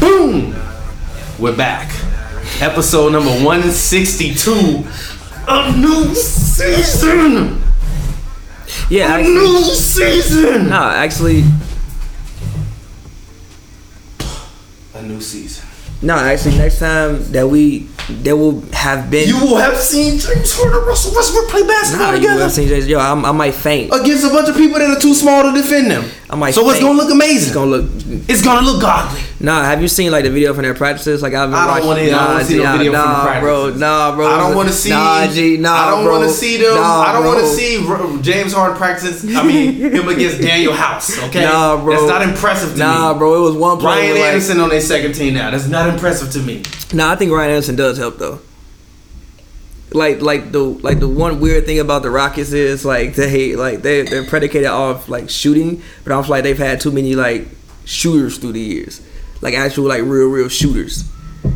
Boom! We're back. Episode number 162. A new season! Yeah, A actually, new season! no, actually, A new season. no, actually, next time that we that will have been. You will have seen James Harden and Russell Westbrook play basketball Nah, you together have seen Jason. Yo, I'm, I might faint. against a bunch of people that are too small to defend them. I might so it's gonna look amazing. It's gonna look. It's gonna look godly. Nah, have you seen like the video from their practices? Like I've been I don't I don't nah, see no video from nah, the bro. practices. Nah, bro. I don't want to see. Nah, G. Nah, I don't want to see them. Nah, I don't want to see James Harden practice. I mean, him against Danuel House. Okay, Nah, bro. That's not impressive to me. Nah, me. bro. It was one play. Ryan like- Anderson on their second team now. That's not impressive to me. Nah, I think Ryan Anderson does help though. Like, like the like the one weird thing about the Rockets is like they like they they're predicated off like shooting, but I feel like they've had too many like shooters through the years, like actual like real real shooters.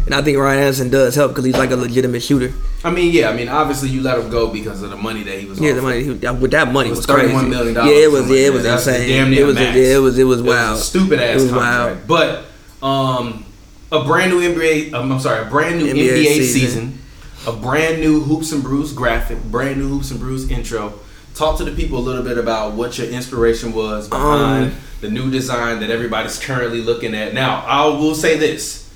And I think Ryan Anderson does help because he's like a legitimate shooter. I mean, yeah. I mean, obviously you let him go because of the money that he was. On. Yeah, the money he, with that money It was was, crazy. $31 million, Yeah, it was. Yeah, it was that. That's insane. damn near it was. max. Yeah, it was. It was It was wild. stupid ass It was contract. wild. But um, a brand new NBA. Um, I'm sorry, a brand new NBA NBA, season. season. A brand new Hoops and Brews graphic. Brand new Hoops and Brews intro. Talk to the people a little bit about what your inspiration was behind Um, the new design that everybody's currently looking at. Now, I will say this: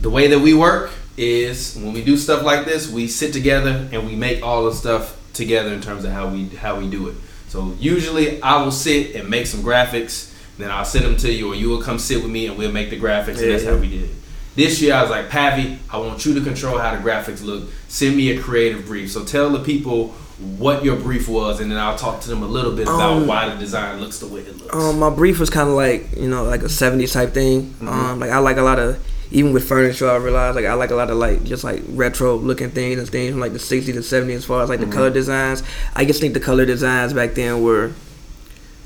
the way that we work is when we do stuff like this, we sit together and we make all the stuff together in terms of how we how we do it. So usually I will sit and make some graphics, then I'll send them to you, or you will come sit with me and we'll make the graphics, and that's yeah. how we did it. This year I was like, Pavi, I want you to control how the graphics look. Send me a creative brief. So tell the people what your brief was, and then I'll talk to them a little bit about Um, why the design looks the way it looks. Um, my brief was kind of like you know like a '70s type thing. Mm-hmm. Um, like I like a lot of even with furniture. I realized like I like a lot of like just like retro looking things and things from like the '60s and '70s as far as like Mm-hmm. the color designs. I just think the color designs back then were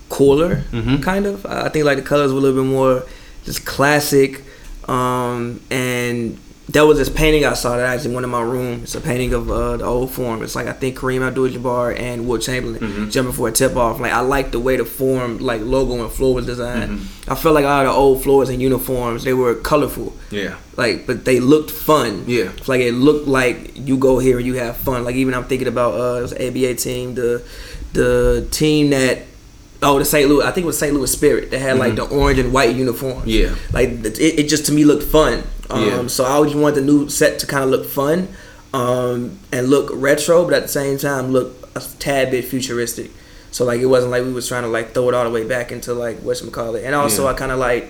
cooler, Mhm. kind of. I I think like the colors were a little bit more just classic. Um, and there was this painting I saw that I actually went in my room. It's a painting of uh, the old form. It's like I think Kareem Abdul-Jabbar and Wilt Chamberlain Mm-hmm. jumping for a tip off. Like I like the way the form, like logo and floor was designed. Mm-hmm. I felt like all the old floors and uniforms they were colorful. yeah. Like, but they looked fun. Yeah. Like it looked like you go here and you have fun. Like even I'm thinking about uh ABA team, the the team that oh the St. Louis I think it was St. Louis Spirit. They had like the orange and white uniforms. Mm-hmm. Yeah. Like it, it just to me looked fun. Um, Yeah. So I always wanted the new set to kind of look fun, um, and look retro, but at the same time look a tad bit futuristic. So like it wasn't like we was trying to like throw it all the way back into like what call it. And also Yeah. I kind of like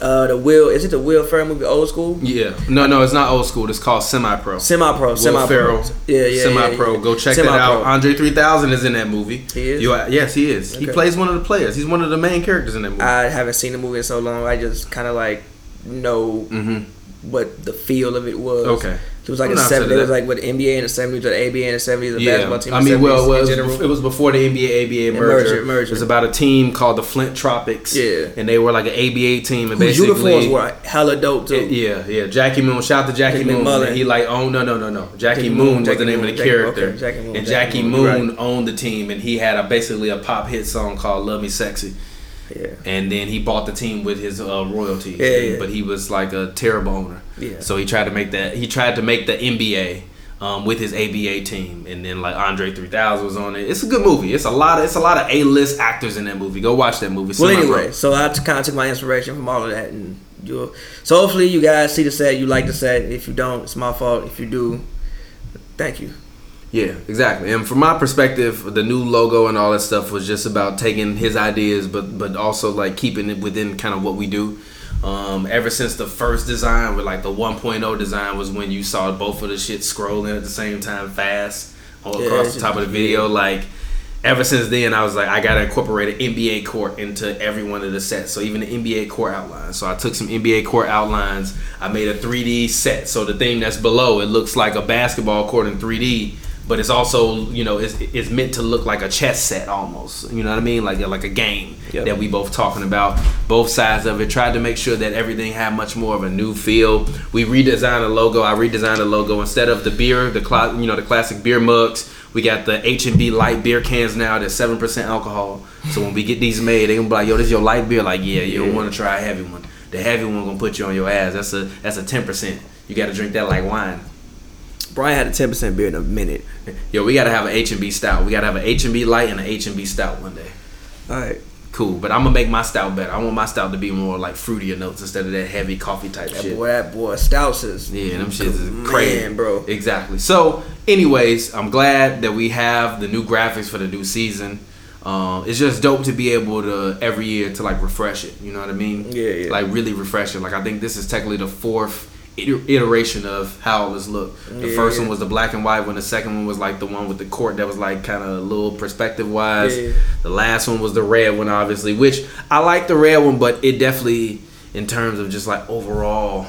uh the Will is it the Will Ferrell movie Old School? Yeah. No, no, it's not old school. It's called semi pro. Semi pro, semi Ferrell, pro. Yeah, yeah, Semi Pro. yeah. Go check that Semi-pro. out. Andre 3000 is in that movie. He is? You, yes, he is. He plays one of the players. He's one of the main characters in that movie. I haven't seen the movie in so long. I just kind of like know mm-hmm. what the feel of it was. Okay. It was like I'm a seven. It was like with NBA in the seventies, or the ABA in the seventies, the Yeah, basketball team. I mean, well, 70s well, it was, it was before the NBA ABA merger. merger, merger. It was about a team called the Flint Tropics. Yeah. and they were like an ABA team, and Whose basically uniforms were hella dope too. Yeah, yeah. Jackie Moon. Shout out to Jackie, Jackie Moon. McMullen. He like oh no no no no. Jackie, Jackie Moon, was Jackie the name Moon, of the character. okay, Jackie Moon, and Jackie Moon, Moon owned the team, and he had a basically a pop hit song called "Love Me Sexy." Yeah. And then he bought the team with his uh, royalties. Yeah, yeah. But he was like a terrible owner. Yeah. So he tried to make that. He tried to make the NBA. Um, with his ABA team, and then like Andre 3000 was on it. It's a good movie. It's a lot of it's a lot of A list actors in that movie. Go watch that movie. Well, anyway, so I kind of took my inspiration from all of that, and you. So hopefully you guys see the set, you like the set. If you don't, it's my fault. If you do, thank you. Yeah, exactly. And from my perspective, the new logo and all that stuff was just about taking his ideas, but but also like keeping it within kind of what we do. Um, ever since the first design, with like the 1.0 design, was when you saw both of the shit scrolling at the same time fast all Yeah, across the top of the video. Like ever since then, I was like, I gotta incorporate an NBA court into every one of the sets. So even the NBA court outlines. So I took some NBA court outlines. I made a 3D set. So the thing that's below, it looks like a basketball court in 3D. But it's also you know it's, it's meant to look like a chess set almost. You know what I mean? Like like a game Yep. that we both talking about. Both sides of it. Tried to make sure that everything had much more of a new feel. We redesigned the logo. I redesigned the logo instead of the beer, the cla- you know the classic beer mugs. We got the H and B light beer cans now. That's seven percent alcohol. So when we get these made, they gonna be like, "Yo, this your light beer?" Like, yeah, you don't want to try a heavy one. The heavy one gonna put you on your ass. That's a that's a ten percent. You got to drink that like wine. Brian had a ten percent beer in a minute. Yo, we gotta have an H and B stout. We gotta have an H and B light and an H and B stout one day. All right, Cool, but I'm gonna make my stout better. I want my stout to be more like fruitier notes instead of that heavy coffee type that shit. boy, that boy, Stouts is Yeah, them shits is crazy, Man, bro. Exactly. So, anyways, I'm glad that we have the new graphics for the new season. Um, it's just dope to be able to every year to like refresh it. You know what I mean? Yeah, yeah. Like really refresh it. Like I think this is technically the fourth iteration of how this looked. The Yeah, first one was the black and white one. The second one was like the one with the court that was like kind of a little perspective wise. Yeah. The last one was the red one, obviously, which I like the red one, but it definitely, in terms of just like overall,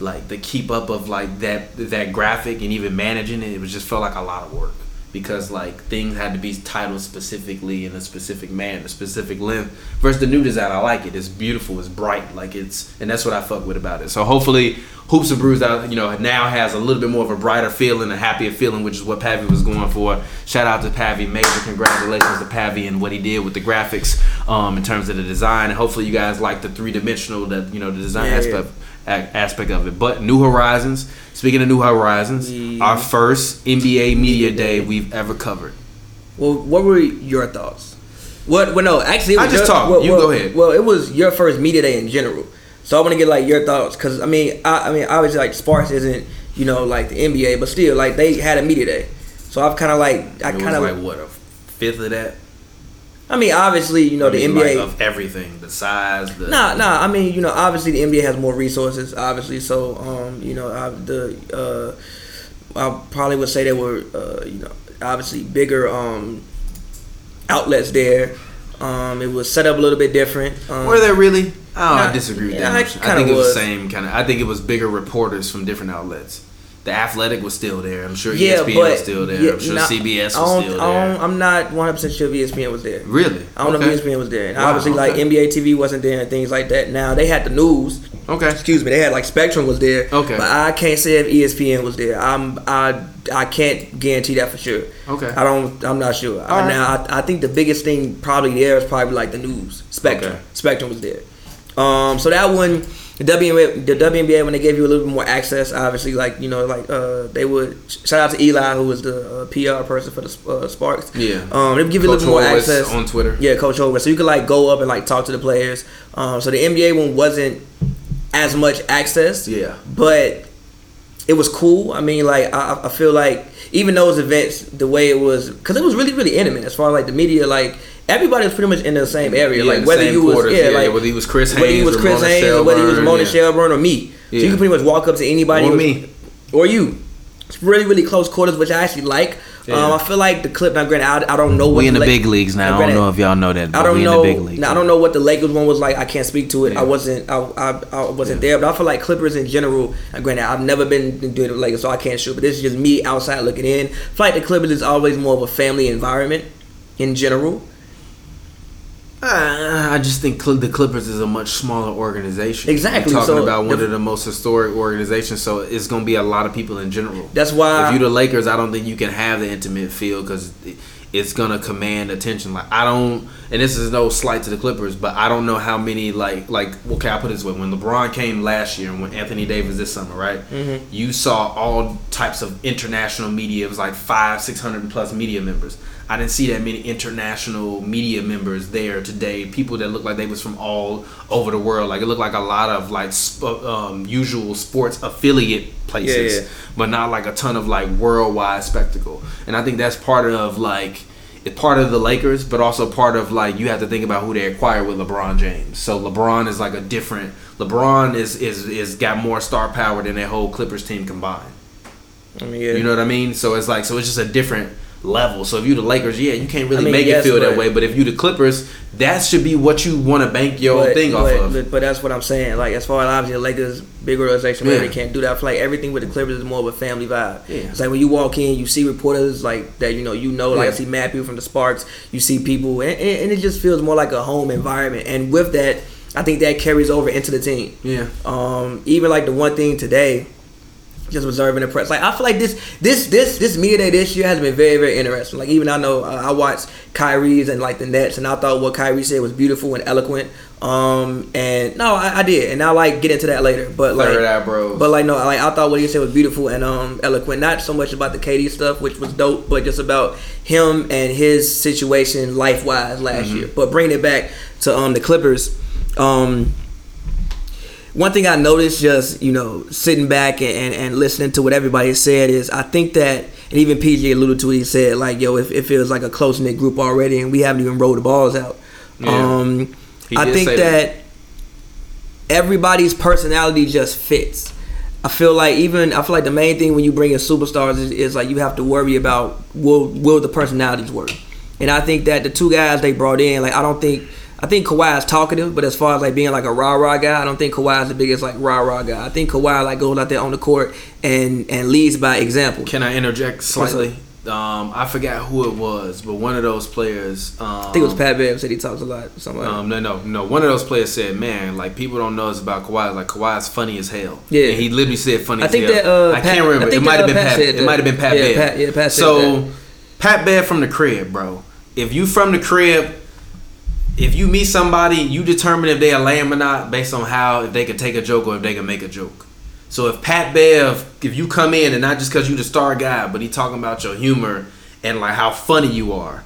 like the keep up of like that that graphic and even managing it, it was just felt like a lot of work because like things had to be titled specifically in a specific manner, a specific length. Versus the new design, I like it. It's beautiful. It's bright. Like it's, and that's what I fuck with about it. So hopefully, Hoops and Brews out, you know, now has a little bit more of a brighter feeling, a happier feeling, which is what Pavi was going for. Shout out to Pavi, major congratulations to Pavi and what he did with the graphics, um, in terms of the design. And hopefully, you guys like the three dimensional, that you know, the design Yeah, aspect a- aspect of it. But New Horizons. Speaking of New Horizons, Yeah. our first NBA media day we've ever covered. Well, what were your thoughts? What? Well, no, actually, it I just your, talked. Well, You well- go ahead. Well, it was your first media day in general, so I want to get like your thoughts because I mean, I, I mean, obviously, like Sparks isn't you know like the NBA, but still, like they had a media day, so I've kind of like I kind of like what a fifth of that. I mean, obviously, you know I the like, NBA. of everything, the size, the Nah, nah. I mean, you know, obviously the NBA has more resources, obviously. So, um, you know, I, the uh, I probably would say there were, uh, you know, obviously bigger um outlets there. Um, it was set up a little bit different. Um, Were there really? Oh, I disagree with yeah, that. I kinda think it was. the same kind of. I think it was bigger reporters from different outlets. The Athletic was still there. I'm sure yeah, ESPN but was still there. yeah, I'm sure not- CBS was still I don't- there. I'm not 100 percent sure ESPN was there. Really? I don't know if ESPN was there. And Wow, obviously, like. NBA TV wasn't there and things like that. Now they had the news. Okay. Excuse me. They had like Spectrum was there. Okay. But I can't say if ESPN was there. I'm I I can't guarantee that for sure. Okay. I don't. I'm not sure. All right. Now I, I think the biggest thing probably there is probably like the news. Spectrum. Okay. Spectrum was there. Um. So that one. The WNBA, the WNBA when they gave you a little bit more access, obviously, like you know, like uh, they would shout out to Eli, who was the uh, PR person for the uh, Sparks. Yeah. Um, they would give you a little bit more access on Twitter. Yeah, Coach Hogan. So you could like go up and like talk to the players. Um, so the NBA one wasn't as much access. Yeah. But it was cool. I mean, like I, I feel like even those events, the way it was, because it was really really intimate as far as like the media, like everybody was pretty much in the same area. Yeah, like whether same you was quarters, yeah, yeah, like whether he was Chris whether he was or Chris Mona Haynes or whether he was Shelburne, Mona yeah. Shelburne or me. So you can pretty much walk up to anybody Or was- me. or you. It's really really close quarters, which I actually like. Yeah. Um, I feel like the clip. Now, granted, I, I don't know what We in the big leagues now. I don't know if y'all know that. I don't know. in the big leagues. now, I don't know what the Lakers one was like. I can't speak to it. Yeah. I wasn't. I, I, I wasn't there. But I feel like Clippers in general. And granted, I've never been doing the Lakers, so I can't shoot. But this is just me outside looking in. I feel like the Clippers is always more of a family environment in general. Uh, I just think the Clippers is a much smaller organization. Exactly, You're talking so about one the- of the most historic organizations, so it's going to be a lot of people in general. That's why. if you're the Lakers, I don't think you can have the intimate feel because it's gonna command attention. Like I don't, and this is no slight to the Clippers, but I don't know how many like like okay, I put it this way: when LeBron came last year and when Anthony Davis this summer, right? Mhm. You saw all types of international media. It was like five, six hundred plus media members. I didn't see that many international media members there today. People that looked like they was from all over the world. Like it looked like a lot of like sp- um, usual sports affiliate places Yeah, yeah. but not like a ton of like worldwide spectacle. And I think that's part of like it's part of the Lakers, but also part of like you have to think about who they acquire with LeBron James. So LeBron is like a different. LeBron is is is got more star power than that whole Clippers team combined. I mean, yeah. You know what I mean? So it's like so it's just a different level. So if you the Lakers, yeah, you can't really I mean, make yes, it feel that way. But if you the Clippers, that should be what you want to bank your but, thing but, off of. But, but that's what I'm saying. Like as far as obviously the Lakers, big organization, Yeah. they can't do that. I feel like everything with the Clippers is more of a family vibe. Yeah. It's like when you walk in, you see reporters like that. You know, you know, like Yeah. I see mad people from the Sparks. You see people, and, and, and it just feels more like a home environment. And with that, I think that carries over into the team. yeah. Um, even like the one thing today, just observing the press. Like I feel like this this this this media day this year has been very very interesting. Like even I know uh, I watched Kyrie's and like the Nets, and I thought what Kyrie said was beautiful and eloquent. Um, and no, I, I did, and I'll like get into that later. But like, Third eye bros. but like no, like I thought what he said was beautiful and um eloquent. Not so much about the KD stuff, which was dope, but just about him and his situation life wise last year. But bringing it back to um the Clippers, um one thing I noticed just, you know, sitting back and, and, and listening to what everybody said is I think that, and even PG alluded to it, he said, like, yo, it, it feels like a close knit group already and we haven't even rolled the balls out. Yeah. Um, I think that. that. everybody's personality just fits. I feel like even I feel like the main thing when you bring in superstars is, is like you have to worry about will will the personalities work, and I think that the two guys they brought in like I don't think I think Kawhi is talkative, but as far as like being like a rah rah guy, I don't think Kawhi is the biggest like rah rah guy. I think Kawhi like goes out there on the court and and leads by example. Can I interject slightly? Um, I forgot who it was, but one of those players. Um, I think it was Pat Bev said he talks a lot. That. Um, no, no, no. One of those players said, "Man, like people don't know this about Kawhi. Like Kawhi's funny as hell." Yeah. and he literally said funny. I as think hell. that, uh, I Pat- can't remember. I think it might have been uh, Pat Pat. It might have been Pat Yeah, Bev. Pat- yeah, Pat said So, that. Pat Bev from the crib, bro. If you from the crib, if you meet somebody, you determine if they a lame or not based on how if they can take a joke or if they can make a joke. So if Pat Bev, if you come in and not just because you the star guy, but he talking about your humor and like how funny you are,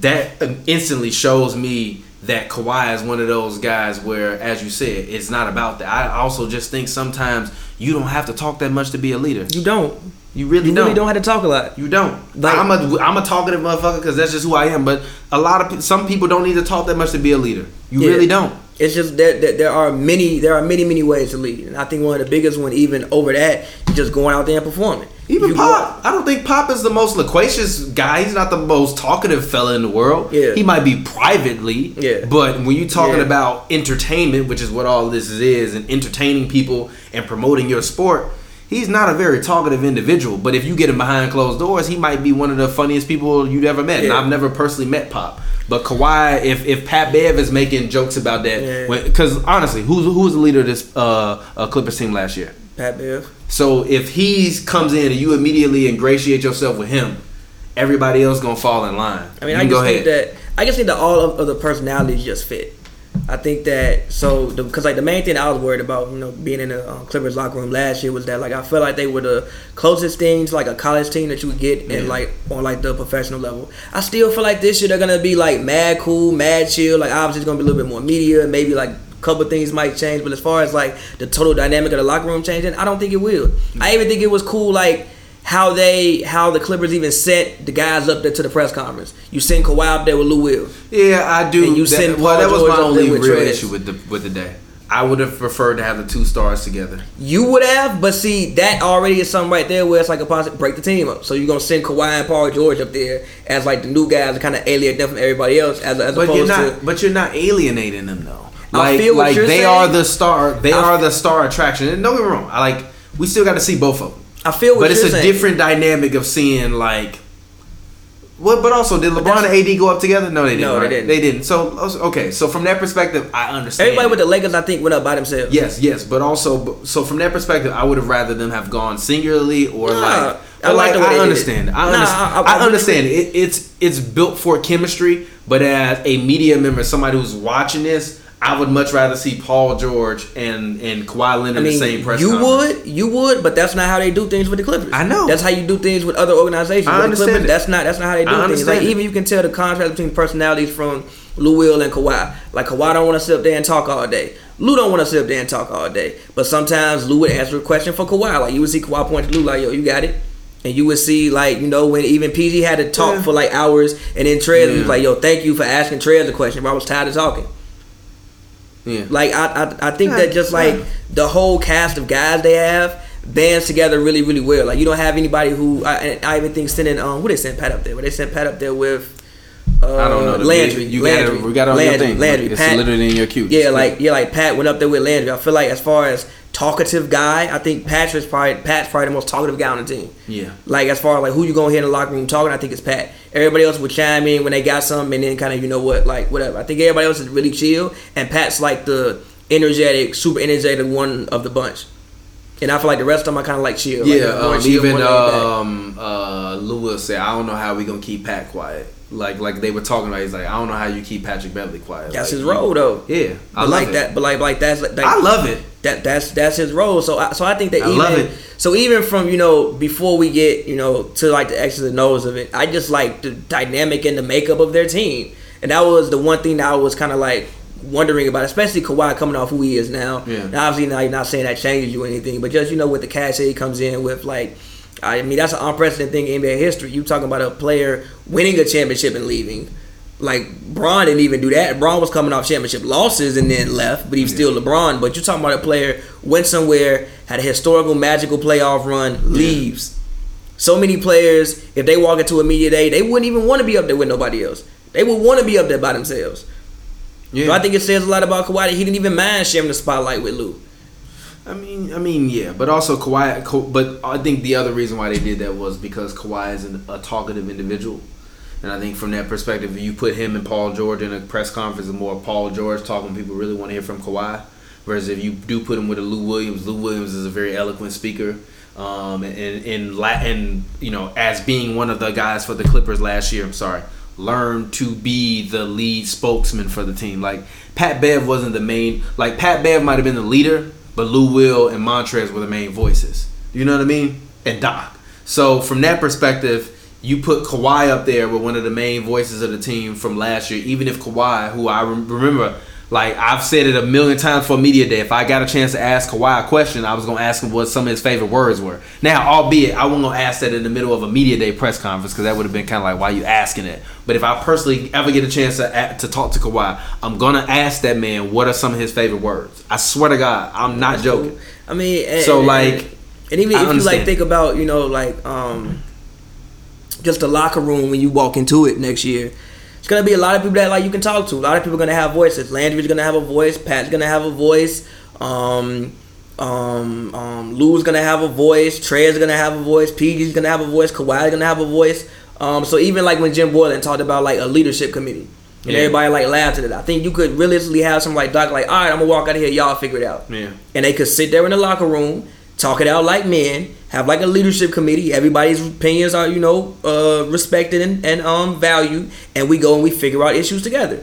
that uh, instantly shows me that Kawhi is one of those guys where, as you said, it's not about that. I also just think sometimes you don't have to talk that much to be a leader. You don't. You really You don't. really don't have to talk a lot. You don't. Like- I'm a I'm a talkative motherfucker because that's just who I am. But a lot of pe- some people don't need to talk that much to be a leader. You Yeah. really don't. It's just that, that there are many there are many many ways to lead, and I think one of the biggest one even over that is just going out there and performing. Even You Pop, I don't think Pop is the most loquacious guy. He's not the most talkative fella in the world. Yeah. He might be privately. Yeah. But when you're talking Yeah. about entertainment, which is what all this is, and entertaining people and promoting your sport, he's not a very talkative individual. But if you get him behind closed doors, he might be one of the funniest people you've ever met. And I've never personally met Pop. But Kawhi, if if Pat Bev is making jokes about that, Yeah. because honestly, who's who was the leader of this uh, uh, Clippers team last year? Pat Bev. So if he comes in and you immediately ingratiate yourself with him, everybody else gonna fall in line. I mean, I just think that I just think that all of, of the personalities just fit. I think that so because like the main thing I was worried about, you know, being in the um, Clippers locker room last year was that like I felt like they were the closest thing to like a college team that you would get Yeah. and like on like the professional level. I still feel like this year they're gonna be like mad cool, mad chill. Like obviously it's gonna be a little bit more media, maybe like a couple things might change, but as far as like the total dynamic of the locker room changing, I don't think it will. I even think it was cool like how they how the Clippers even sent the guys up there to the press conference. You send Kawhi up there with Lou Will. yeah, I do. And you that, send well, that was my George up only real Trez. issue with the with the day. I would have preferred to have the two stars together. You would have, but see that already is something right there where it's like a positive break the team up. So you're gonna send Kawhi and Paul George up there as like the new guys to kind of alienate them from everybody else, as, as But opposed you're not. to But you're not alienating them though. I feel what like you're they saying. are the star. They I- are the star attraction. And don't get me wrong. I like. We still got to see both of them. I feel But it's a saying. different dynamic of seeing like. What? But also, did LeBron and AD go up together? No, they didn't. No, they didn't. They didn't. So okay. So from that perspective, I understand. Everybody with the Lakers, I think, went up by themselves. Yes, yes, but also, so from that perspective, I would have rather them have gone singularly or Nah, like. I but like I understand. I, Nah, understand. I- I- I, I really understand. It, it's it's built for chemistry, but as a media member, somebody who's watching this, I would much rather see Paul George and and Kawhi Leonard I in the same press. you conference. would, you would, but that's not how they do things with the Clippers. I know. That's how you do things with other organizations. I With the understand Clippers. That's not that's not how they do things. Like it. even you can tell the contrast between personalities from Lou Will and Kawhi. Like Kawhi don't want to sit up there and talk all day. Lou don't want to sit up there and talk all day. But sometimes Lou would answer a question for Kawhi. Like you would see Kawhi point to Lou like, "Yo, you got it." And you would see like you know when even PG had to talk Yeah. for like hours, and then Trez was like, "Yo, thank you for asking Trez a question, bro. I was tired of talking." Yeah. Like I, I, I think Yeah, that just like yeah. the whole cast of guys they have, bands together really, really well. Like you don't have anybody who I, I even think sending um who they sent Pat up there, but they sent Pat up there with. Uh, I don't know. the Landry. big- You Landry. got it. We got on Landry. your thing. Landry. It's Pat, literally in your queue. yeah, like yeah, like Pat went up there with Landry. I feel like as far as talkative guy, I think Patrick's probably Pat's probably the most talkative guy on the team. Yeah. Like as far as like who you gonna hear in the locker room talking, I think it's Pat. Everybody else would chime in when they got something, and then kind of you know what, like whatever. I think everybody else is really chill, and Pat's like the energetic, super energetic one of the bunch. And I feel like the rest of them are kind of like chill. Yeah, more um, chill, even more laid back. um, uh, Lewis said, "I don't know how we gonna keep Pat quiet." Like, like they were talking about. He's like, "I don't know how you keep Patrick Beverley quiet." that's Like, his role though. Yeah, I But like it. that, but like like that's like I love it. that that's that's his role. So I, so I think that I even love it. so even from you know before we get you know to like the X's and nose of it, I just like the dynamic and the makeup of their team, and that was the one thing that I was kind of like wondering about, especially Kawhi coming off who he is now. Yeah. Now obviously now you're not saying that changes you or anything, but just you know with the cash that he comes in with like. I mean that's an unprecedented thing in NBA history. You talking about a player winning a championship and leaving. Like Bron didn't even do that. Bron was coming off championship losses and then left, but he was still LeBron. But you're talking about a player went somewhere, had a historical, magical playoff run, leaves. So many players, if they walk into a media day, they wouldn't even want to be up there with nobody else. They would want to be up there by themselves. Yeah, So I think it says a lot about Kawhi that he didn't even mind sharing the spotlight with Lou. I mean, I mean, yeah, but also Kawhi. But I think the other reason why they did that was because Kawhi is an, a talkative individual, and I think from that perspective, if you put him and Paul George in a press conference, and more Paul George talking, people really want to hear from Kawhi. Whereas if you do put him with a Lou Williams, Lou Williams is a very eloquent speaker, um, and in Latin, you know, as being one of the guys for the Clippers last year. I'm sorry. Learned to be the lead spokesman for the team. Like Pat Bev wasn't the main. Like Pat Bev might have been the leader, but Lou Will and Montrez were the main voices. You know what I mean? And Doc. So from that perspective, you put Kawhi up there with one of the main voices of the team from last year. Even if Kawhi, who I remember, like I've said it a million times for media day, if I got a chance to ask Kawhi a question, I was gonna ask him what some of his favorite words were. Now, albeit I wasn't gonna ask that in the middle of a media day press conference because that would have been kind of like, why you asking it? But if I personally ever get a chance to to talk to Kawhi, I'm gonna ask that man what are some of his favorite words. I swear to God, I'm not joking. I mean, and, So, and- like, and even I if you like think about, you know, like um, just the locker room when you walk into it next year, it's gonna be a lot of people that like you can talk to. A lot of people are gonna have voices. Landry's gonna have a voice. Pat's gonna have a voice. Um, um, um, Lou's gonna have a voice. Trey's gonna have a voice. PG's gonna have a voice. Kawhi's gonna have a voice. Um, so even like when Jim Boylan talked about like a leadership committee. And Yeah. everybody like laughed at it. I think you could realistically have some like Doc like, all right, I'm gonna walk out of here, y'all figure it out Yeah. and they could sit there in the locker room, talk it out like men, have like a leadership committee. Everybody's opinions are, you know, uh, respected and, and um valued, and we go and we figure out issues together.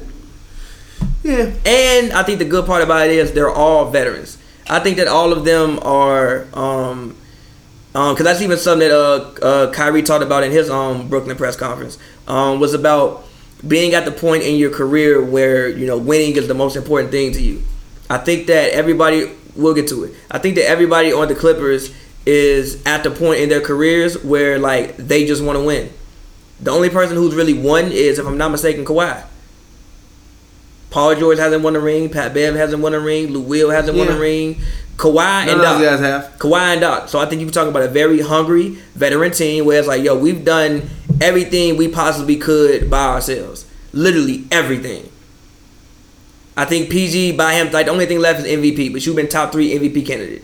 Yeah. And I think the good part about it is they're all veterans. I think that all of them are um um because that's even something that uh, uh Kyrie talked about in his um Brooklyn press conference um was about being at the point in your career where you know winning is the most important thing to you. I think that everybody we'll get to it. I think that everybody on the Clippers is at the point in their careers where like they just want to win. The only person who's really won is, if I'm not mistaken, Kawhi. Paul George hasn't won a ring. Pat Bev hasn't won a ring. Lou Will hasn't won a ring. Kawhi None and Doc. guys have. Kawhi and Doc. So I think you can talk about a very hungry veteran team where it's like, yo, we've done everything we possibly could by ourselves. Literally everything. I think PG by him, like the only thing left is MVP, but you've been top three MVP candidate.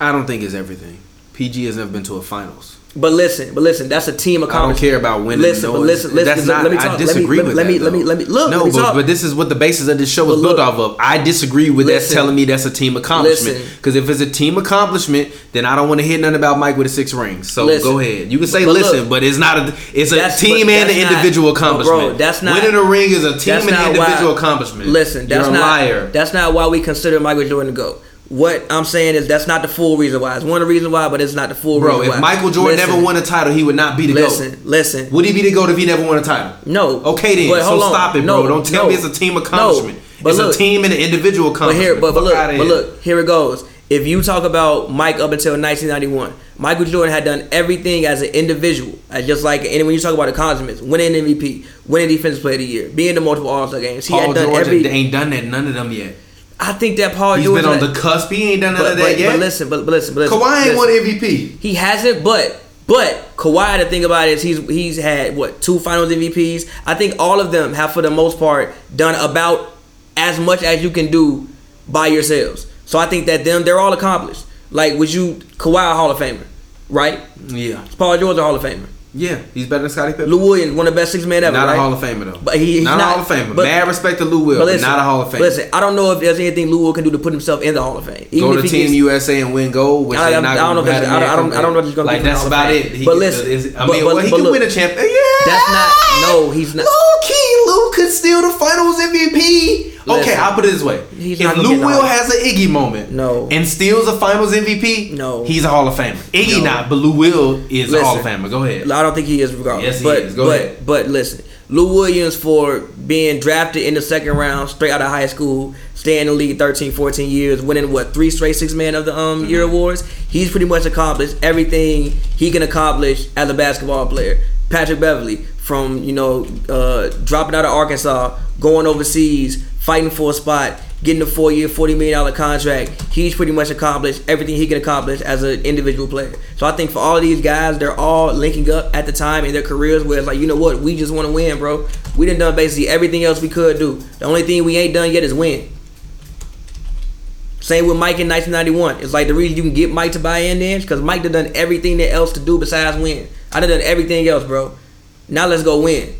I don't think it's everything. PG has never been to a finals. But listen, but listen, that's a team accomplishment. I don't care about winning. Listen, no, but listen, listen. That's let- not. let me I talk. Let me- disagree let me- with let that. me- let me- let me- look, No, let me but, but this is what the basis of this show is built off of. I disagree with listen, that telling me that's a team accomplishment. Because if it's a team accomplishment, then I don't want to hear nothing about Mike with the six rings. So Listen. go ahead. You can say But listen, look, but it's not a. It's a team and an individual but bro, accomplishment. that's not- winning a ring is a team and individual why- accomplishment. Listen, that's You're a not liar. that's not why we consider Michael Jordan to go. What I'm saying is that's not the full reason why. It's one of the reasons why, but it's not the full Bro, reason if why. Michael Jordan Listen, never won a title, he would not be the listen, GOAT. listen. listen. Would he be the GOAT if he never won a title? No. Okay then. But so on. stop it, No, bro. Don't tell no. me it's a team No. accomplishment. But it's look- a team and an individual But accomplishment. here, but, but look, but here. look, here it goes. If you talk about Mike up until 1991, Michael Jordan had done everything as an individual, as just like and when you talk about accomplishments, winning an MVP, winning Defensive Player of the Year, being the multiple All Star games, he Paul had done George every. ain't done that. None of them yet. I think that Paul He's George. been on the cusp. He ain't done none but, of that but, yet. but listen, but, but listen, but listen. Kawhi ain't won MVP. He hasn't, but but Kawhi. The thing about it is he's he's had what two Finals MVPs. I think all of them have for the most part done about as much as you can do by yourselves. So I think that them they're all accomplished. Like would you Kawhi a Hall of Famer, right? Yeah, Paul George a Hall of Famer. Yeah, he's better than Scottie Pippen. Lou Williams one of the best six men ever. not right? a Hall of Famer though. But he- he's not, not- a Hall of Famer. but- Mad respect to Lou Will, listen, not a Hall of Famer. Listen, I don't know if there's anything Lou Will can do to put himself in the Hall of Fame. Even Go if to Team gets- USA and win gold. Which I- I- not I don't know if it's- I don't- I don't- I don't know if he's gonna Like get to the that's about it. He But can- listen, is- I but- mean, but- well, he but can look, win a champ. Eh, yeah, That's not no. He's not. Low key, Lou could steal the Finals MVP. Okay, I'll put it this way: if Lou Will has an Iggy moment, No. and steals a Finals MVP, No. he's a Hall of Famer. Iggy No. not, but Lou Will is a Hall of Famer. Go ahead. I don't think he is regardless. Yes, he but, is. Go but, ahead. But listen, Lou Williams for being drafted in the second round, straight out of high school, staying in the league 13, 14 years, winning what three straight six man of the um year Mm-hmm. awards. He's pretty much accomplished everything he can accomplish as a basketball player. Patrick Beverley, from you know uh, dropping out of Arkansas, going overseas, fighting for a spot, getting a four year, forty million dollar contract. He's pretty much accomplished everything he can accomplish as an individual player. So I think for all of these guys, they're all linking up at the time in their careers where it's like, you know what, we just want to win, bro. We done done basically everything else we could do. The only thing we ain't done yet is win. Same with Mike in 1991. It's like the reason you can get Mike to buy in then because Mike done done everything else to do besides win. I done done everything else, bro. Now let's go win.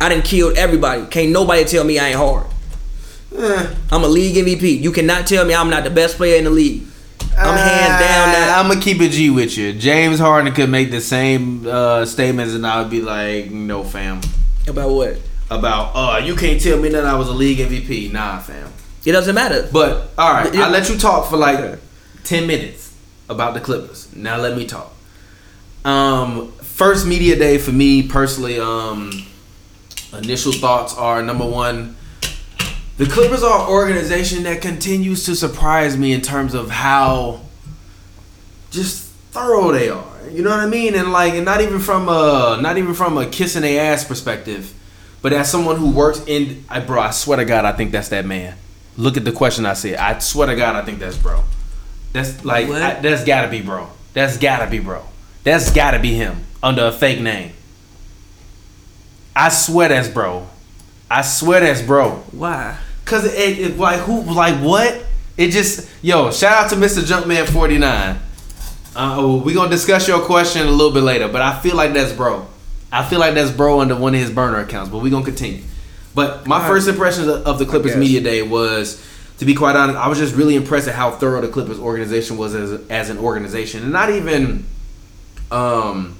I didn't kill everybody. Can't nobody tell me I ain't hard. Eh. I'm a league MVP. You cannot tell me I'm not the best player in the league. I'm hands down that. I'm gonna keep it G with you. James Harden could make the same uh, statements, and I would be like, "No, fam." About what? About uh, you can't tell me that I was a league MVP. Nah, fam. It doesn't matter. But all right, Yeah. I let you talk for like Okay. ten minutes about the Clippers. Now let me talk. Um, first media day for me personally. Um, initial thoughts are number one. The Clippers are an organization that continues to surprise me in terms of how just thorough they are. You know what I mean? And like, and not even from a not even from a kissing their ass perspective, but as someone who works in, I bro, I swear to God, I think that's that man. Look at the question I said. I swear to God, I think that's bro. That's like I, that's gotta be bro. That's gotta be bro. That's gotta be him under a fake name. I swear that's bro. I swear that's bro. Why? Cause it, it like who like what? It just yo shout out to Mr. Jumpman forty nine. Uh, oh, we gonna discuss your question a little bit later, but I feel like that's bro. I feel like that's bro under one of his burner accounts, but we gonna continue. But my first impressions of, of the Clippers media day was, to be quite honest, I was just really impressed at how thorough the Clippers organization was as, as an organization, and not even um,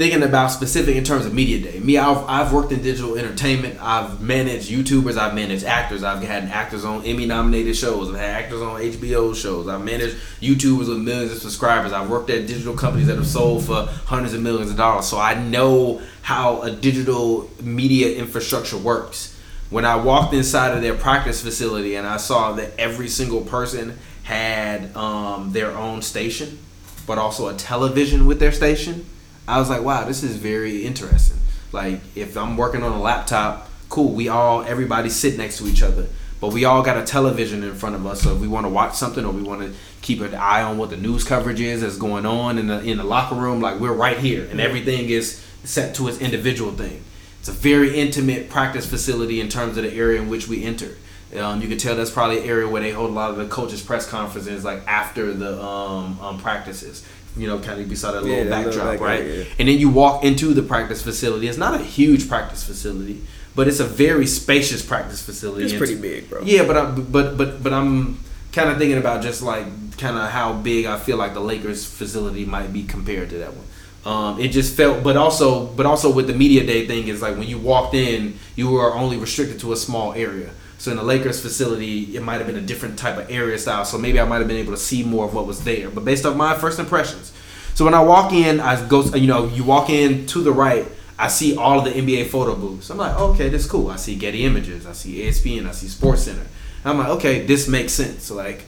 thinking about specific in terms of media day. Me, I've, I've worked in digital entertainment. I've managed YouTubers. I've managed actors. I've had actors on Emmy nominated shows. I've had actors on HBO shows. I've managed YouTubers with millions of subscribers. I've worked at digital companies that have sold for hundreds of millions of dollars. So I know how a digital media infrastructure works. When I walked inside of their practice facility and I saw that every single person had um, their own station, but also a television with their station, I was like, wow, this is very interesting. Like, if I'm working on a laptop, cool. We all, everybody sit next to each other, but we all got a television in front of us. So if we want to watch something or we want to keep an eye on what the news coverage is that's going on in the in the locker room, like we're right here, and everything is set to its individual thing. It's a very intimate practice facility in terms of the area in which we enter. Um, you can tell that's probably an area where they hold a lot of the coaches' press conferences, like after the um, um, practices. You know, kind of beside that Yeah, little that little backdrop, backdrop, right? And then you walk into the practice facility. It's not a huge practice facility, but it's a very spacious practice facility. It's pretty big, bro. Yeah, but I, but but but I'm kind of thinking about just like kind of how big I feel like the Lakers facility might be compared to that one. Um, it just felt, but also, but also with the media day thing is like when you walked in, you were only restricted to a small area. So in the Lakers facility, it might have been a different type of area style. So maybe I might have been able to see more of what was there. But based off my first impressions, so when I walk in, I go, you know, you walk in to the right, I see all of the NBA photo booths. I'm like, okay, this is cool. I see Getty Images, I see ESPN, I see Sports Center. I'm like, okay, this makes sense. So like,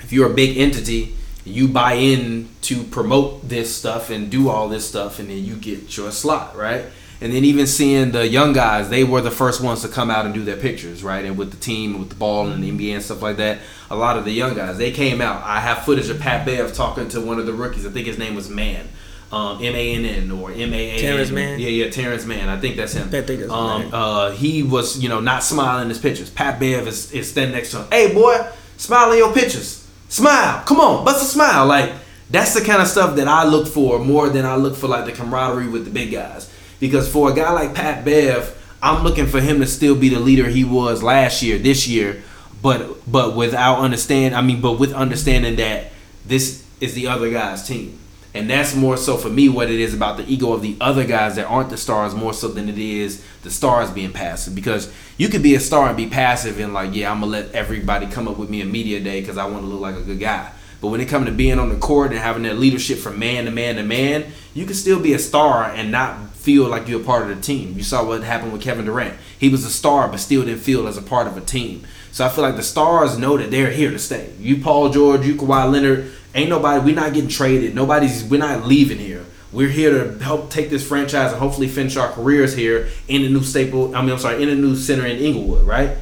if you're a big entity, you buy in to promote this stuff and do all this stuff, and then you get your slot, right? And then even seeing the young guys, they were the first ones to come out and do their pictures, right? And with the team, with the ball and the NBA and stuff like that. A lot of the young guys, they came out. I have footage of Pat Bev talking to one of the rookies. I think his name was Man. Um, M A N N or M A A. Terrence Mann? Yeah, yeah, Terrence Mann. I think that's him. I think that's um, uh, he was, you know, not smiling in his pictures. Pat Bev is, is standing next to him. Hey, boy, smile in your pictures. Smile. Come on, bust a smile. Like, that's the kind of stuff that I look for more than I look for, like, the camaraderie with the big guys. Because for a guy like Pat Bev, I'm looking for him to still be the leader he was last year, this year, but but without understand, I mean, but with understanding that this is the other guy's team. And that's more so for me what it is about the ego of the other guys that aren't the stars more so than it is the stars being passive. Because you could be a star and be passive and like, yeah, I'm gonna let everybody come up with me in media day because I want to look like a good guy. But when it comes to being on the court and having that leadership from man to man to man, you can still be a star and not feel like you're a part of the team. You saw what happened with Kevin Durant. He was a star but still didn't feel as a part of a team. So I feel like the stars know that they're here to stay. You Paul George, you Kawhi Leonard, ain't nobody we're not getting traded. Nobody's we're not leaving here. We're here to help take this franchise and hopefully finish our careers here in the new staple. I mean, I'm sorry, in the new center in Inglewood, right?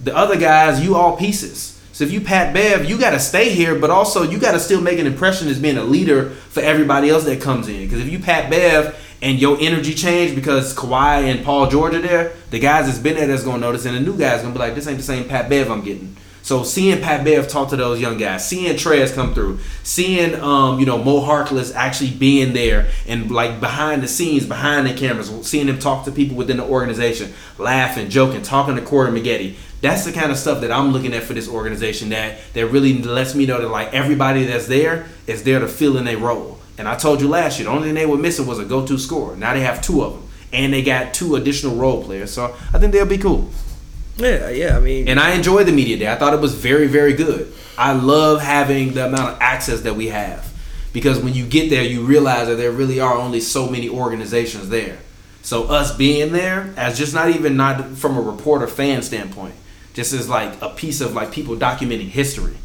The other guys, you all pieces. So if you Pat Bev, you got to stay here, but also you got to still make an impression as being a leader for everybody else that comes in. Because if you Pat Bev and your energy change because Kawhi and Paul George are there, the guys that's been there that's gonna notice, and the new guys gonna be like, this ain't the same Pat Bev I'm getting. So seeing Pat Bev talk to those young guys, seeing Trez come through, seeing um, you know Mo Harkless actually being there and like behind the scenes, behind the cameras, seeing him talk to people within the organization, laughing, joking, talking to Corey Maggette. That's the kind of stuff that I'm looking at for this organization that that really lets me know that like everybody that's there is there to fill in a role. And I told you last year, the only thing they were missing was a go-to scorer. Now they have two of them, and they got two additional role players. So I think they'll be cool. Yeah, yeah. I mean, And I enjoyed the media day. I thought it was very, very good. I love having the amount of access that we have because when you get there, you realize that there really are only so many organizations there. So us being there, as just not even not from a reporter fan standpoint, just as like a piece of like people documenting history.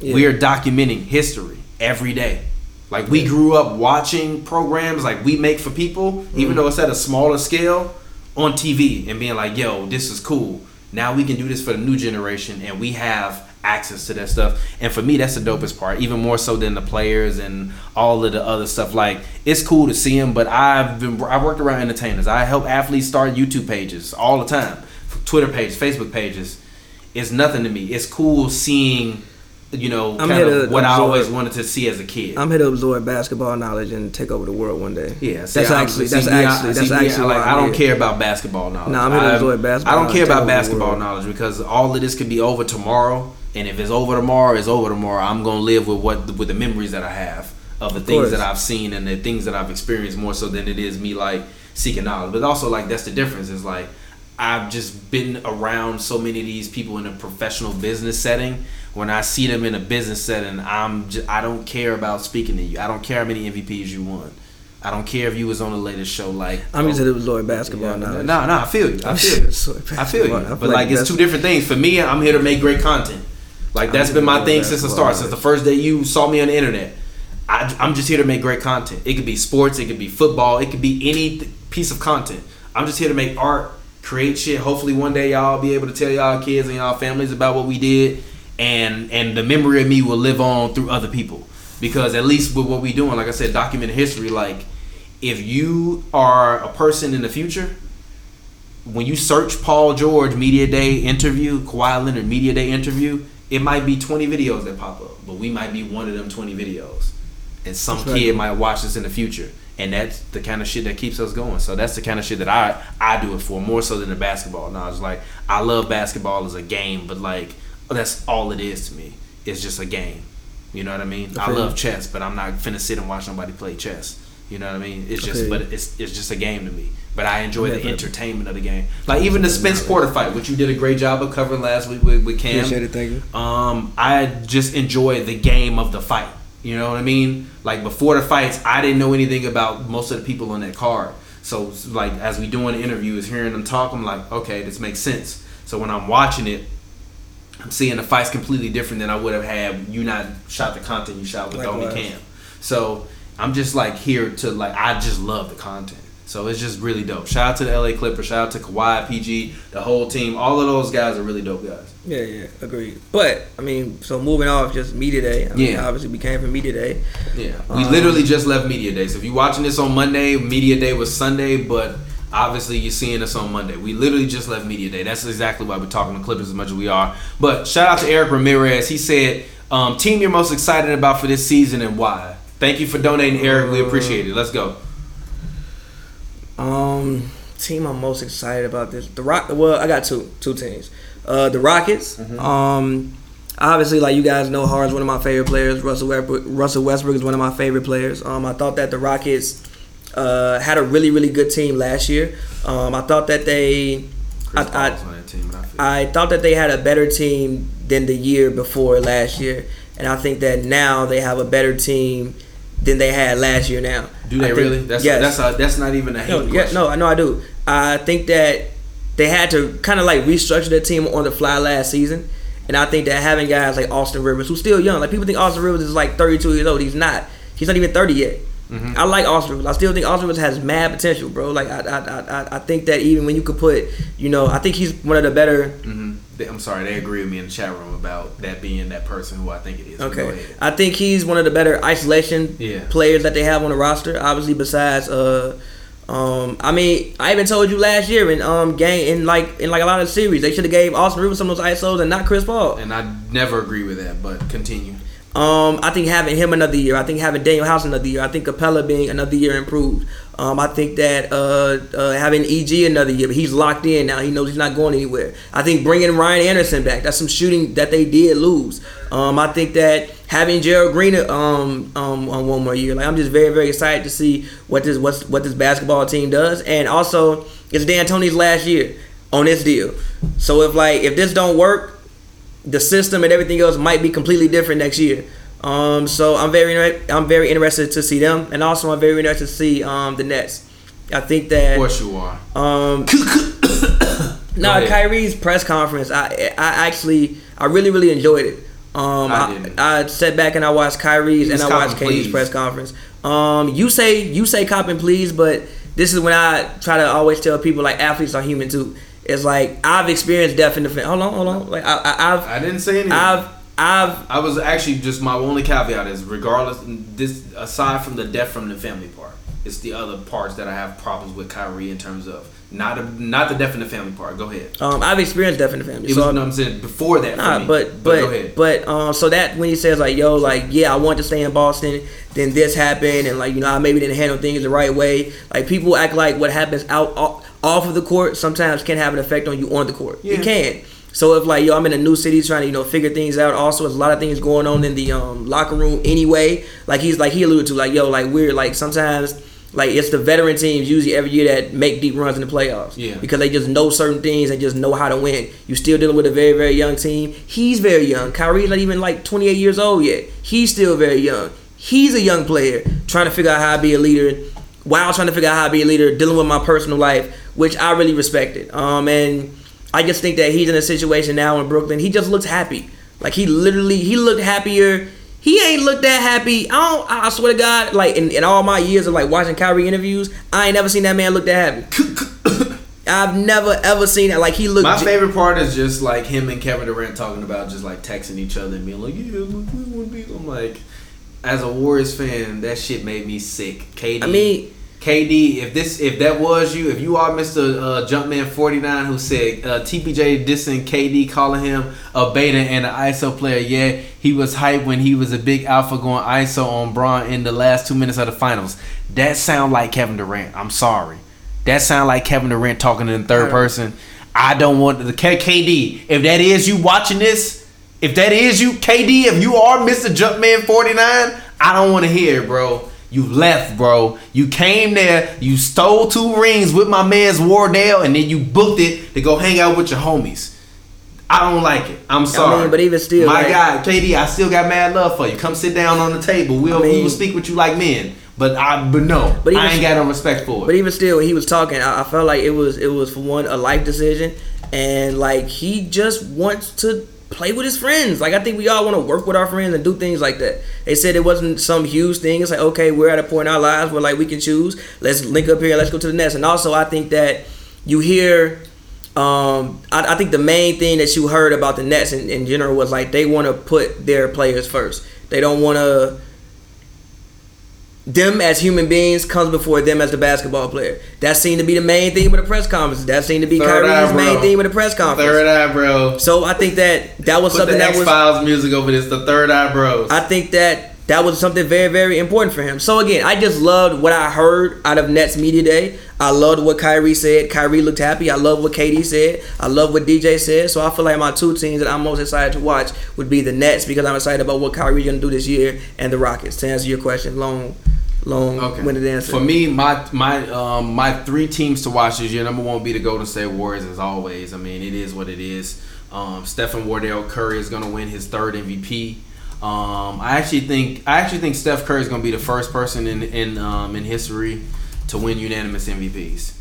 Yeah. We are documenting history every day. Like we grew up watching programs like we make for people, even mm-hmm. though it's at a smaller scale, on TV and being like, "Yo, this is cool." Now we can do this for the new generation, and we have access to that stuff. And for me, that's the dopest part, even more so than the players and all of the other stuff. Like it's cool to see them, but I've been I worked around entertainers. I help athletes start YouTube pages all the time, Twitter pages, Facebook pages. It's nothing to me. It's cool seeing, you know, I'm kind of what I always wanted to see as a kid. I'm here to absorb basketball knowledge and take over the world one day. Yeah, see, that's I'm- actually see, that's me, I- actually that's me, actually like I don't here. care about basketball knowledge. No, I'm here to I- enjoy basketball I don't care about basketball knowledge because all of this could be over tomorrow, and if it's over tomorrow, it's over tomorrow. I'm gonna live with what with the memories that I have of the things course. that I've seen and the things that I've experienced more so than it is me like seeking knowledge. But also like that's the difference is like I've just been around so many of these people in a professional business setting. When I see them in a business setting, I'm just, I don't care about speaking to you. I don't care how many MVPs you won. I don't care if you was on the latest show. Like I'm just oh, here to absorb basketball yeah, knowledge. No, no, I feel you. I feel you. I feel you. basketball. I feel But like it's two different things. For me, I'm here to make great content. Like that's been my thing since the start. Since the first day you saw me on the internet, I, I'm just here to make great content. It could be sports, it could be football, it could be any th- piece of content. I'm just here to make art, create shit. Hopefully, one day y'all be able to tell y'all kids and y'all families about what we did, and and the memory of me will live on through other people. Because at least with what we doing, like I said, documented history. Like if you are a person in the future, when you search Paul George media day interview, Kawhi Leonard media day interview, it might be 20 videos that pop up, but we might be one of them 20 videos, and some That's right. kid might watch this in the future, and that's the kind of shit that keeps us going. So that's the kind of shit that I I do it for more so than the basketball knowledge. Like I love basketball as a game, but like that's all it is to me. It's just a game. You know what I mean? I I love chess, but I'm not finna sit and watch nobody play chess. You know what I mean? It's just, but it's it's just a game to me. But I enjoy Yeah, the entertainment of the game. Like even the Spence Porter fight, which you did a great job of covering last week with, with Cam. Appreciate it, thank you. Um, I just enjoy the game of the fight. You know what I mean? Like before the fights, I didn't know anything about most of the people on that card. So like as we doing the interviews, hearing them talk, I'm like, okay, this makes sense. So when I'm watching it, I'm seeing the fights completely different than I would have had you not shot the content you shot with Domi Likewise. Cam. So I'm just like here to like I just love the content. So it's just really dope. Shout out to the LA Clippers. Shout out to Kawhi, PG, the whole team. All of those guys are really dope guys. Yeah, yeah, agreed. But I mean, so moving off just media day. I mean, Yeah. obviously we came from media day. Yeah, we Um, literally just left media day. So if you're watching this on Monday, media day was Sunday, but obviously you're seeing us on Monday. We literally just left media day. That's exactly why we're talking to Clippers as much as we are. But shout out to Eric Ramirez. He said, um, "Team you're most excited about for this season and why." Thank you for donating, Eric. We appreciate it. Let's go. Um, team I'm most excited about this. The Rock. Well, I got two two teams. Uh, the Rockets. Um, obviously, like you guys know, Harden's one of my favorite players. Russell Westbrook, Russell Westbrook is one of my favorite players. Um, I thought that the Rockets uh, had a really really good team last year. Um, I thought that they. I, I, team, I I thought that they had a better team than the year before last year, and I think that now they have a better team than they had last year. Now, Do they think- really? That's yes. that's a, that's not even a hate No, yeah, question. no, I know I do. I think that they had to kind of like restructure their team on the fly last season, and I think that having guys like Austin Rivers, who's still young, like people think Austin Rivers is like 32 years old. He's not. He's not even 30 yet. Mm-hmm. I like Austin Rivers. I still think Austin Rivers has mad potential, bro. Like I, I, I, I- I think that even when you could put, you know, I think he's one of the better. hmm I'm sorry, they agree with me in the chat room about that being that person who I think it is. Okay. I think he's one of the better isolation Yeah. players that they have on the roster. Obviously, besides, uh, um, I mean, I even told you last year in um game in like in like a lot of series they should have gave Austin Rivers some of those isos and not Chris Paul. And I never agree with that, but continue. Um, I think having him another year. I think having Danuel House another year. I think Capela being another year improved. Um, I think that uh, uh, having EG another year, but he's locked in now. He knows he's not going anywhere. I think bringing Ryan Anderson back. That's some shooting that they did lose. Um, I think that having Gerald Green um, um, on one more year. Like I'm just very very excited to see what this what's, what this basketball team does. And also, it's D'Antoni's last year on this deal. So if like if this don't work, the system and everything else might be completely different next year. Um, so I'm very I'm very interested to see them, and also I'm very interested to see um, the Nets. I think that. Of that course you are. um, no, ahead. Kyrie's press conference. I I actually I really really enjoyed it. Um, I I, didn't. I, sat back and I watched Kyrie's He and I watched copping KD's please. press conference. Um, you say you say cop and please, but this is when I try to always tell people like athletes are human too. It's like I've experienced death in the family. hold on hold on like I, I, I've I didn't say anything. I've I've I was actually just my only caveat is regardless this aside from the death from the family part, it's the other parts that I have problems with Kyrie in terms of not a, not the death from the family part. Go ahead. um I've experienced death in the family. It so was no, I'm saying before that. Nah, me. but go but ahead. but um, so that when he says like, yo, like, yeah, I want to stay in Boston, then this happened, and like, you know, I maybe didn't handle things the right way. Like, people act like what happens out off, of the court sometimes can have an effect on you on the court. Yeah. It can. So if like, yo, I'm in a new city trying to you know figure things out. Also, there's a lot of things going on in the um locker room anyway. Like he's like he alluded to like, yo, like we're like sometimes. Like it's the veteran teams usually every year that make deep runs in the playoffs. Yeah. Because they just know certain things and just know how to win. You still dealing with a very, very young team. He's very young. Kyrie's not even like 28 years old yet. He's still very young. He's a young player trying to figure out how to be a leader while trying to figure out how to be a leader, dealing with my personal life, which I really respected. Um, and I just think that he's in a situation now in Brooklyn. He just looks happy. Like he literally, he looked happier. He ain't looked that happy. I don't. I swear to God, like in, in all my years of like watching Kyrie interviews, I ain't never seen that man look that happy. I've never ever seen that. Like he looked. My favorite part is just like him and Kevin Durant talking about just like texting each other and being like, "Yeah, look, we want to be." I'm like, as a Warriors fan, that shit made me sick. KD. I mean, KD, if this, if that was you, if you are Mr. Uh, Jumpman forty nine who said uh, TPJ dissing KD, calling him a beta and an ISO player, yeah, he was hyped when he was a big alpha going ISO on Bron in the last two minutes of the finals. That sound like Kevin Durant. I'm sorry, that sound like Kevin Durant talking in third person. I don't want the K- KD. If that is you watching this, if that is you, KD, if you are Mr. Jumpman 49, I don't want to hear it, bro. You left, bro. You came there, you stole two rings with my man's Wardell, and then you booked it to go hang out with your homies. I don't like it. I'm sorry. but even still, my like- God, KD, I still got mad love for you. Come sit down on the table. We'll I we will speak with you like men. But I, but no, But even- I ain't got no respect for it. But even still, when he was talking, I, I felt like it was it was for one a life decision, and like he just wants to play with his friends. Like I think we all want to work with our friends and do things like that. They said it wasn't some huge thing. It's like okay, we're at a point in our lives where like we can choose. Let's link up here. Let's go to the Nets. And also, I think that you hear. Um, I, I think the main thing that you heard about the Nets in, in general was like they want to put their players first. They don't want to them as human beings comes before them as the basketball player. That seemed to be the main theme of the press conference. That seemed to be Third Kyrie's eye, main theme of the press conference. Third eye, bro. So I think that that was Put something the that was. Files music over this. The third eye, bros. I think that that was something very very important for him. So again, I just loved what I heard out of Nets media day. I loved what Kyrie said. Kyrie looked happy. I love what KD said. I love what DJ said. So I feel like my two teams that I'm most excited to watch would be the Nets because I'm excited about what Kyrie's gonna do this year, and the Rockets. To answer your question, long, long Okay. winded answer. For me, my my um my three teams to watch this year. Number one would be the Golden State Warriors, as always. I mean, it is what it is. Um, Stephen Wardell Curry is going to win his third MVP. Um, I actually think I actually think Steph Curry is going to be the first person in in um, in history to win unanimous MVPs.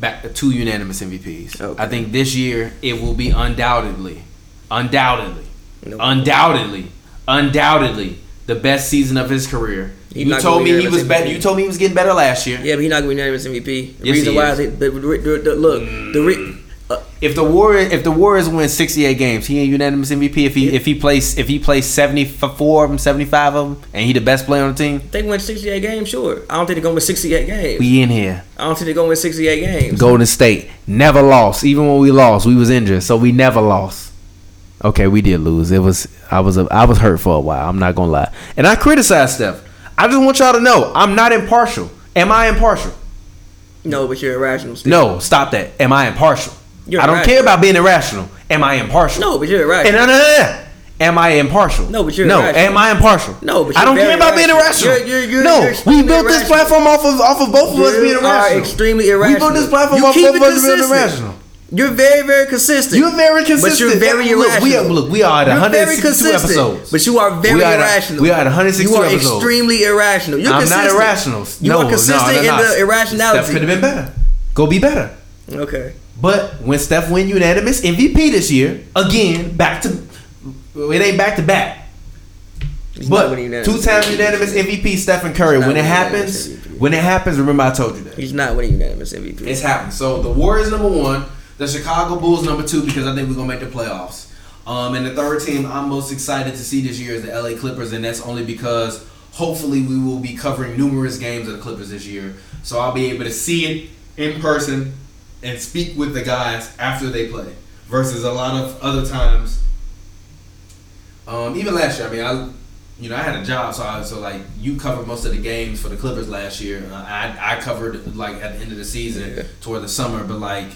Back to two unanimous MVPs. Okay. I think this year it will be undoubtedly, undoubtedly, No. undoubtedly, undoubtedly the best season of his career. He's you told me he was better. You told me he was getting better last year. Yeah, but he's not gonna be unanimous MVP. The Yes, reason why is. is it, the, the, the, the- look the re, uh, If the Warriors if the Warriors win 68 games, he ain't unanimous MVP. If he if he plays if he plays 74 of them, 75 of them, and he the best player on the team, they win 68 games. Sure, I don't think they're gonna win 68 games. we in here. I don't think they're gonna win 68 games. Golden State never lost. Even when we lost, we was injured, so we never lost. Okay, we did lose. It was I was I was hurt for a while. I'm not gonna lie, and I criticized Steph. I just want y'all to know I'm not impartial. Am I impartial? No, but you're irrational. Still. No, stop that. Am I impartial? You're I don't irrational. care about being irrational. Am I impartial? No, but you're And irrational. no, no, no, no. Am I impartial? No, but you're no. irrational. Am I impartial? No, but I you're don't care about being irrational. irrational. You're- you're- no, you're we built this platform off of off of both of us being irrational. extremely We built this platform You off of both of us being irrational. You're very, very consistent. You're very consistent. But you're very look, irrational. We are, look, we are at very 162 consistent. episodes. But you are very We are at- irrational. we are at 162 You are episodes. extremely irrational. You're I'm consistent. not irrational. You no, are consistent no, no, in no. the irrationality. Steph could have been better. Go be better. Okay. But when Steph win unanimous MVP this year, again, back to it ain't back to back. He's But two time MVP. unanimous MVP Stephen Curry. When it happens, when it happens, remember I told you that. He's not winning unanimous MVP. It's happened. So the Warriors number one, the Chicago Bulls number two because I think we're gonna make the playoffs. Um, and the third team I'm most excited to see this year is the LA Clippers, and that's only because hopefully we will be covering numerous games of the Clippers this year, so I'll be able to see it in person and speak with the guys after they play. Versus a lot of other times. Um, even last year, I mean, I you know, I had a job, so I, so like you covered most of the games for the Clippers last year. Uh, I I covered like at the end of the season Yeah. toward the summer, but like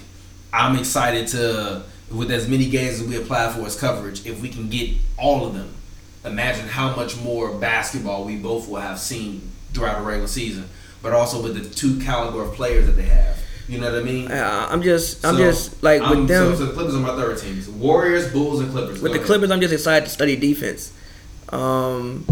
I'm excited to with as many games as we apply for as coverage, if we can get all of them. Imagine how much more basketball we both will have seen throughout a regular season, but also with the two caliber of players that they have. You know what I mean? Uh, I'm just, I'm just like with them. So, so the Clippers are my third teams: Warriors, Bulls, and Clippers. with Go the ahead. Clippers, I'm just excited to study defense. Um,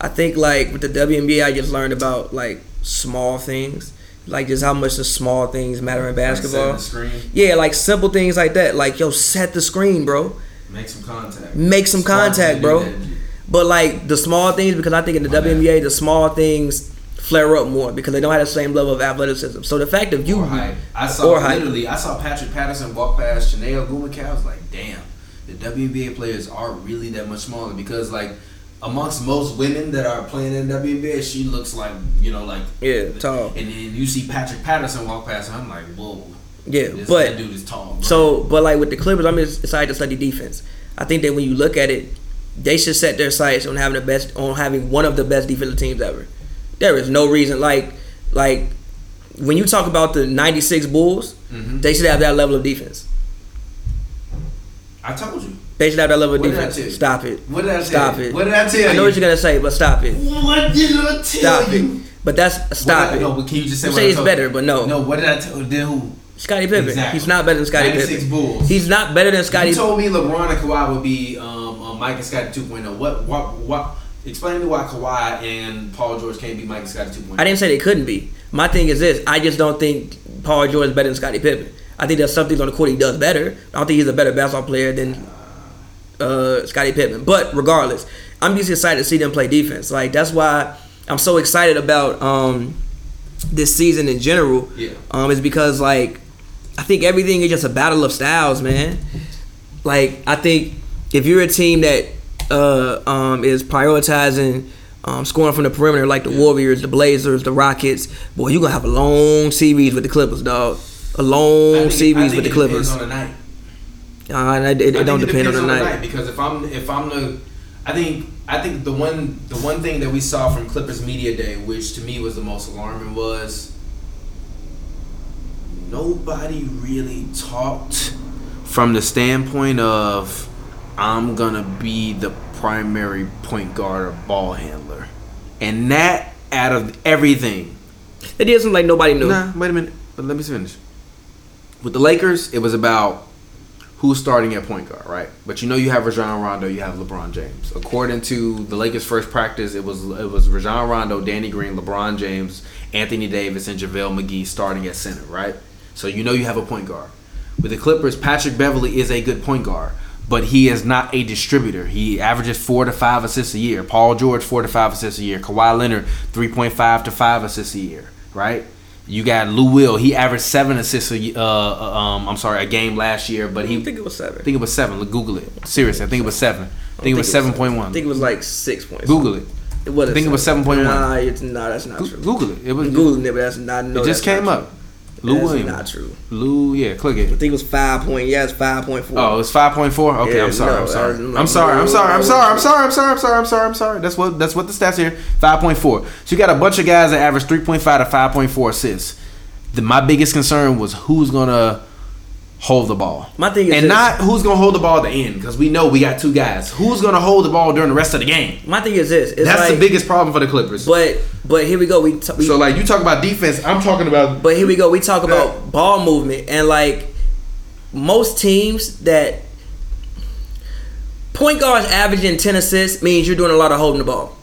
I think like with the WNBA, I just learned about like small things, like just how much the small things matter in Like, basketball. screen, Yeah, like simple things like that. Like yo, set the screen, bro. make some contact. Make some Sparks contact, bro. But like the small things, because I think in the My. WNBA, the small things flare up more because they don't have the same level of athleticism. So the fact of you, Or height. I saw or literally. I saw Patrick Patterson walk past Chanel Gumaka. I was like, damn, the WNBA players are really that much smaller because like amongst most women that are playing in WNBA, she looks like you know like yeah, tall, And then you see Patrick Patterson walk past, and I'm like, whoa, yeah, this but that dude is tall. Bro. So, but like with the Clippers, I'm just excited to study defense. I think that when you look at it, they should set their sights on having the best, on having one of the best defensive teams ever. There is no reason like, like when you talk about the '96 Bulls, Mhm. they should have that level of defense. I told you. They should have that level of I defense. Stop it. What did I tell Stop you? it. What did I tell I know what you're gonna say, but stop it. What did I tell Stop you? it. But that's stop What it. No, but can you just say You what say it's better, but no. No, what did I tell? Then who? Scottie Pippen. Exactly. He's not better than Scottie 96 Pippen. Bulls. He's not better than Scottie. You told me LeBron and Kawhi would be um, um, Mike and Scottie 2.0. What? What? What? Explain to me why Kawhi and Paul George can't be Mike and Scottie 2.0. I didn't say they couldn't be. My thing is this: I just don't think Paul George is better than Scottie Pippen. I think there's some things on the court he does better. I don't think he's a better basketball player than. Uh, Scottie Pippen. But regardless, I'm just excited to see them play defense. Like that's why I'm so excited about um, this season in general. Yeah. Um, is because like I think everything is just a battle of styles, man. Like I think if you're a team that uh, um, is prioritizing um, scoring from the perimeter, like the Warriors, the Blazers, the Rockets, boy, you're gonna have a long series with the Clippers, dog. A long series with the Clippers. On the. Uh, it, it, I it don't depend on depends the night. because if I'm if I'm the I think I think the one the one thing that we saw from Clippers media day, which to me was the most alarming, was nobody really talked from the standpoint of I'm gonna be the primary point guard or ball handler, and that out of everything It isn't like nobody knew. Nah, wait a minute. But let me finish. With the Lakers, it was about who's starting at point guard, right? But you know you have Rajon Rondo, you have LeBron James. According to the Lakers' first practice, it was it was Rajon Rondo, Danny Green, LeBron James, Anthony Davis, and JaVale McGee starting at center, right? So you know you have a point guard. With the Clippers, Patrick Beverley is a good point guard, but he is not a distributor. He averages four to five assists a year. Paul George four to five assists a year. Kawhi Leonard three point five to five assists a year, right? You got Lou Will. He averaged seven assists a uh, uh, um I'm sorry a game last year, but he I think it was seven. I think it was seven. Look, Google it. Seriously, I think it was seven. I think it was seven point one. I think it was like six points. Google it. It was. I think it was 7.1. Nah, it's nah, that's not true. Google it. It was. I'm googling it, but that's not. No, it just came up. Lou That's Williams. not true. Lou, yeah, click it. I think it was five point. Yeah, it's five point four. Oh, it's five point four. Okay, Yeah, I'm sorry. no, I'm sorry. that's- I'm sorry. I'm sorry. I'm sorry. I'm sorry. I'm sorry. I'm sorry. I'm sorry. I'm sorry. That's what that's what the stats here. Five point four. So you got a bunch of guys that average three point five to five point four assists. The, my biggest concern was who's gonna hold the ball. My thing is and this. not who's gonna hold the ball at the end because we know we got two guys. Who's gonna hold the ball during the rest of the game? My thing is this. It's That's like, the biggest problem for the Clippers. But but here we go. We, t- we so like you talk about defense, I'm talking about But here we go. We talk about ball movement and like most teams that point guards averaging ten assists means you're doing a lot of holding the ball.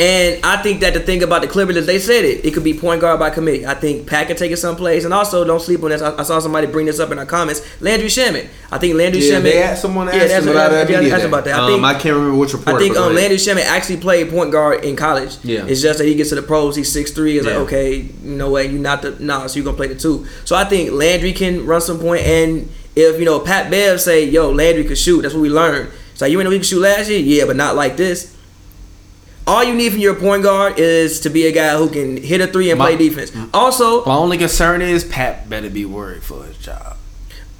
And I think that the thing about the Clippers is they said it. It could be point guard by committee. I think Pat can take it someplace. And also, don't sleep on this. I, I saw somebody bring this up in our comments. Landry Shamet. I think Landry Yeah, Shamet. they asked someone asked that's- about that's- that that's- media that's about that. I Um, think I can't remember which report. I think but um. Landry Shamet actually played point guard in college. Yeah. It's just that he gets to the pros, he's six three. It's Yeah. like, okay, you know what, you're not the nah, so you're gonna play the two. So I think Landry can run some point. point and if you know Pat Bev say, yo, Landry could shoot, that's what we learned. So you know we could shoot last year? Yeah, but not like this. All you need from your point guard is to be a guy who can hit a three and My- play defense. Also, My only concern is Pat better be worried for his job.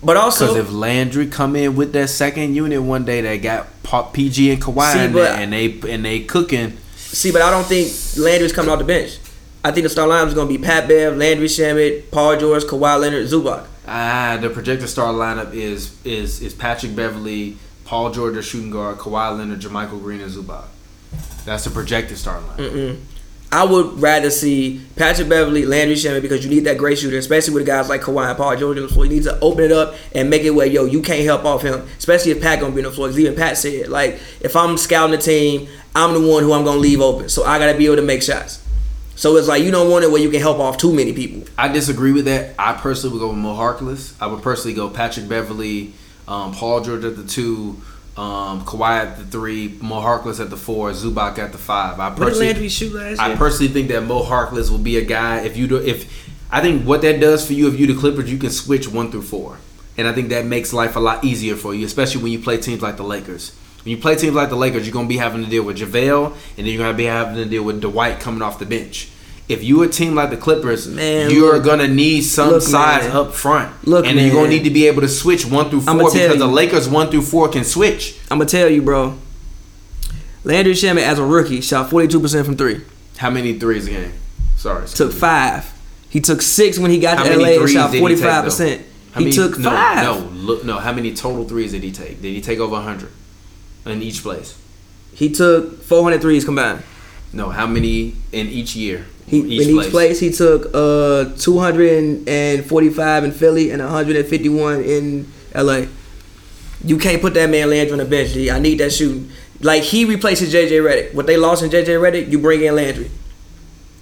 but also, Because if Landry come in with that second unit one day that got PG and Kawhi See, in but- there and they and they cooking, see, but I don't think Landry's coming off the bench. I think the star lineup is gonna be Pat Bev, Landry Shamet, Paul George, Kawhi Leonard, Zubac. ah, the projected star lineup is is is Patrick Beverley, Paul George, the shooting guard, Kawhi Leonard, JaMychal Green, and Zubac. That's the projected star lineup. Mm-mm. I would rather see Patrick Beverley, Landry Shamet because you need that great shooter, especially with guys like Kawhi and Paul George on the floor. You need to open it up and make it where yo you can't help off him, especially if Pat gonna be on the floor. 'Cause even Pat said like if I'm scouting the team, I'm the one who I'm gonna leave open, so I gotta be able to make shots. So it's like you don't want it where you can help off too many people. I disagree with that. I personally would go with Mo Harkless. I would personally go Patrick Beverley, um, Paul George at the two, um, Kawhi at the three, Mo Harkless at the four, Zubac at the five. I personally, shoot last I personally think that Mo Harkless will be a guy. If you do, if I think what that does for you, if you the Clippers, you can switch one through four, and I think that makes life a lot easier for you, especially when you play teams like the Lakers. When you play teams like the Lakers, you're gonna be having to deal with JaVale, and then you're gonna be having to deal with Dwight coming off the bench. If you a team like the Clippers, Man, you're look. gonna need some Look, size man. up front. Look, and then you're gonna need to be able to switch one through four because the. Lakers one through four can switch. I'm gonna tell you, bro. Landry Shamet as a rookie shot 42% from three. How many threes a game? Sorry, Took five. He took six when he got How to LA and shot did he take, 45. percent He many- took no, five. No, look, no. How many total threes did he take? Did he take over hundred in each place? He took 400 threes combined. No. How many in each year? He, in each place. he took uh 245 in Philly and 151 in LA. You can't put that man Landry on the bench. G. I need that shooting. Like he replaces JJ Redick. What they lost in JJ Redick, you bring in Landry.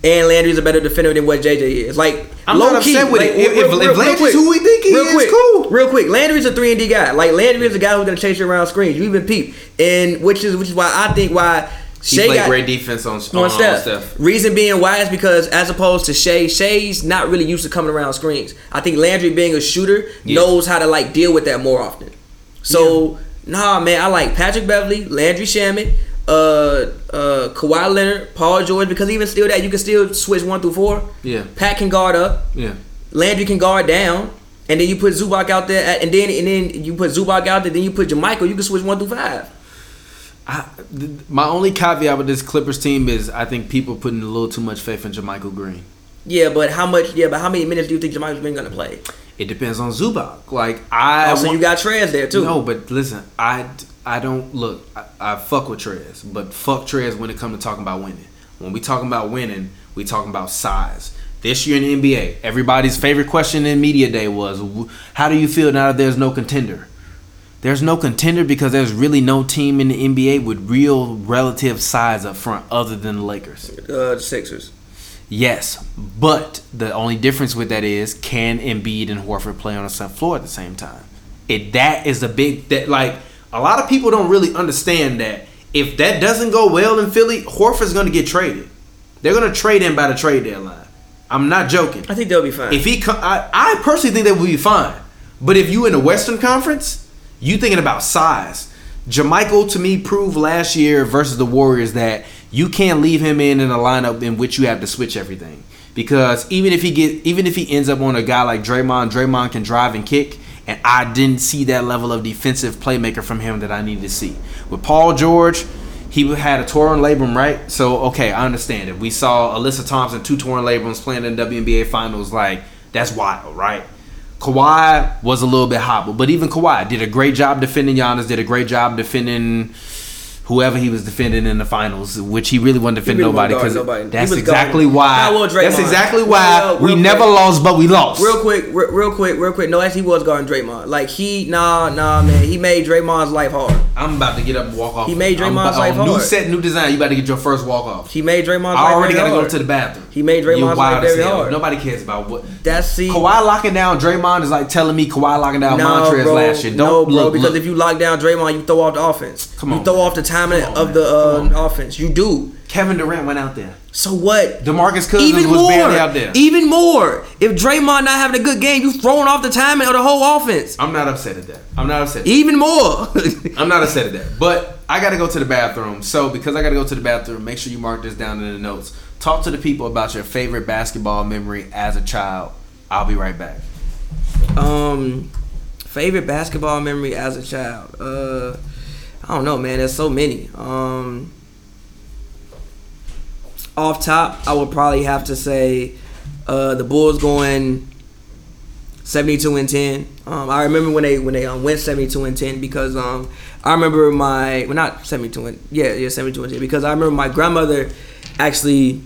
and Landry's a better defender than what JJ is. Like, I'm low not key, upset with like, it. If- real- if- real- if Landry's quick, who we think he real is, quick, cool. Real quick, Landry's a three and D guy. Like Landry is a guy who's gonna chase you around screens. You even peep, and which is which is why I think why He Shai played great defense on, on, Steph. Steph. Reason being why is because as opposed to Shai, Shai's not really used to coming around screens. I think Landry being a shooter Yeah. knows how to like deal with that more often. So nah, man, I like Patrick Beverley, Landry Shamet, uh, uh, Kawhi Leonard, Paul George. Because even still that you can still switch one through four. Yeah. Pat can guard up. Yeah. Landry can guard down. And then you put Zubac out there, at- and then and then you put Zubac out there. Then you put JaMychal. You can switch one through five. I, th- my only caveat with this Clippers team is I think people putting a little too much faith in JaMychal Green. Yeah, but how much? Yeah, but how many minutes do you think JaMychal's been gonna play? It depends on Zubac. Like I, oh, Also, want- you got Trez there too. No, but listen, I, I don't look. I, I fuck with Trez, but fuck Trez when it comes to talking about winning. When we talking about winning, we talking about size. This year in the NBA, everybody's favorite question in media day was, "How do you feel now that there's no contender?" There's no contender because there's really no team in the NBA with real relative size up front other than the Lakers. Uh, the Sixers. Yes, but the only difference with that is can Embiid and Horford play on the same floor at the same time? It that is the big that like a lot of people don't really understand that if that doesn't go well in Philly, Horford's going to get traded. They're going to trade him by the trade deadline. I'm not joking. I think they'll be fine. If he, I, I personally think they will be fine. But if you in the Western Conference, you thinking about size. JaMychal to me proved last year versus the Warriors that you can't leave him in in a lineup in which you have to switch everything. Because even if he get, even if he ends up on a guy like Draymond, Draymond can drive and kick, and I didn't see that level of defensive playmaker from him that I needed to see. With Paul George, he had a torn labrum, right? So okay, I understand it. We saw Alyssa Thomas two torn labrums playing in WNBA finals. Like that's wild, right? Kawhi was a little bit hobbled, but even Kawhi did a great job defending Giannis. Did a great job defending whoever he was defending in the finals, which he really wasn't defending really nobody because that's exactly guarding- why. That's exactly why we real never quick. lost, but we lost. real quick, real quick, real quick. No, actually, he was guarding Draymond. Like he, nah, nah, man. He made Draymond's life hard. I'm about to get up and walk off. He made Draymond's about- life oh, New hard. set, new design. You about to get your first walk off. He made Draymond's I already gotta go to the bathroom. He made Draymond's life very hard. Nobody cares about what. That's see. Kawhi locking down Draymond is like telling me Kawhi locking down No, Montrez bro. last year. Don't no, bro. look, because look. if you lock down Draymond, you throw off the offense. Come on, you throw off the timing Come on, of the uh, on. offense. You do. Kevin Durant went out there. So what? DeMarcus Cousins Even was more. barely out there. Even more. If Draymond not having a good game, you throwing off the timing of the whole offense. I'm not upset at that. I'm not upset. Even more. I'm not upset at that. But I got to go to the bathroom. So because I got to go to the bathroom, make sure you mark this down in the notes. Talk to the people about your favorite basketball memory as a child. I'll be right back. Um, favorite basketball memory as a child. Uh, I don't know, man. There's so many. Um, off top, I would probably have to say uh, the Bulls going 72 and 10. Um, I remember when they when they um, went 72 and 10 because um, I remember my well not 72 and yeah yeah 72 and 10 because I remember my grandmother actually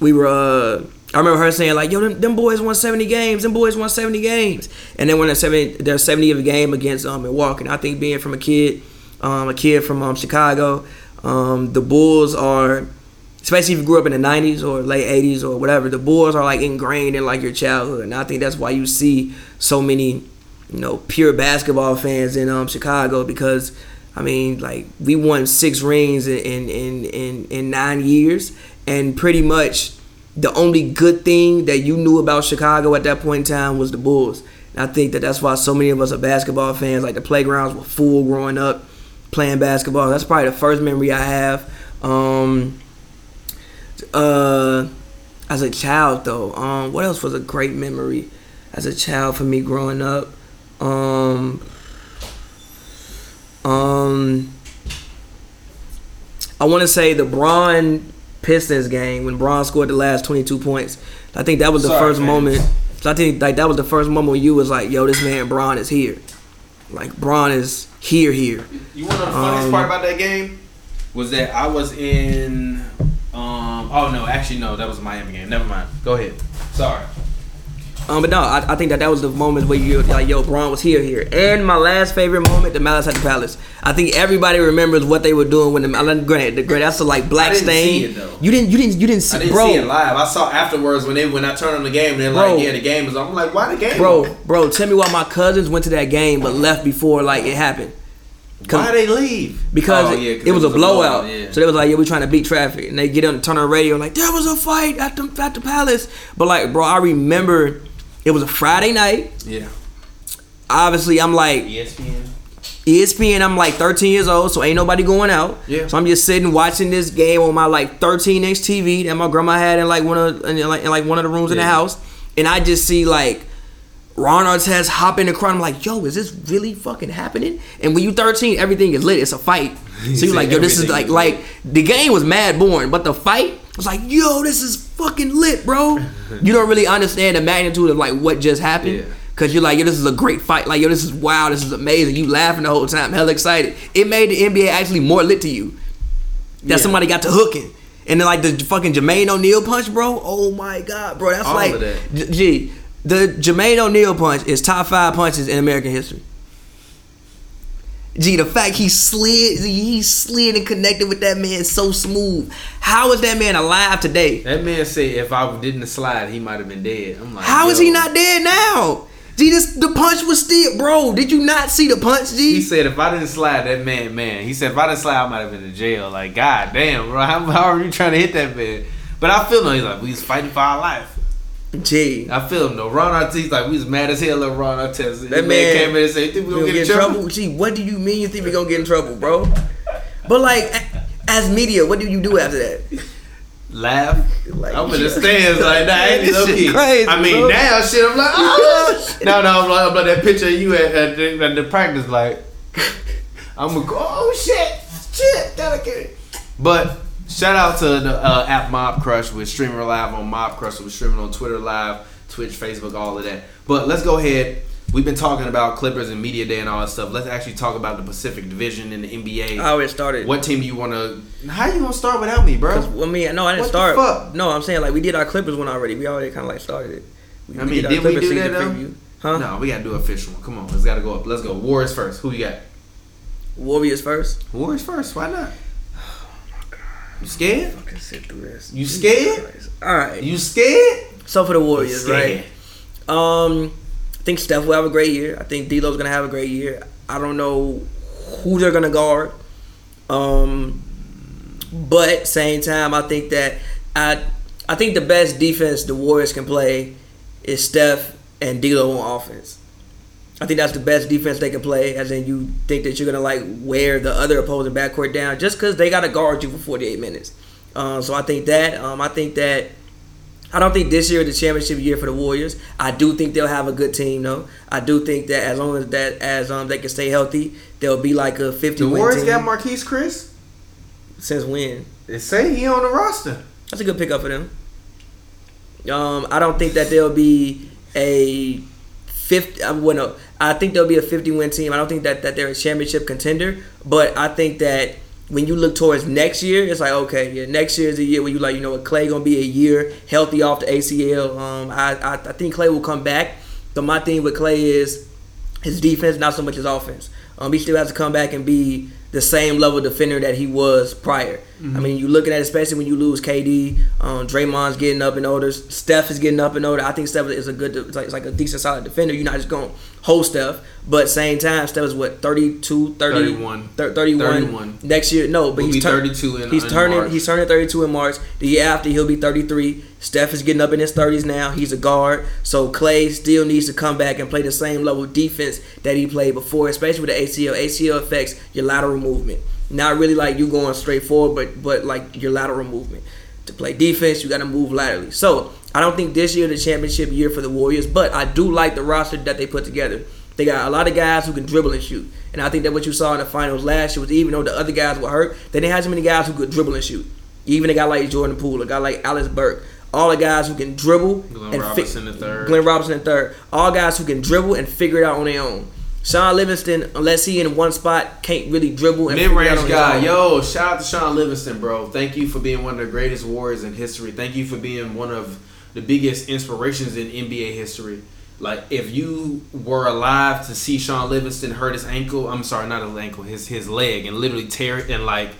we were uh, I remember her saying like yo them, them boys won 70 games them boys won 70 games and then when they're 70 their 70th game against um Milwaukee and I think being from a kid um, a kid from um, Chicago. Um, the Bulls are especially if you grew up in the 90s or late 80s or whatever the bulls are like ingrained in like your childhood. And i think that's why you see so many you know pure basketball fans in um chicago because i mean like we won six rings in in in in, in nine years. And pretty much the only good thing that you knew about chicago at that point in time was the bulls. And i think that that's why so many of us are basketball fans. Like the playgrounds were full growing up playing basketball. That's probably the first memory i have. Um uh as a child though um what else was a great memory as a child for me growing up? Um um I want to say the Bron Pistons game when Bron scored the last 22 points. I think that was the Sorry, first fans. moment I think like that was the first moment when you was like yo this man Bron is here. Like Bron is here here You want to know the funniest Um, part about that game? Was that I was in. Um, oh no, actually no, that was a Miami game. Never mind. Go ahead. Sorry. Um, but no, I, I think that that was the moment where you like, yo, Bron was here, here. And my last favorite moment, the Malice at the Palace. I think everybody remembers what they were doing when the Granted, granted, the granted that's a like black stain. see it, though. you didn't, you didn't, you didn't see, I didn't bro. see it live. I saw afterwards when they when I turned on the game and they're Bro. like, yeah, the game is. on. I'm like, why the game? Bro, on? bro, tell me why my cousins went to that game but left before like it happened. why they leave? Because Oh, it, yeah, 'cause it was a blowout. yeah. So they was like, yeah, we trying to beat traffic. And they get on turn on the radio like, there was a fight at the at the palace. But like, bro, I remember it was a Friday night. yeah. Obviously, I'm like ESPN. ESPN, I'm like 13 years old, so ain't nobody going out. Yeah. So I'm just sitting watching this game on my like 13 inch TV that my grandma had in like one of in like, in like one of the rooms in the house, and I just see like Ron Artest hop in the crowd. I'm like, yo, is this really fucking happening? And when you 13, everything is lit. It's a fight. So you're like, yo, this is like like the game was mad boring, but the fight was like, yo, this is fucking lit, bro. you don't really understand the magnitude of like what just happened. Yeah. Cause you're like, yo, this is a great fight. Like, yo, this is wow, this is amazing. You laughing the whole time, hell excited. It made the NBA actually more lit to you. That Yeah. somebody got to hooking. And then like the fucking Jermaine O'Neal punch, bro. Oh my god, bro. That's All like that. G- Gee, the Jermaine O'Neal punch is top five punches in American history. Gee, the fact he slid, he slid and connected with that man so smooth. How is that man alive today? That man said if I didn't slide, he might have been dead. I'm like, How is yo. he not dead now? Gee, this the punch was still, bro. Did you not see the punch, G? He said if I didn't slide, that man, man. He said if I didn't slide, I might have been in jail. Like, god damn, bro. How, how are you trying to hit that man? But I feel him. He's like, we was fighting for our life. Gee, I feel him though. Ron Artest, like, we was mad as hell at Ron Artest. That man, man- came in and said, think we gonna get in trouble? Gee, what do you mean you think we gonna get in trouble, bro? But like, as media, what do you do after that? Laugh. Like, I'm in the stands like that. Ain't This shit crazy, I mean, bro. now shit. I'm like, oh. no, no. I'm like, I'm like that picture of you at, at, the, at the practice. Like, I'm gonna go. Oh shit, shit. Gotta get it. But shout out to the uh, app Mobcrush. We're streaming live on Mobcrush. We're streaming on Twitter live, Twitch, Facebook, all of that. But let's go ahead. We've been talking about Clippers and media day and all that stuff. Let's actually talk about the Pacific Division in the NBA. I always started. what team do you want to? How you gonna start without me, bro? Well, I mean, no, I didn't What the start. fuck? No, I'm saying like we did our Clippers one already. We already kind of like started it. We, I mean, our did we do that though? preview. Huh? No, we gotta do an official one. Come on, let's gotta go up. Let's go. Warriors first. Who you got? Warriors first. Warriors first. Why not? You scared? Fucking sit through this. You scared? All right. You scared? So for the Warriors, right? Um, I think Steph will have a great year. I think D'Lo's gonna have a great year. I don't know who they're gonna guard. Um, but same time, I think that I I think the best defense the Warriors can play is Steph and D'Lo on offense. I think that's the best defense they can play. As in, you think that you're gonna like wear the other opposing backcourt down just because they gotta guard you for 48 minutes. Um, so I think that. Um, I think that. I don't think this year is the championship year for the Warriors. I do think they'll have a good team though. I do think that as long as that as um they can stay healthy, they'll be like a 50 The Warriors team. got Marquese Chriss. Since when? They say he on the roster. That's a good pickup for them. Um, I don't think that they'll be a fifty. I well, no, I think they'll be a fifty win team. I don't think that that they're a championship contender. But I think that when you look towards next year, it's like okay, yeah, next year is the year where you like you know what Klay gonna be a year healthy off the ACL. Um, I I, I think Klay will come back. But my thing with Klay is his defense, not so much his offense. Um, he still has to come back and be the same level defender that he was prior. I mean, you looking at it, especially when you lose KD, um, Draymond's getting up and older, Steph is getting up and older. I think Steph is a good, it's like, it's like a decent, solid defender. You're not just going to hold Steph, but same time, Steph is what 32, 30, 31. thir- 31, 31. next year. No, but He'll he's be tur- 32 in- he's in turning March. he's turning 32 in March. The year after he'll be 33. Steph is getting up in his 30s now. He's a guard, so Klay still needs to come back and play the same level of defense that he played before, especially with the ACL. ACL affects your lateral movement. Not really like you going straight forward, but but like your lateral movement. To play defense, you got to move laterally. So I don't think this year the championship year for the Warriors, but I do like the roster that they put together. They got a lot of guys who can dribble and shoot, and I think that what you saw in the finals last year was even though the other guys were hurt, they didn't have so many guys who could dribble and shoot. Even a guy like Jordan Poole, a guy like Alec Burke, all the guys who can dribble Glenn and Robinson the third. Glenn Robinson the third, all guys who can dribble and figure it out on their own. Shaun Livingston, unless he in one spot, can't really dribble and Mid range guy. Yo, shout out to Shaun Livingston, bro. Thank you for being one of the greatest warriors in history. Thank you for being one of the biggest inspirations in NBA history. Like if you were alive to see Sean Livingston hurt his ankle, I'm sorry, not his ankle, his his leg, and literally tear it, and like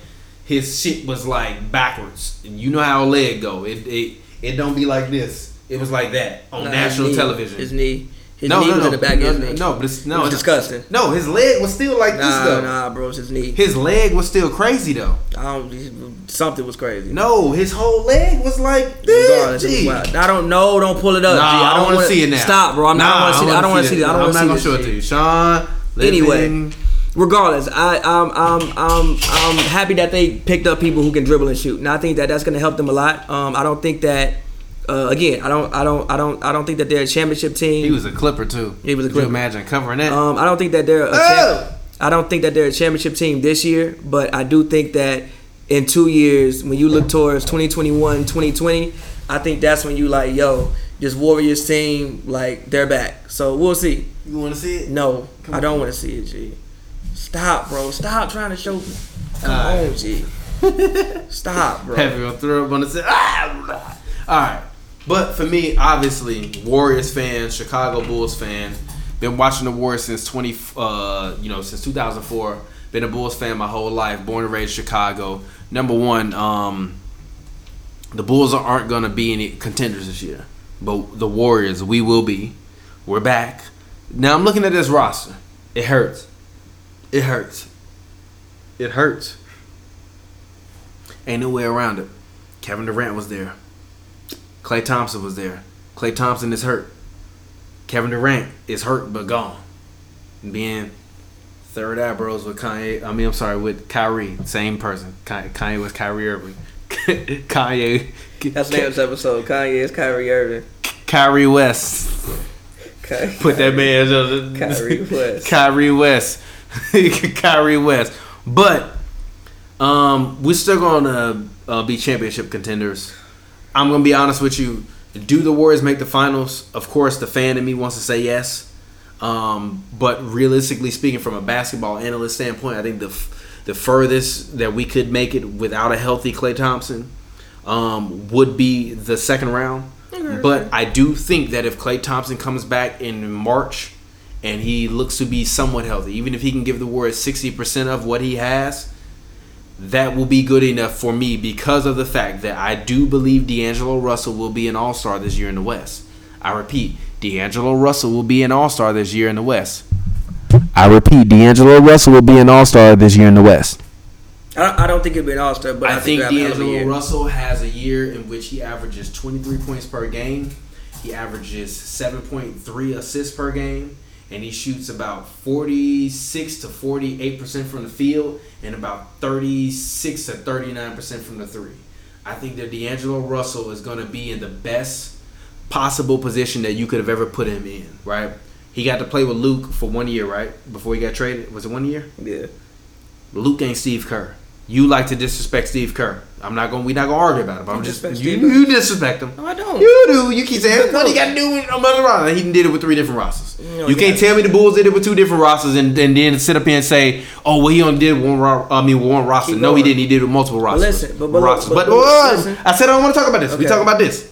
his shit was like backwards. And you know how a leg go. It it it don't be like this. It was like that on national knee- television. His knee. His no, knee no, was no, in the back no, of his no, knee. no, but it's no, it disgusting. No, his leg was still like this though. nah, bro, it's his knee. His leg was still crazy though. I don't. Something was crazy. No, his whole leg was like this. Regardless, it was G. wild. I don't know. Don't pull it up. Nah, G. I don't want to see it now. Stop, bro. I'm nah, not. I don't want to see. it. I don't want to see it. I don't want to see I'm not gonna show it to you, Sean. Anyway, regardless, I um um um I'm happy that they picked up people who can dribble and shoot. And I think that that's going to help them a lot. Um, I don't think that. Uh, again, I don't, I don't, I don't, I don't think that they're a championship team. he was a Clipper too. He was a Could you Clipper. imagine covering that? Um, I don't think that they're. A Oh! champ- I don't think that they're a championship team this year, but I do think that in two years, when you look towards 2021, 2020, I think that's when you like, yo, this Warriors team, like they're back. So we'll see. you want to see it? No, Come I don't want to see it, G. Stop, bro. Stop trying to show. Me. Come Alright. on, G. Stop, bro. Heavy on throw up on the set. Ah! All right, but for me, obviously, Warriors fan, Chicago Bulls fan. Been watching the Warriors since twenty, uh, you know, since two thousand four. Been a Bulls fan my whole life. Born and raised Chicago. Number one, um, the Bulls aren't gonna be any contenders this year, but the Warriors, we will be. We're back. Now I'm looking at this roster. It hurts. It hurts. It hurts. Ain't no way around it. Kevin Durant was there. Klay Thompson was there. Klay Thompson is hurt. Kevin Durant is hurt but gone. Being third eye bros with Kanye. I mean, I'm sorry, with Kyrie, same person. Kanye, Kanye was Kyrie Irving. Kanye. That's of this episode. Kanye is Kyrie Irving. Kyrie West. Ky- Put that man Kyrie West. Kyrie West. Kyrie West. But um, we're still gonna uh, be championship contenders. I'm gonna be honest with you. Do the Warriors make the finals? Of course, the fan in me wants to say yes. Um, but realistically speaking, from a basketball analyst standpoint, I think the f- the furthest that we could make it without a healthy Klay Thompson um, would be the second round. But I do think that if Klay Thompson comes back in March and he looks to be somewhat healthy, even if he can give the Warriors sixty percent of what he has, that will be good enough for me because of the fact that I do believe D'Angelo Russell will be an All Star this year in the West. I repeat, D'Angelo Russell will be an All Star this year in the West. I repeat, D'Angelo Russell will be an All Star this year in the West. I don't, think it'll be an All Star, but I, I think he'll have a hell of a D'Angelo. Russell has a year in which he averages 23 points per game. He averages 7.3 assists per game. And he shoots about 46 to 48% from the field and about 36 to 39% from the three. I think that D'Angelo Russell is going to be in the best possible position that you could have ever put him in, right? He got to play with Luke for one year, right? Before he got traded. Was it one year? Yeah. Luke ain't Steve Kerr. You like to disrespect Steve Kerr. I'm not gonna. We not gonna argue about it. But I'm just you, you disrespect him. No, I don't. You do. You keep saying what he got to do with another roster. He did it with three different rosters. No, you can't tell me the Bulls did it with two different rosters and, and then sit up here and say, "Oh, well, he only did one. ro- I mean, one roster." Keep no, he didn't. He did it with multiple rosters. listen, but- but rosters. but- But, but listen. I said I don't want to talk about this. We Okay. talk about this.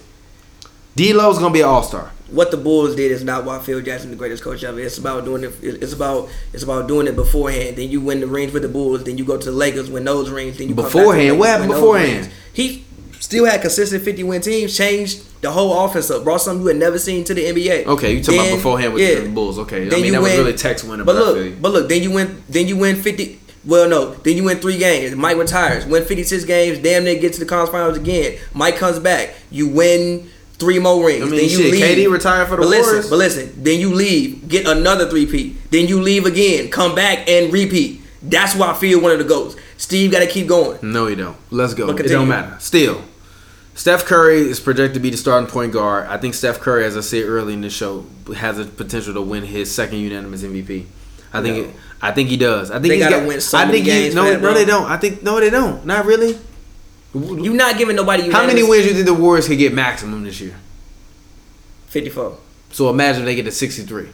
D D'Lo's gonna be an All Star. What the Bulls did is not why Phil Jackson the greatest coach ever. It's about doing it. It's about it's about doing it beforehand. Then you win the rings with the Bulls. Then you go to the Lakers, win those rings. Then you come back to the Beforehand? What happened beforehand? He still had consistent fifty win teams. Changed the whole offense up. Brought something you had never seen to the NBA. Okay, you talking Then- about beforehand with yeah. the Bulls? Okay, I mean you that was really text winning. But But, look, but look, then you win. Then you win fifty. Well, no. Then you win three games. Mike retires. Win fifty six games. Damn near get to the conference finals again. Mike comes back. You win three more rings. I mean, then you shit, leave. KD retired for the but Warriors. Listen, but listen. Then you leave. Get another three P. Then you leave again. Come back and repeat. That's why I feel one of the goals. Steve got to keep going. No, he don't. Let's go. It don't matter. Still, Steph Curry is projected to be the starting point guard. I think Steph Curry, as I said early in the show, has the potential to win his second unanimous MVP. I think. No. It, I think he does. I think They he's gotta got, win so I many think he- games no, for that, no, they don't. I think no, they don't. Not really. You not giving nobody. How many wins do you think the Warriors could get maximum this year? Fifty four. So imagine they get to sixty-three.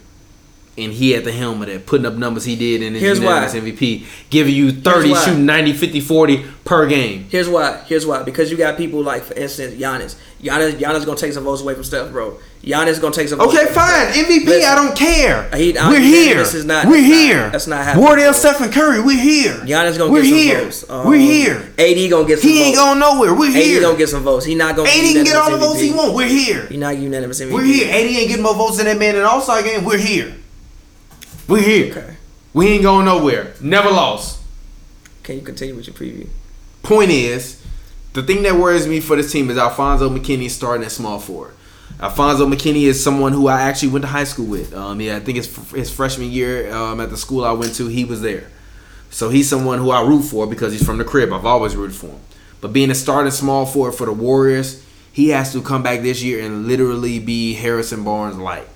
and he at the helm of that, putting up numbers he did in his Here's why. unanimous MVP, giving you 30, shooting 90, 50, 40 per game. Here's why. Here's why. Because you got people like, for instance, Giannis. Giannis, Giannis gonna take some votes away from Steph, bro. Giannis gonna take some. Okay, fine. MVP, Listen, I don't care. He- I- we're here. this is not- we're that's not- here. that's not happening. Wardell, Stephen Curry, we're here. Giannis gonna we're get some here. votes. Um, we're here. AD gonna get some votes. He ain't going nowhere. We're here. AD here. gonna get some votes. He not gonna. AD get can get all the votes he want. We're here. He not unanimous MVP. We're here. AD ain't getting more votes than that man in All Star game. We're here. We're here. Okay. We ain't going nowhere. Never lost. Can you continue with your preview? Point is, the thing that worries me for this team is Alfonzo McKinnie starting at small forward. Alfonzo McKinnie is someone who I actually went to high school with. Um, yeah, I think it's his freshman year um, at the school I went to. He was there, so he's someone who I root for because he's from the crib. I've always rooted for him. But being a starting small forward for the Warriors, he has to come back this year and literally be Harrison Barnes light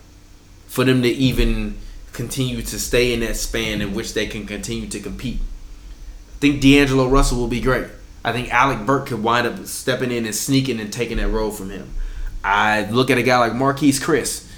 for them to even continue to stay in that span in which they can continue to compete. I think D'Angelo Russell will be great. I think Alec Burke could wind up stepping in and sneaking and taking that role from him. I look at a guy like Marquese Chriss.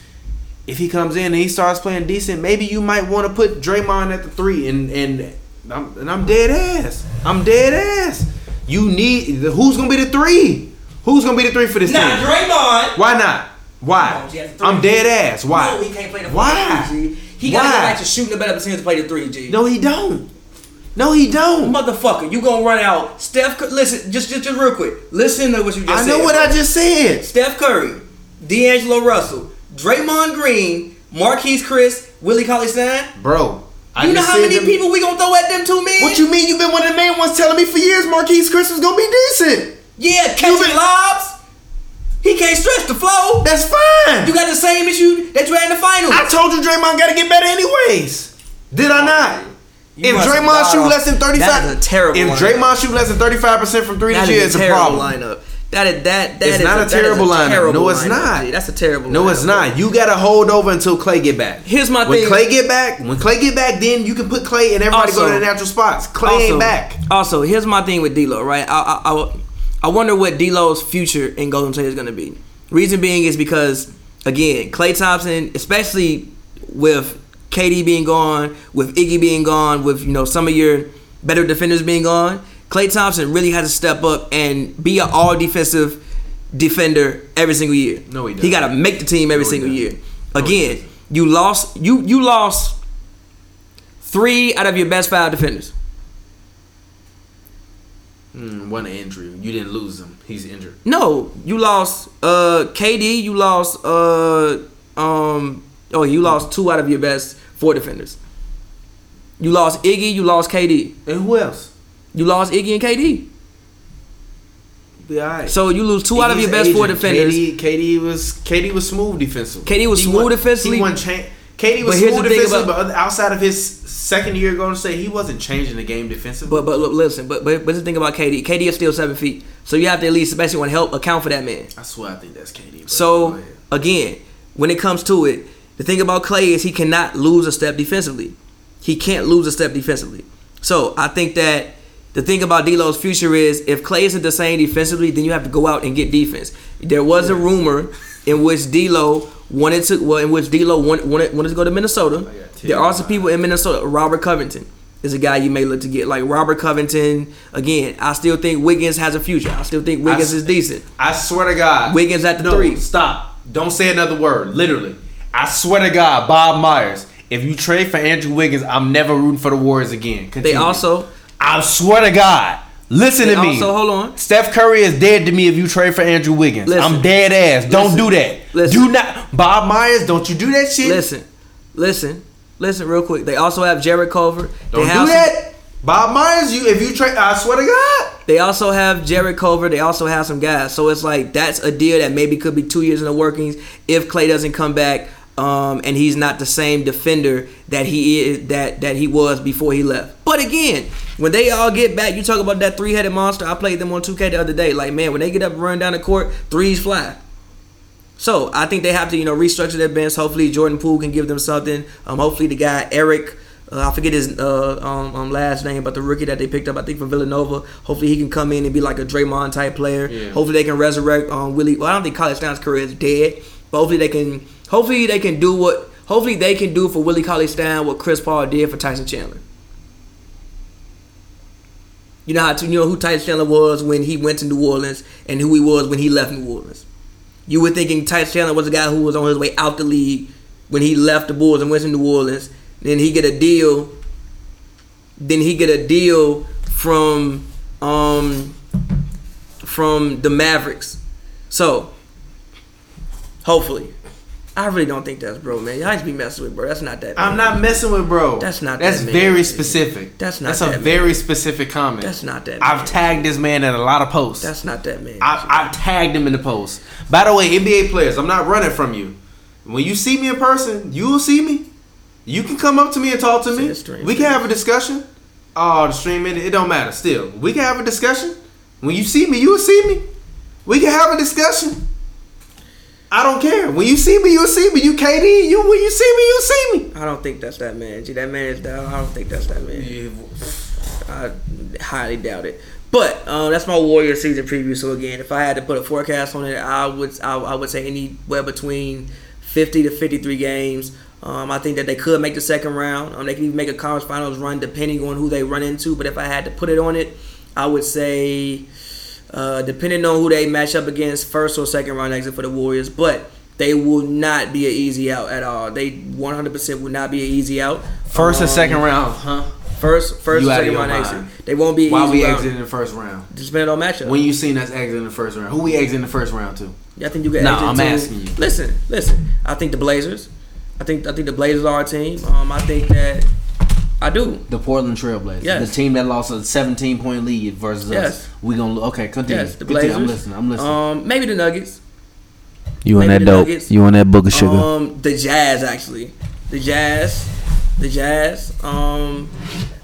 If he comes in and he starts playing decent, maybe you might want to put Draymond at the three and and I'm, and I'm dead ass. I'm dead ass. You need who's gonna be the three? Who's gonna be the three for this Nah, team? Draymond. Why not? Why? Come on, G, that's three. I'm dead ass. Why? No, he can't play the Why? three, G. He gotta Why? go back to shooting a better percentage to play the three, G. No, he don't. No, he don't. Motherfucker, you gonna run out. Steph, listen, just, just, just real quick. Listen to what you just I said. I know what I just said. Steph Curry, D'Angelo Russell, Draymond Green, Marquese Chriss, Willie Cauley Stein. Bro, I You know how many them- people we gonna throw at them two men? What you mean? You've been one of the main ones telling me for years Marquese Chriss was gonna be decent. Yeah, catching been- lobs. He can't stretch the flow. That's fine. You got the same issue that you had in the finals. I told you Draymond got to get better anyways. Did I not? You if Draymond shoot less than thirty five, That is a terrible If lineup. Draymond shoot less than thirty five percent from three That this year, it's a a problem. lineup. That is that. that It's is not a is terrible lineup. terrible No, it's lineup, not. That's a terrible. No, it's not. You got to hold over until Klay get back. Here's my thing. when thing. Klay get back, when Klay get back, then you can put Klay and everybody go to the natural spots. Klay also, ain't back. Also, here's my thing with D'Lo. Right, I, I, I, I wonder what D'Lo's future in Golden State is going to be. Reason being is because again, Klay Thompson, especially with KD being gone, with Iggy being gone, with you know some of your better defenders being gone, Klay Thompson really has to step up and be an all defensive defender every single year. No, he doesn't. He got to make the team every No, single year. doesn't. No, Again, you lost you you lost three out of your best five defenders. Mm, one injury. You didn't lose him. He's injured. No, you lost uh KD, you lost uh um oh you lost two out of your best four defenders. You lost Iggy, you lost KD. And who else? You lost Iggy and KD. Be alright. So you lose two out of your best four defenders. KD, KD was KD was smooth defensively. KD was He smooth won- defensively. He won cha- KD was smooth defensively, about- but outside of his second year going to say he wasn't changing the game defensively. But but look, listen, but but but the thing about KD, KD is still seven feet. So you have to at least especially want to help account for that man. I swear I think that's KD. So again, when it comes to it, the thing about Klay is he cannot lose a step defensively. He can't lose a step defensively. So I think that the thing about D'Lo's future is if Klay isn't the same defensively, then you have to go out and get defense. There was a rumor in which D'Lo wanted to, well, in which D'Lo wanted, wanted, wanted to go to Minnesota. Oh, there are some people in Minnesota. Robert Covington is a guy you may look to get. Like Robert Covington, again, I still think Wiggins has a future. I still think Wiggins I- is decent. I swear to God. Wiggins at the no, three. Stop. Don't say another word. Literally. I swear to God, Bob Myers. If you trade for Andrew Wiggins, I'm never rooting for the Warriors again. They also I swear to God. Listen to me. also- hold on. Steph Curry is dead to me if you trade for Andrew Wiggins. Listen. I'm dead ass. Don't Listen. do that. Listen. Do not. Bob Myers, don't you do that shit. Listen, listen, listen, real quick. They also have Jarrett Culver. Don't they do that. Bob Myers, you if you trade, I swear to God. They also have Jarrett Culver. They also have some guys. So it's like that's a deal that maybe could be two years in the workings if Klay doesn't come back. Um, and he's not the same defender that he is that that he was before he left. But again, when they all get back, you talk about that three headed monster. I played them on 2K the other day. Like man, when they get up and run down the court, threes fly. So I think they have to, you know, restructure their bench. Hopefully Jordan Poole can give them something. Um, hopefully the guy Eric, uh, I forget his uh, um, um, last name, but the rookie that they picked up, I think from Villanova. Hopefully he can come in and be like a Draymond type player. Yeah. Hopefully they can resurrect um, Willie. Well, I don't think Cauley Stein's career is dead, but hopefully they can. Hopefully they can do what Hopefully, they can do for Willie Cauley Stein what Chris Paul did for Tyson Chandler. You know how to, you know who Tyson Chandler was when he went to New Orleans and who he was when he left New Orleans. You were thinking Tyson Chandler was a guy who was on his way out the league when he left the Bulls and went to New Orleans. Then he get a deal. Then he get a deal from um from the Mavericks. So hopefully. I really don't think that's bro, man. Y'all just be messing with bro. That's not that. I'm man. not messing with bro. That's not That's that man. That's very specific. That's not that. That's that a man. very specific comment. That's not that. I've tagged this man in a lot of posts. That's not that man. I've, I've tagged him in the post. By the way, NBA players, I'm not running from you. When you see me in person, you will see me. You can come up to me and talk to me. We can have a discussion. Oh, the stream it, it don't matter. Still, we can have a discussion. When you see me, you will see me. We can have a discussion. I don't care. When you see me, you'll see me. You KD, you when you see me, you'll see me. I don't think that's that man. Gee, that man is down. I don't think that's that man. I highly doubt it. But um, that's my Warrior season preview. So again, if I had to put a forecast on it, I would I, I would say anywhere between fifty to fifty three games. Um, I think that they could make the second round. Um, they can even make a conference finals run depending on who they run into. But if I had to put it on it, I would say uh, depending on who they match up against, first or second round exit for the Warriors. But they will not be an easy out at all. They 100% will not be an easy out. First and Um, second round, huh? First, first, You and second round mind. exit. They won't be Why we round. exiting the first round? Just depending on matchup. When you seen us exiting the first round, who we exiting the first round to? I think you get. No, exit I'm to- asking you. Listen, listen. I think the Blazers. I think I think the Blazers are a team. Um, I think that I do. The Portland Trailblazers. Yes. The team that lost a 17 point lead versus Yes. us. We gonna okay, continue. Yes, the Continue. Blazers. I'm listening. I'm listening. Um, maybe the Nuggets. you maybe the Nuggets. You on that book of Um, the Jazz actually. The Jazz. The Jazz. Um,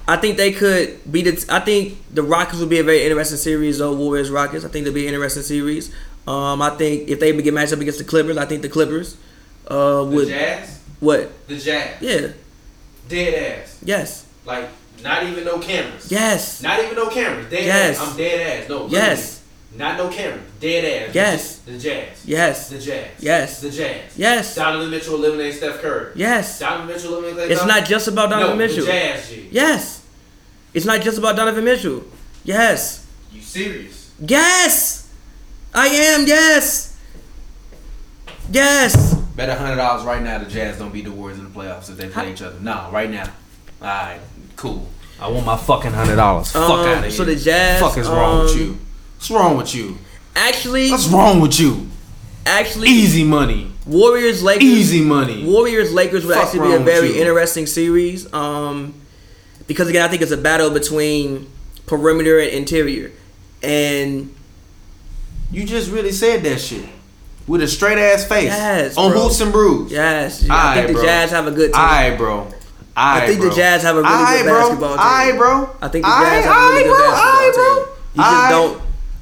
I think they could be the. I think the Rockets would be a very interesting series. Though Warriors Rockets. I think they'll be an interesting series. Um, I think if they get matched up against the Clippers, I think the Clippers. Uh, would the Jazz. what? The Jazz. Yeah. Dead ass. Yes. Like not even no cameras. Yes. Not even no cameras. Dead Yes. ass. I'm dead ass. No. Yes. Not no camera. Dead ass. Yes. The Jazz. Yes. The Jazz. Yes. The Jazz. Yes. Donovan Mitchell eliminated Steph Curry. Yes. Donovan Mitchell eliminated. It's not just about Donovan no, Mitchell. The Jazz. G. Yes. It's not just about Donovan Mitchell. Yes. You serious? Yes. I am. Yes. Yes. Bet a hundred dollars right now the Jazz don't beat the Warriors in the playoffs if they play each other. No, right now. All right, cool. I want my fucking hundred dollars. Fuck Um, out of here. so the Jazz, Fuck is wrong with um, you? What's wrong with you? Actually, What's wrong with you? actually, Easy money. Warriors Lakers. Easy money. Warriors Lakers would Fuck actually be a very interesting series. Um, because again, I think it's a battle between perimeter and interior, and You just really said that shit with a straight ass face. Yes, on bro. Hoots and Brews. yes, I Aight, think the bro. Jazz have a good team. Alright, bro. Aight, think the. Jazz have a really Aight, good bro. basketball team. Aight, bro. I think the Jazz have a really good basketball team. You just don't.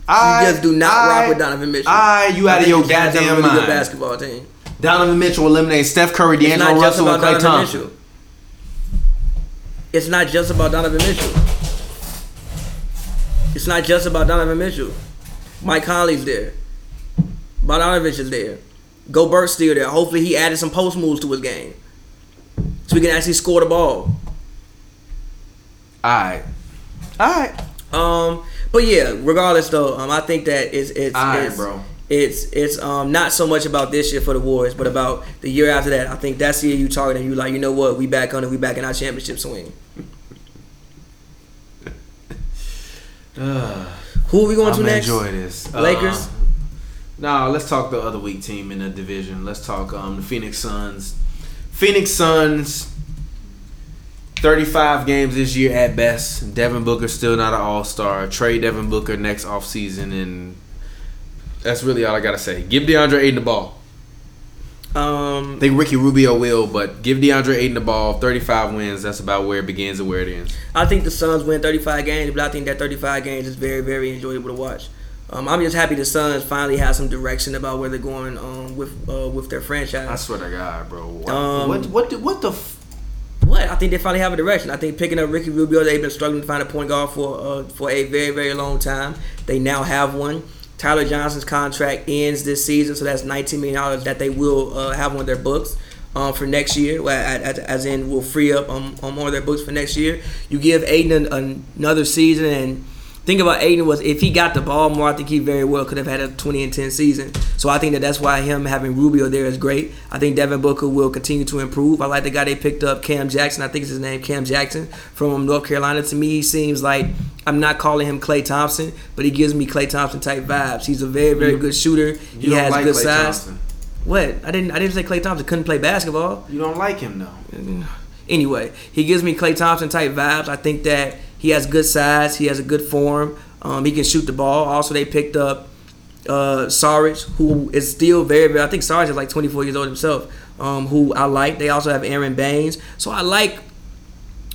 You just do not rock with Donovan Mitchell. Aight, you out of your Jazz have a goddamn really good mind. basketball team. Donovan Mitchell eliminates Steph Curry, D'Angelo Russell, and Donovan Thompson. Mitchell. It's not just about Donovan Mitchell. It's not just about Donovan Mitchell. Mike Conley's there. Bogdanovich is there. Gobert's still there. Hopefully he added some post moves to his game. So we can actually score the ball. Alright. Alright. Um, but yeah, regardless though, um, I think that it's it's Alright, it's, bro. it's it's um not so much about this year for the Warriors, but about the year after that. I think that's the year you target and you like, you know what, we back on it, we back in our championship swing. Who are we going I'm to gonna next? enjoy this. Lakers? Uh, no, let's talk the other weak team in the division. Let's talk um, the Phoenix Suns. Phoenix Suns, 35 games this year at best. Devin Booker still not an All Star. Trade Devin Booker next offseason, and that's really all I gotta say. Give DeAndre Ayton the ball. Um, I think Ricky Rubio will, but give DeAndre Ayton the ball. 35 wins. That's about where it begins and where it ends. I think the Suns win 35 games, but I think that 35 games is very, very enjoyable to watch. Um, I'm just happy the Suns finally have some direction about where they're going um, with uh, with their franchise. I swear to God, bro. What? Um, what? What? The, what the? F- What I think they finally have a direction. I think picking up Ricky Rubio, they've been struggling to find a point guard for uh, for a very very long time. They now have one. Tyler Johnson's contract ends this season, so that's 19 million dollars that they will uh, have on their books. um, for next year, as, as in will free up on, on more of their books for next year. You give Ayton an, another season, and think about Ayton was if he got the ball more, I think he very well could have had a 20 and 10 season. So I think that that's why him having Rubio there is great. I think Devin Booker will continue to improve. I like the guy they picked up, Cam Jackson. I think it's his name, Cam Jackson from North Carolina. To me, he seems like I'm not calling him Klay Thompson, but he gives me Klay Thompson type vibes. He's a very very good shooter. He You don't has like good Klay size. Thompson. What? I didn't. I didn't say Klay Thompson couldn't play basketball. You don't like him though. Anyway, he gives me Klay Thompson type vibes. I think that he has good size. He has a good form. Um, he can shoot the ball. Also, they picked up uh, Sarge, who is still very, very. I think Sarge is like 24 years old himself. Um, who I like. They also have Aron Baynes. So I like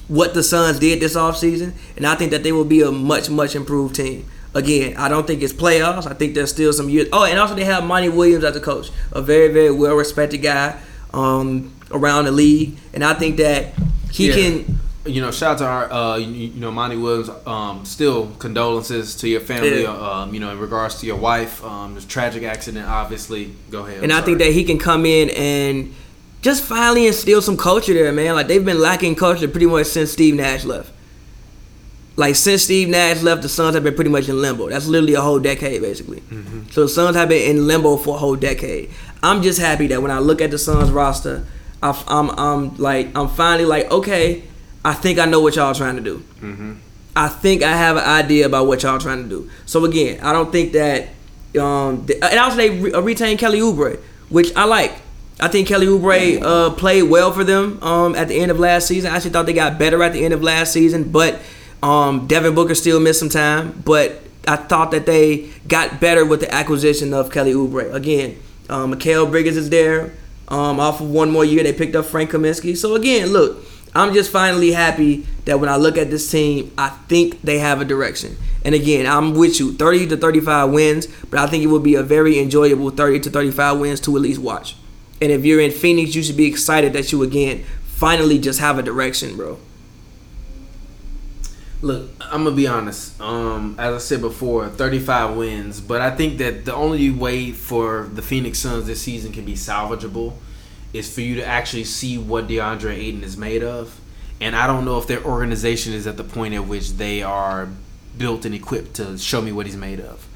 what the Suns did this offseason, and I think that they will be a much, much improved team. Again, I don't think it's playoffs. I think there's still some years. Oh, and also they have Monty Williams as a coach, a very, very well respected guy um, around the league, and I think that he Yeah. can. You know, shout out to our, uh, you, you know, Monty Williams. Um, still condolences to your family. Yeah. Um, you know, in regards to your wife, um, this tragic accident. Obviously, go ahead. And I'm think that he can come in and just finally instill some culture there, man. Like they've been lacking culture pretty much since Steve Nash left. Like since Steve Nash left, the Suns have been pretty much in limbo. That's literally a whole decade, basically. So the Suns have been in limbo for a whole decade. I'm just happy that when I look at the Suns roster, I, am I'm like I'm finally like okay, I think I know what y'all trying to do. I think I have an idea about what y'all trying to do. So again, I don't think that. Um, and also they re- uh, retained Kelly Oubre, which I like. I think Kelly Oubre uh, played well for them um, at the end of last season. I actually thought they got better at the end of last season, but um, Devin Booker still missed some time. But I thought that they got better with the acquisition of Kelly Oubre. Again, um, Mikal Bridges is there. Um, off of one more year, they picked up Frank Kaminsky. So again, look, I'm just finally happy that when I look at this team, I think they have a direction. And again, I'm with you, 30 to 35 wins, but I think it will be a very enjoyable 30 to 35 wins to at least watch. And if you're in Phoenix, you should be excited that you again finally just have a direction, bro. Look, I'm gonna be honest. Um, as I said before, 35 wins, but I think that the only way for the Phoenix Suns this season can be salvageable is for you to actually see what DeAndre Ayton is made of. And I don't know if their organization is at the point at which they are built and equipped to show me what he's made of.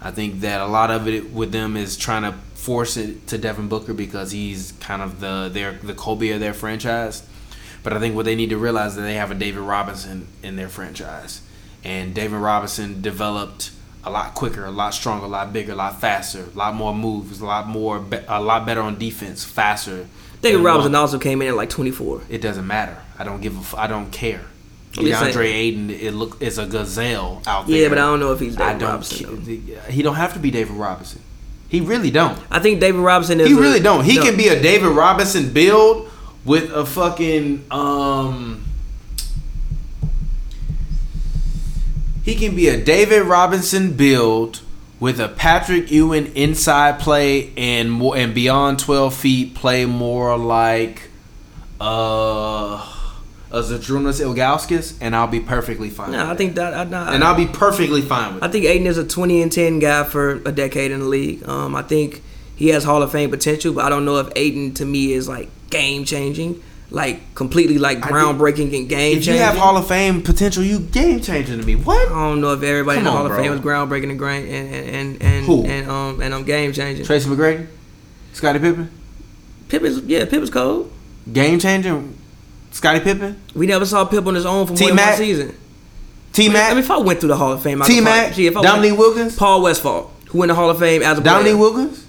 I think that a lot of it with them is trying to force it to Devin Booker because he's kind of the their the Kobe of their franchise. But I think what they need to realize is that they have a David Robinson in their franchise, and David Robinson developed a lot quicker, a lot stronger, a lot bigger, a lot faster, a lot more moves, a lot more, be- a lot better on defense, faster. David Robinson one- also came in at like 24. It doesn't matter. I don't give a. F- I don't care. DeAndre. Ayton, it look is a gazelle out there. Yeah, but I don't know if he's I David don't. Robinson. though. He don't have to be David Robinson. He really don't. I think David Robinson is. He a- really don't. He no. can be a David Robinson build with a fucking um. He can be a David Robinson build with a Patrick Ewing inside play and more and beyond twelve feet play more like uh a Zydrunas Ilgauskas and I'll be perfectly fine. No, I think that. I, and I'll be perfectly fine with I it. think Ayton is a 20 and 10 guy for a decade in the league. Um, I think he has Hall of Fame potential, but I don't know if Ayton to me is like game changing, like completely like I groundbreaking and game If you have Hall of Fame potential, you game changing to me. What? I don't know if everybody in the Hall of Fame is groundbreaking and and and and and, Who? and um and I'm um game changing. Tracy McGrady, Scottie Pippen, Pippen's yeah, Pippen's cold. game changing. Scottie Pippen, We never saw Pip on his own for more than T-Mac? one season. Mean, if I went through the Hall of Fame, I T Mac, I Dominique went- Wilkins, Paul Westphal, who in the Hall of Fame as a Dominique. Wilkins.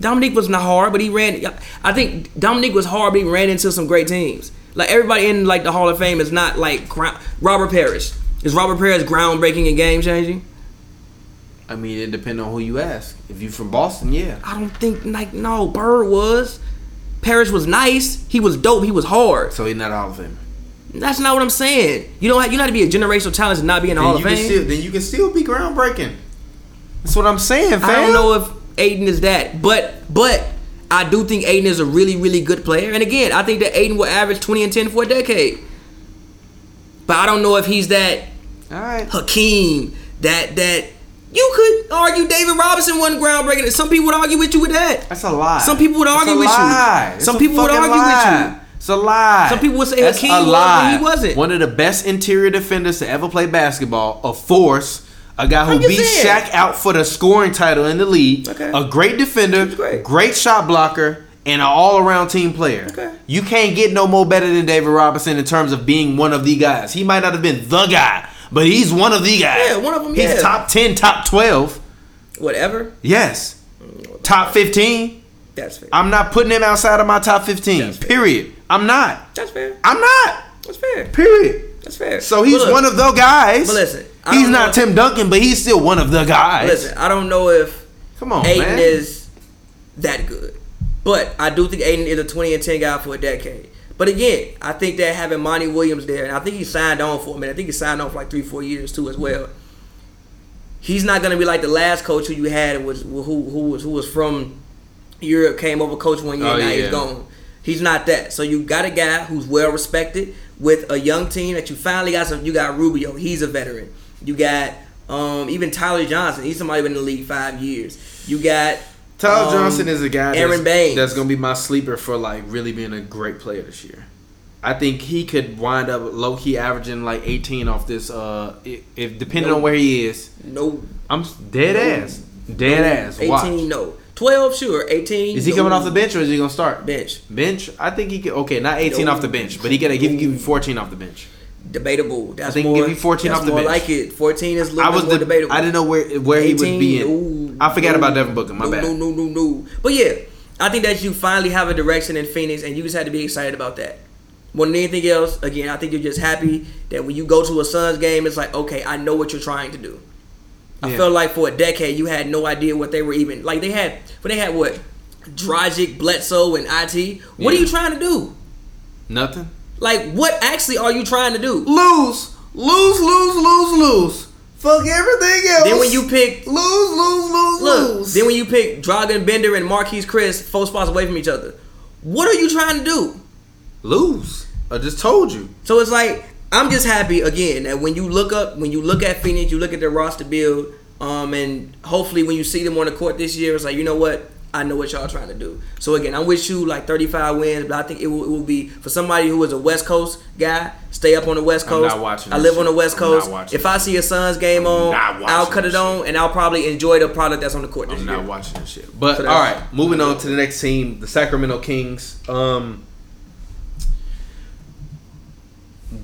Dominique was not hard, but he ran. I think Dominique was hard, but he ran into some great teams. Like everybody in like the Hall of Fame is not like Robert Parish. Is Robert Parish groundbreaking and game changing? I mean, it depends on who you ask. If you're from Boston, yeah. I don't think like no. Bird was. Parish was nice. He was dope. He was hard. So he's not a Hall of Famer. That's not what I'm saying. You don't have, you know how to be a generational talent and not be in the Hall of you, Fame. can still, then you can still be groundbreaking. That's what I'm saying, fam. I don't know if Ayton is that, but but I do think Ayton is a really really good player. And again, I think that Ayton will average 20 and 10 for a decade. But I don't know if he's that All right. Hakeem, that that You could argue David Robinson wasn't groundbreaking. Some people would argue with you with that. That's a lie. Some people would argue with you. lie. It's Some a people would argue with lie. you. It's a lie. Some people would say That's Hakeem was, he wasn't. One of the best interior defenders to ever play basketball. A force. A guy who beat saying. Shaq out for the scoring title in the league. Okay. A great defender. He's great. shot blocker. And an all-around team player. Okay. You can't get no more better than David Robinson in terms of being one of the guys. He might not have been the guy, but he's one of the guys. Yeah, one of 'em, He's yeah. He's top ten, top twelve. Whatever. Yes. Top fifteen. That's fair. I'm not putting him outside of my top 15. That's fair. Period. I'm not. That's fair. I'm not. That's fair. Period. That's fair. So he's look, one of the guys. But listen, he's don't not Tim Duncan, but he's still one of the guys. Listen, I don't know if Come on, Ayton man. is that good. But I do think Ayton is a 20 and 10 guy for a decade. But again, I think that having Monty Williams there, and I think he signed on for a minute. I think he signed on for like three, four years too as well. He's not gonna be like the last coach who you had was who who was who was from Europe, came over, coach one year, Oh, now yeah. he's gone. He's not that. So you got a guy who's well respected with a young team that you finally got some. You got Rubio, he's a veteran. You got um, even Tyler Johnson, he's somebody been in the league five years. You got Tyler um, Johnson is a guy Aaron that's, Baynes. that's going to be my sleeper for like really being a great player this year. I think he could wind up low key averaging like 18 off this. Uh, if, if depending on where he is, no I'm dead ass, dead ass. 18, Watch. no. 12, sure. 18. Is he no. coming off the bench or is he going to start? Bench. Bench, I think he could. Okay, not 18 No. off the bench, but he give, give you 14 off the bench. Debatable. That's think more, give you 14 off the bench. like it. 14 is a little I bit was more the, debatable. I didn't know where where he would be 18, in. no, I forgot no, about Devin Booker. My no, bad. No, no, no, no. But yeah, I think that you finally have a direction in Phoenix, and you just had to be excited about that. More than anything else, again, I think you're just happy that when you go to a Suns game, it's like, okay, I know what you're trying to do. I Yeah. felt like for a decade you had no idea what they were even like. They had, but they had what, Dragic, Bledsoe, and It. What are you trying to do? Nothing. Like, what actually are you trying to do? Lose, lose, lose, lose, lose. Fuck everything else. Then when you pick, lose, lose, lose, look, lose. then when you pick Dragan Bender and Marquese Chriss, four spots away from each other, what are you trying to do? lose. I just told you. So it's like I'm just happy again that when you look up, when you look at Phoenix, you look at their roster build, um, and hopefully when you see them on the court this year, it's like you know what, I know what y'all trying to do. So again, I wish you like 35 wins, but I think it will, it will be for somebody who is a West Coast guy. Stay up on the West I'm Coast. not watching I this live on the West I'm Coast. not watching If I see a Suns game on, not watching I'll cut it on, and I'll probably enjoy the product that's on the court this I'm year. not watching this shit. But So all that's- right, moving on to the next team, the Sacramento Kings. Um,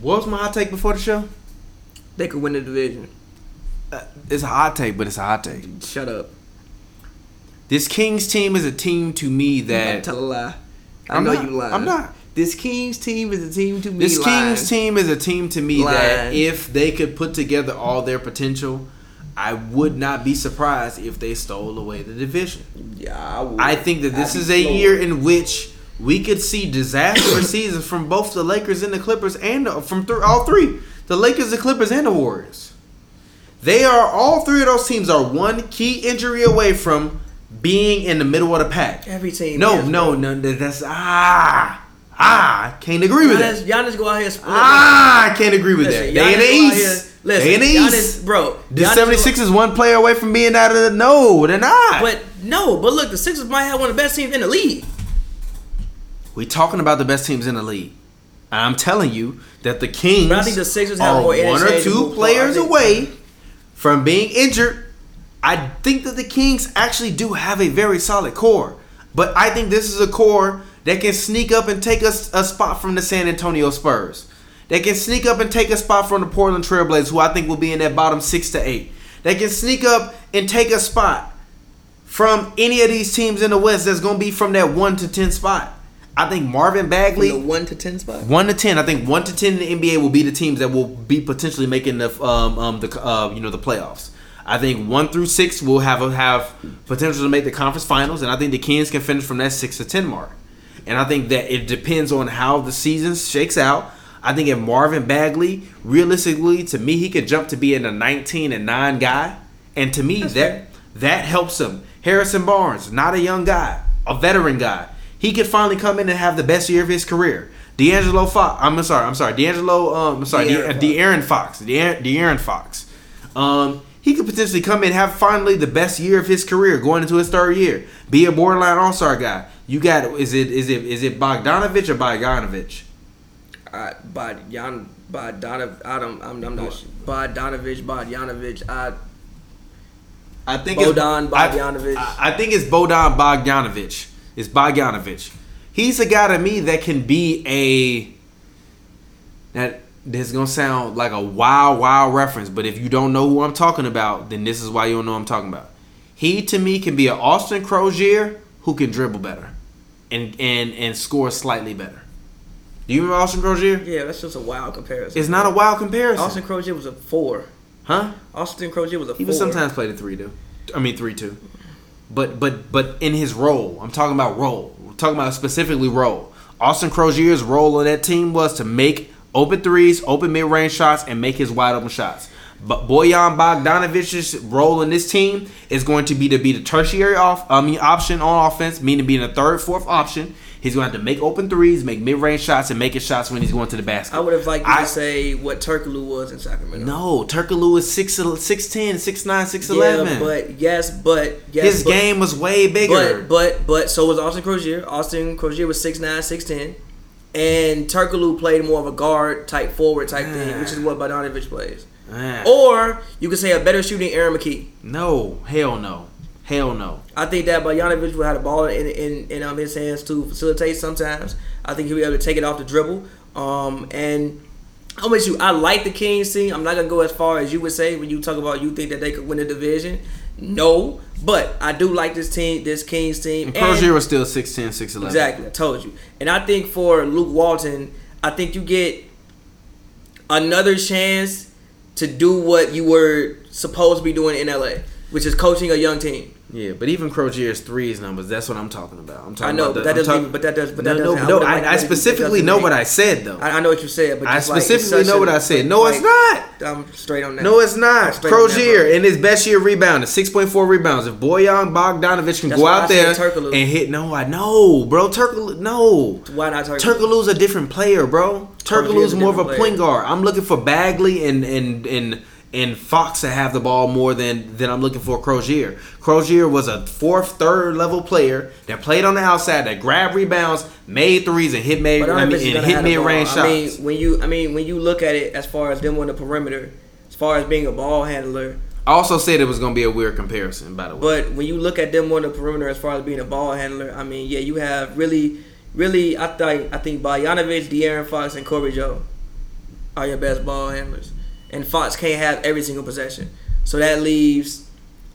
what was my hot take before the show? They could win the division. Uh, it's a hot take, but it's a hot take. Shut up. This Kings team is a team to me that a lie. I I'm know not- you lying. I'm not. This Kings team is a team to me. This lying. Kings team is a team to me that if they could put together all their potential, I would not be surprised if they stole away the division. Yeah, I, would. I think that this I'd is a year in which we could see disastrous seasons from both the Lakers and the Clippers, and the- from th- all three, the Lakers, the Clippers, and the Warriors. They are all three of those teams are one key injury away from being in the middle of the pack. Every team. No, is, no, no, that's ah ah. I can't agree with that. Giannis, Giannis go out here. Split Ah, I can't agree with listen, that. They in the Giannis out here- East. Listen, they in the Giannis, East. bro. The Giannis 76 is one player away from being out of the. No, they're not. But no, but look, the Sixers might have one of the best teams in the league. we talking about the best teams in the league. I'm telling you that the Kings But I think the Sixers have are more one or two players. away from being injured. I think that the Kings actually do have a very solid core, but I think this is a core that can sneak up and take us a spot from the San Antonio Spurs. They can sneak up and take a spot from the Portland Trailblazers, who I think will be in that bottom six to eight. They can sneak up and take a spot from any of these teams in the West that's going to be from that one to ten spot. I think Marvin Bagley, From the one to ten spot. one to ten. I think one to ten in the NBA will be the teams that will be potentially making the um, um the uh, you know the playoffs. I think one through six will have have potential to make the conference finals, and I think the Kings can finish from that six to ten mark. And I think that it depends on how the season shakes out. I think if Marvin Bagley, realistically, to me, he could jump to being a 19 and 9 guy. And to me, That's that fair. that helps him. Harrison Barnes, not a young guy, a veteran guy. He could finally come in and have the best year of his career. D'Angelo Fox, I'm sorry, I'm sorry, D'Angelo, um, I'm sorry, De'Aaron De- De'Aaron Fox, De'Aaron, De'Aaron Fox. Um, He could potentially come in have finally the best year of his career, going into his third year, be a borderline All Star guy. You got is it is it is it Bogdanovich or Bogdanovich? I, Bogdan, Bogdanov, I don't, I'm, I'm not. Bogdanovich, Bogdanovich, I, I think Bodan it's, Bogdanovich. I, I think it's Bodan Bogdanovich. It's Bogdanovich. He's a guy to me that can be a that this is gonna sound like a wild, wild reference, but if you don't know who I'm talking about, then this is why you don't know who I'm talking about. He to me can be an Austin Croshere who can dribble better and and and score slightly better. Do you remember Austin Croshere? yeah, that's just a wild comparison. It's not a wild comparison, Austin Croshere was a four. huh? Austin Croshere was a He four. would sometimes played a three two. I mean three two. But but but in his role, I'm talking about role. We're talking about specifically role. Austin Croshere's role on that team was to make open threes, open mid range shots, and make his wide open shots. But Boyan Bogdanovich's role in this team is going to be to be the tertiary off, I mean option on offense, meaning being a third, fourth option. He's going to have to make open threes, make mid range shots, and make his shots when he's going to the basket. I would have liked you I- to say what Turkoglu was in Sacramento. no, Turkoglu is 6'10", 6'9", 6'11". Yeah, but yes, but yes, His but, game was way bigger. But but but so was Austin Croshere. Austin Croshere was 6'9", 6'10", and Turkoglu played more of a guard type forward type thing, which is what Bogdanovich plays. Or you could say a better shooting Aaron McKie. no, hell no, hell no. I think that Bogdanovich will have the ball in in, in um, his hands to facilitate sometimes. I think he'll be able to take it off the dribble. Um, and I'm with you. I like the Kings team. I'm not gonna go as far as you would say when you talk about you think that they could win the division. No, but I do like this team, this Kings team. And Croshere was still 6'10", 6'11". Exactly, I told you. And I think for Luke Walton, I think you get another chance to do what you were supposed to be doing in LA, which is coaching a young team. Yeah, but even Croshere's threes numbers, that's what I'm talking about. I'm talking I know, about but that I'm doesn't talk- even- but that does- but no, that no, doesn't- I no, would've I, I specifically know what I said though. I, I know what you said, but I just like, specifically know what I said. No, it's not. I'm straight on that. No, it's not. Straight on that, Croshere in his best year rebounding, six point four rebounds. If Boyan Bogdanovich can That's go out I there and hit, no, I know, bro. Turkoglu, no. Why not Turkoglu? Turkoglu's a different player, bro. Turkoglu's more of a different point guard. I'm looking for Bagley and and and and Fox to have the ball more than than I'm looking for Croshere. Croshere was a fourth, third level player that played on the outside, that grabbed rebounds, made threes, and hit made I mean, and hit mid range shots. I mean, when you, I mean, when you look at it as far as them on the perimeter, as far as being a ball handler, I also said it was going to be a weird comparison, by the way. But when you look at them on the perimeter as far as being a ball handler, I mean, yeah, you have really, really, I think I think Bogdanovich, De'Aaron Fox, and Corey Joe are your best ball handlers. And Fox can't have every single possession, so that leaves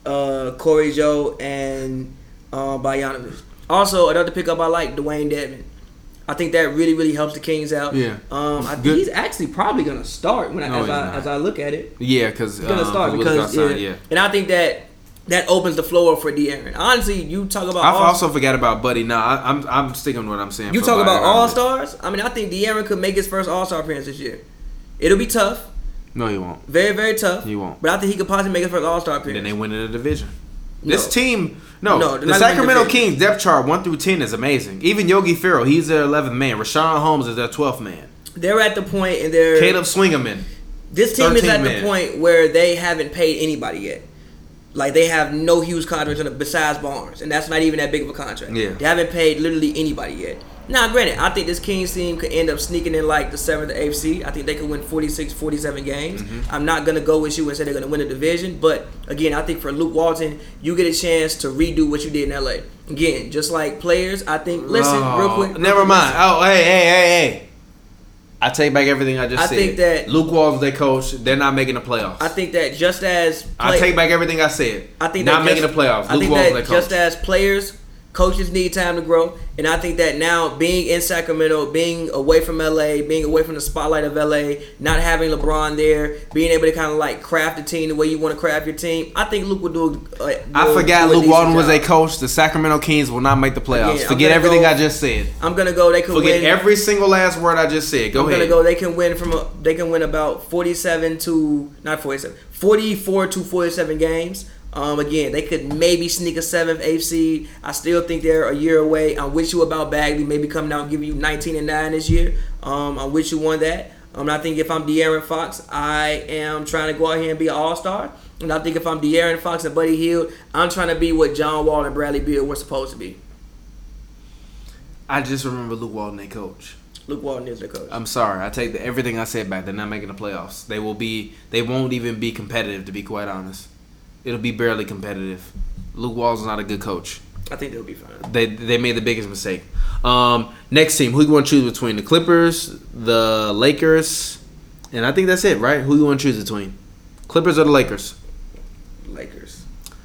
uh, Corey Joe and uh. Also, another pickup I like, Dewayne Dedmon. I think that really, really helps the Kings out. Yeah. Um, I think Good. he's actually probably gonna start when I, No, as I as I look at it yeah, because gonna start because yeah. yeah. and I think that that opens the floor for De'Aaron. Honestly, you talk about I also forgot about Buddy. Nah, I, I'm I'm sticking with what I'm saying. you talk about all stars. I mean, I think De'Aaron could make his first All Star appearance this year. It'll be tough, No, he won't. very very tough. He won't. But I think he could possibly make it for first All Star period. Then they win in the division. No. This team, no, No, they're the not gonna win Sacramento. Kings depth chart one through ten is amazing. Even Yogi Ferrell, he's their 11th man. Richaun Holmes is their 12th man. They're at the point in their Caleb Swingerman, this team is at man. the point where they haven't paid anybody yet. Like they have no huge contracts on besides Barnes, and that's not even that big of a contract. Yeah. they haven't paid literally anybody yet. Now, granted, I think this Kings team could end up sneaking in like the seventh or eighth seed. I think they could win 46, 47 games. Mm-hmm. I'm not gonna go with you and say they're gonna win the division, but again, I think for Luke Walton, you get a chance to redo what you did in LA. Again, just like players, I think. Listen, Oh, real quick. real Never quick, mind. listen. Oh, hey, hey, hey, hey. I take back everything I just I said. think that- Luke Walton's their coach. They're not making the playoffs. I think that just as I take back everything I said. I think not making just- the playoffs. I think Walton's that their coach. just as players, coaches need time to grow, and I think that now being in Sacramento, being away from LA, being away from the spotlight of LA, not having LeBron there, being able to kind of like craft the team the way you want to craft your team, I think Luke will do. Uh, I forgot Luke Walton was a coach. The Sacramento Kings will not make the playoffs. Again, Forget everything go- I just said. I'm gonna go. They can Forget win. every single last word I just said. Go I'm ahead. gonna go. They can win from. A, they can win about 47 to not 47, 44 to 47 games. Um, again, they could maybe sneak a seventh, eighth seed. I still think they're a year away. I'm with you about Bagley maybe coming out and giving you 19 and nine this year. Um, I'm with you on that. Um, I think if I'm De'Aaron Fox, I am trying to go out here and be an all star. And I think if I'm De'Aaron Fox and Buddy Hield, I'm trying to be what John Wall and Bradley Beal were supposed to be. I just remember Luke Walton, their coach. Luke Walton is their coach. I'm sorry. I take the, everything I said back. They're not making the playoffs. They will be. They won't even be competitive. To be quite honest, it'll be barely competitive. Luke Walton's not a good coach. I think they'll be fine. They they made the biggest mistake. Um, next team, who you want to choose between the Clippers, the Lakers, and I think that's it, right? Who you want to choose between? Clippers or the Lakers? Lakers.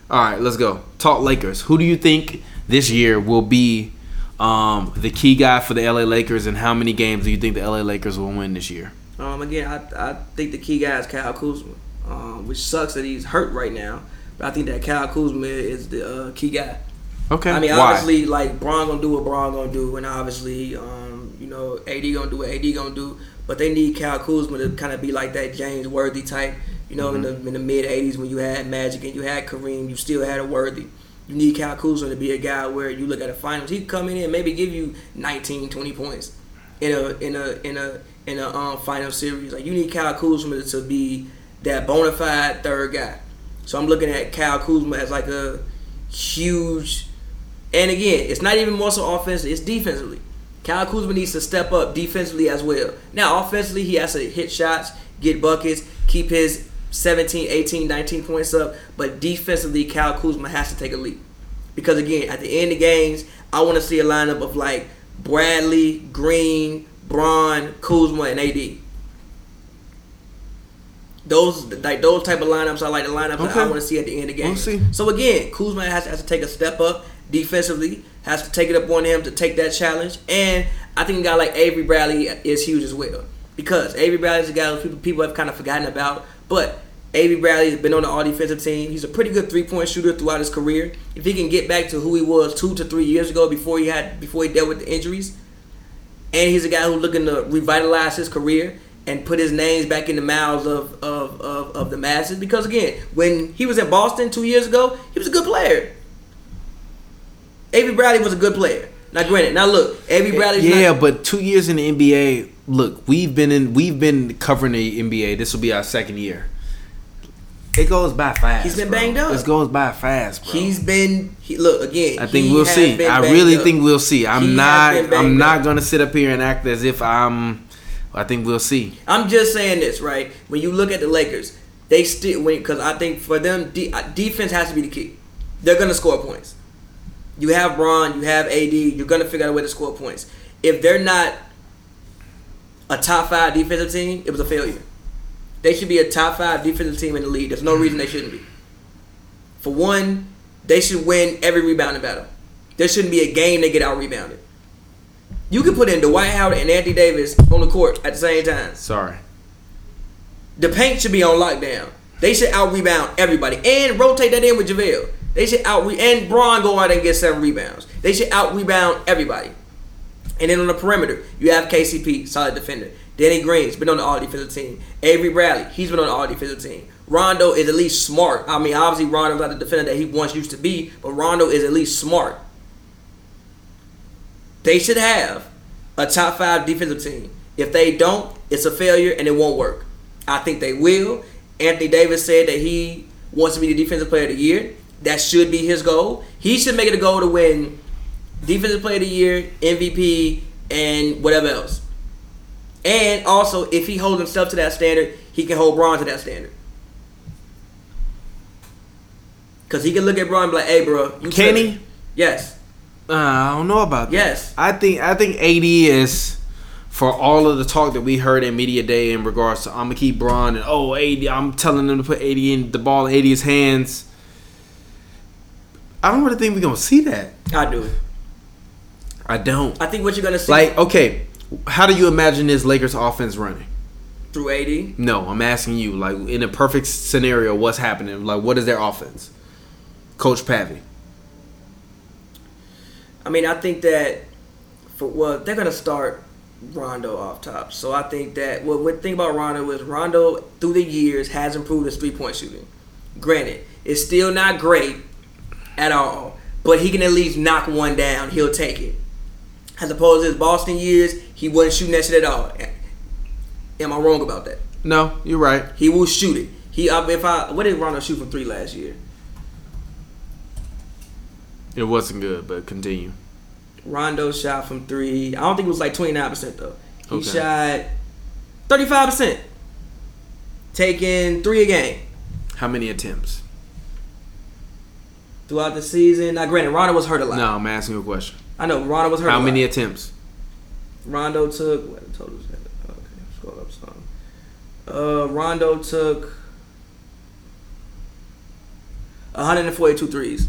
All right, let's go. Talk Lakers. Who do you think this year will be um, the key guy for the LA Lakers, and how many games do you think the LA Lakers will win this year? Um, again, I, I think the key guy is Kyle Kuzma, um, which sucks that he's hurt right now. But I think that Kyle Kuzma is the uh, key guy. Okay. I mean, Why? obviously, like Bron gonna do what Bron gonna do, and obviously, um, you know, AD gonna do what AD gonna do. But they need Kyle Kuzma to kind of be like that James Worthy type. You know, in the in the mid '80s when you had Magic and you had Kareem, you still had a Worthy. You need Kyle Kuzma to be a guy where you look at the finals, he come in and maybe give you 19, 20 points in a in a in a in a um, final series. Like you need Kyle Kuzma to be that bona fide third guy. So I'm looking at Kyle Kuzma as like a huge and again, it's not even more so offense, it's defensively. Kyle Kuzma needs to step up defensively as well. Now, offensively, he has to hit shots, get buckets, keep his 17, 18, 19 points up. But defensively, Kyle Kuzma has to take a leap. Because again, at the end of games, I want to see a lineup of like Bradley, Green, Bron, Kuzma, and AD. Those like those type of lineups I like the lineups that I want to see at the end of We'll So again, Kuzma has, has to take a step up defensively. Has to take it up on him to take that challenge. And I think a guy like Avery Bradley is huge as well because Avery Bradley is a guy who people people have kind of forgotten about. But Avery Bradley has been on the all defensive team. He's a pretty good three point shooter throughout his career. If he can get back to who he was two to three years ago before he had before he dealt with the injuries, and he's a guy who's looking to revitalize his career and put his names back in the mouths of, of, of, of the masses. Because again, when he was in Boston two years ago, he was a good player. Avery Bradley was a good player. Now, granted, now look, Avery Bradley's yeah, not, but two years in the NBA. Look, we've been in. We've been covering the NBA. This will be our second year. It goes by fast. He's been bro. banged up. It goes by fast, bro. he's been. He, look again. I think we'll see. I really up. think we'll see. I'm He not. I'm not gonna sit up here and act as if I'm. I think we'll see. I'm just saying this, right? When you look at the Lakers, they still win because I think for them, de- uh, defense has to be the key. They're gonna score points. You have Bron, you have AD. You're gonna figure out a way to score points. If they're not a top five defensive team, it was a failure. They should be a top five defensive team in the league. There's no reason they shouldn't be. For one, they should win every rebounding battle. There shouldn't be a game they get out rebounded. You can put in Dwight Howard and Anthony Davis on the court at the same time. Sorry. The paint should be on lockdown. They should out rebound everybody and rotate that in with JaVale. They should out re- and Bron go out and get seven rebounds. They should out rebound everybody. And then on the perimeter, you have KCP, solid defender. Danny Green's been on the all defensive team. Avery Bradley, he's been on the all defensive team. Rondo is at least smart. I mean, obviously Rondo's not the defender that he once used to be, but Rondo is at least smart. They should have a top five defensive team. If they don't, it's a failure and it won't work. I think they will. Anthony Davis said that he wants to be the defensive player of the year. That should be his goal. He should make it a goal to win defensive player of the year, MVP, and whatever else. And also, if he holds himself to that standard, he can hold Bron to that standard. Cause he can look at Bron and be like, "Hey, bro, you Can tripping." he? Yes, Uh, I don't know about that. yes. I think I think AD is for all of the talk that we heard in media day in regards to I'm gonna keep Bron and oh AD I'm telling them to put AD in the ball in AD's hands. I don't really think we're gonna see that. I do. I don't. I think what you're gonna see Like okay, how do you imagine this Lakers offense running? through AD. No, I'm asking you. Like in a perfect scenario, what's happening? Like what is their offense? Coach Pavy. I mean, I think that for well, they're gonna start Rondo off top. So I think that well, what thing about Rondo is Rondo through the years has improved his three point shooting. Granted, it's still not great at all, but he can at least knock one down. He'll take it. As opposed to his Boston years, he wasn't shooting that shit at all. Am I wrong about that? No, you're right. He will shoot it. He up if I what did Rondo shoot from three last year? It wasn't good, but continue. Rondo shot from three. I don't think it was like twenty nine percent though. He Okay. shot thirty five percent, taking three a game How many attempts? throughout the season. Now, granted, Rondo was hurt a lot. No, I'm asking you a question. I know Rondo was hurt. How a many Lot. attempts? Rondo took what the totals? Okay, scroll up some. Uh, Rondo took 142 threes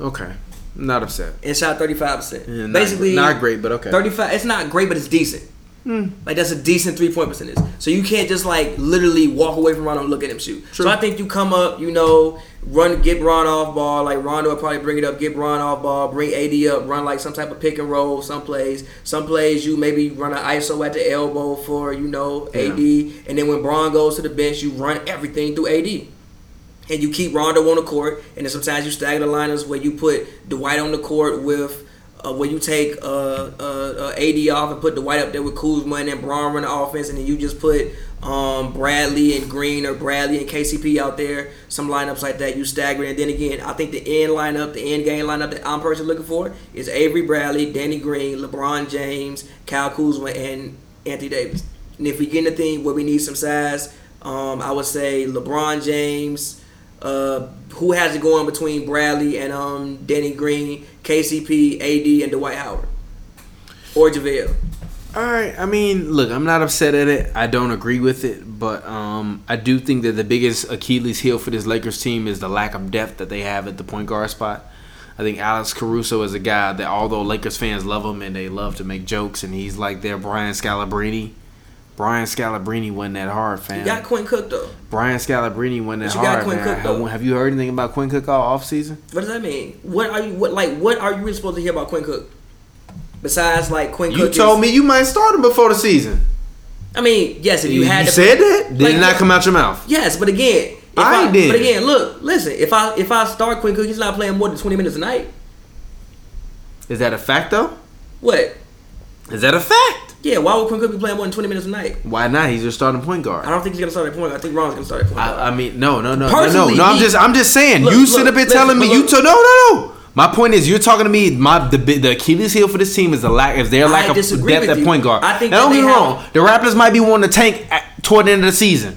Okay, not upset. and shot 35 percent. Yeah, not- Basically, not great, but okay. 35. It's not great, but it's decent. Hmm. Like that's a decent three point percentage. So you can't just like literally walk away from Rondo and look at him shoot. True. So I think you come up, you know, run, get Ron off ball. Like Rondo will probably bring it up, get Ron off ball, bring AD up, run like some type of pick and roll. Some plays, some plays you maybe run an ISO at the elbow for you know AD, and then when Bron goes to the bench, you run everything through AD. And you keep Rondo on the court, and then sometimes you stagger the lineups where you put Dwight on the court with uh, where you take uh, uh, uh, AD off and put Dwight up there with Kuzma and then Bron run the offense, and then you just put um, Bradley and Green or Bradley and KCP out there. Some lineups like that you stagger, and then again, I think the end lineup, the end game lineup that I'm personally looking for is Avery Bradley, Danny Green, LeBron James, Kyle Kuzma, and Anthony Davis. And if we get in the thing where we need some size, um, I would say LeBron James. Uh, who has it going between Bradley and um, Danny Green, KCP, AD, and Dwight Howard, or JaVale? All right. I mean, look, I'm not upset at it. I don't agree with it, but um, I do think that the biggest Achilles heel for this Lakers team is the lack of depth that they have at the point guard spot. I think Alex Caruso is a guy that, although Lakers fans love him and they love to make jokes, and he's like their Brian Scalabrine. Brian Scalabrine wasn't that hard, fam. You got Quinn Cook though. Brian Scalabrine wasn't that you hard, Quinn man. Cook, though. have, have you heard anything about Quinn Cook all off season? What does that mean? What are you what like? What are you really supposed to hear about Quinn Cook? Besides, like Quinn Cook. You Cook. told is, me you might start him before the season. I mean, yes, if you, You, had to said that? Did Like, it not come out your mouth? Yes, but again, if I I, did. But again, look, listen. If I if I start Quinn Cook, he's not playing more than twenty minutes a night. Is that a fact though? What? Is that a fact? Yeah, why would Quinn Cook be playing more than twenty minutes a night? Why not? He's your starting point guard. I don't think he's gonna start at point. guard. I think Ron's gonna start at point. guard. I, I mean, no, no, no, no, no, Personally, no. I'm he- just, I'm just saying. Look, you look, sit up here listen, telling me but you look- to no, no, no. My point is, you're talking to me. My the bi- the Achilles heel for this team is the lack is their lack of disagree depth with at you. point guard. I think now, that don't get they me have- wrong. The Raptors might be wanting to tank at, toward the end of the season,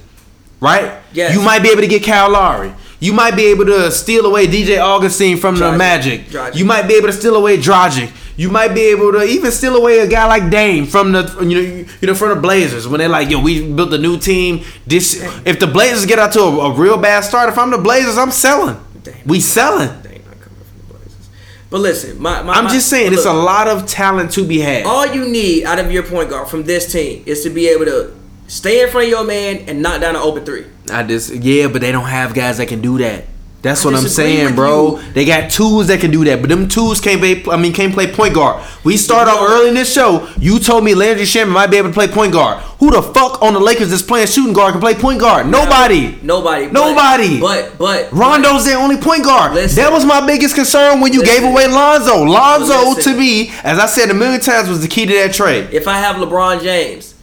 right? Yes. You might be able to get Kyle Lowry. You might be able to steal away DJ Augustin from the Dragic. Magic. Dragic. You might be able to steal away Dragic. You might be able to even steal away a guy like Dame from the you know you know from the Blazers when they're like yo we built a new team. This if the Blazers get out to a, a real bad start, if I'm the Blazers, I'm selling. Dame. We selling. Ain't not coming from the Blazers. But listen, my, my I'm my- just saying it's a lot of talent to be had. All you need out of your point guard from this team is to be able to stay in front of your man and knock down an open three. I just yeah, but they don't have guys that can do that. That's what I'm saying, bro. you. They got tools that can do that, but them tools can't play. I mean, can't play point guard. We start off early in this show. You told me Landry Shamet might be able to play point guard. Who the fuck on the Lakers that's playing shooting guard can play point guard? Nobody. Nobody. Nobody. But but Rondo's their only point guard. Listen. that was my biggest concern when you Listen. gave away Lonzo. Lonzo, Listen. to me, as I said a million times, was the key to that trade. if I have LeBron James,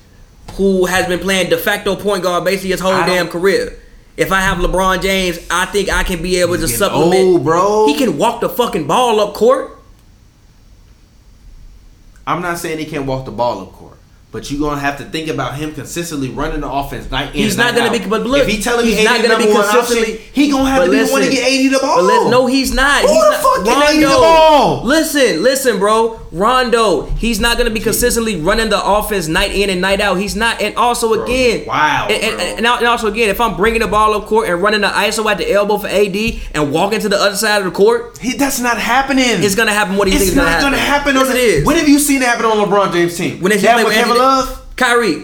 who has been playing de facto point guard basically his whole damn career. If I have LeBron James, I think I can be able to supplement. old, bro. He can walk the fucking ball up court. I'm not saying he can't walk the ball up court, but you're gonna have to think about him consistently running the offense night in. He's not gonna out. be. But look, if he telling me he's not gonna be consistently. option, he gonna have to be the one to get 80 the ball. But no, he's not. Who he's the not. fuck get 80 the ball? Listen, listen, bro. Rondo. He's not gonna be consistently running the offense night in and night out. He's not. And also again, wow, And, and, and also again, if I'm bringing the ball up court and running the ISO at the elbow for AD and walking to the other side of the court, He, that's not happening. it's gonna happen. What do you It's think is not gonna gonna happen. Yes, on it is. When have you seen it happen on LeBron James' team? when they that with with Kevin Anthony- Love. Kyrie.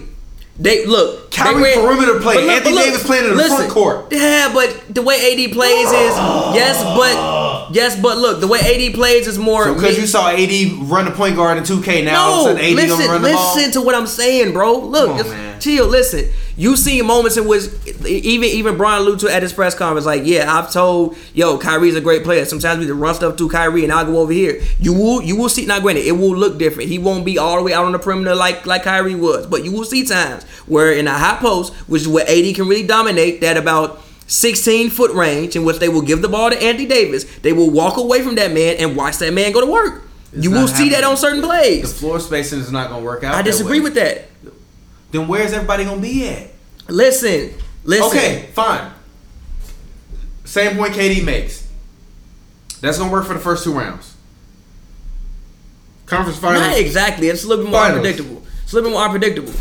They look. Kyrie they ran- perimeter play. but look- Anthony but look, Davis playing in the listen, front court. Yeah, but the way AD plays is yes, but yes, but look, the way AD plays is more. So because you saw AD run the point guard in 2K, now all of a sudden AD listen, gonna run the ball. listen to what I'm saying, bro. Look, on, chill. Listen, You see moments in which even even Brian to at his press conference, like, yeah, I've told yo, Kyrie's a great player. Sometimes we run stuff to Kyrie and I'll go over here. You will you will see now granted, it will look different. He won't be all the way out on the perimeter like like Kyrie was, but you will see times where in a high post, which is where AD can really dominate, that about 16 foot range in which they will give the ball to Anthony Davis. They will walk away from that man and watch that man go to work. It's you will see that on certain plays. The floor spacing is not gonna work out. I disagree with that. Then where's everybody gonna be at? Listen, listen. Okay, fine. Same point KD makes. That's gonna work for the first two rounds. Conference finals. Not exactly. It's a little bit more Finals. unpredictable. It's a little bit more unpredictable.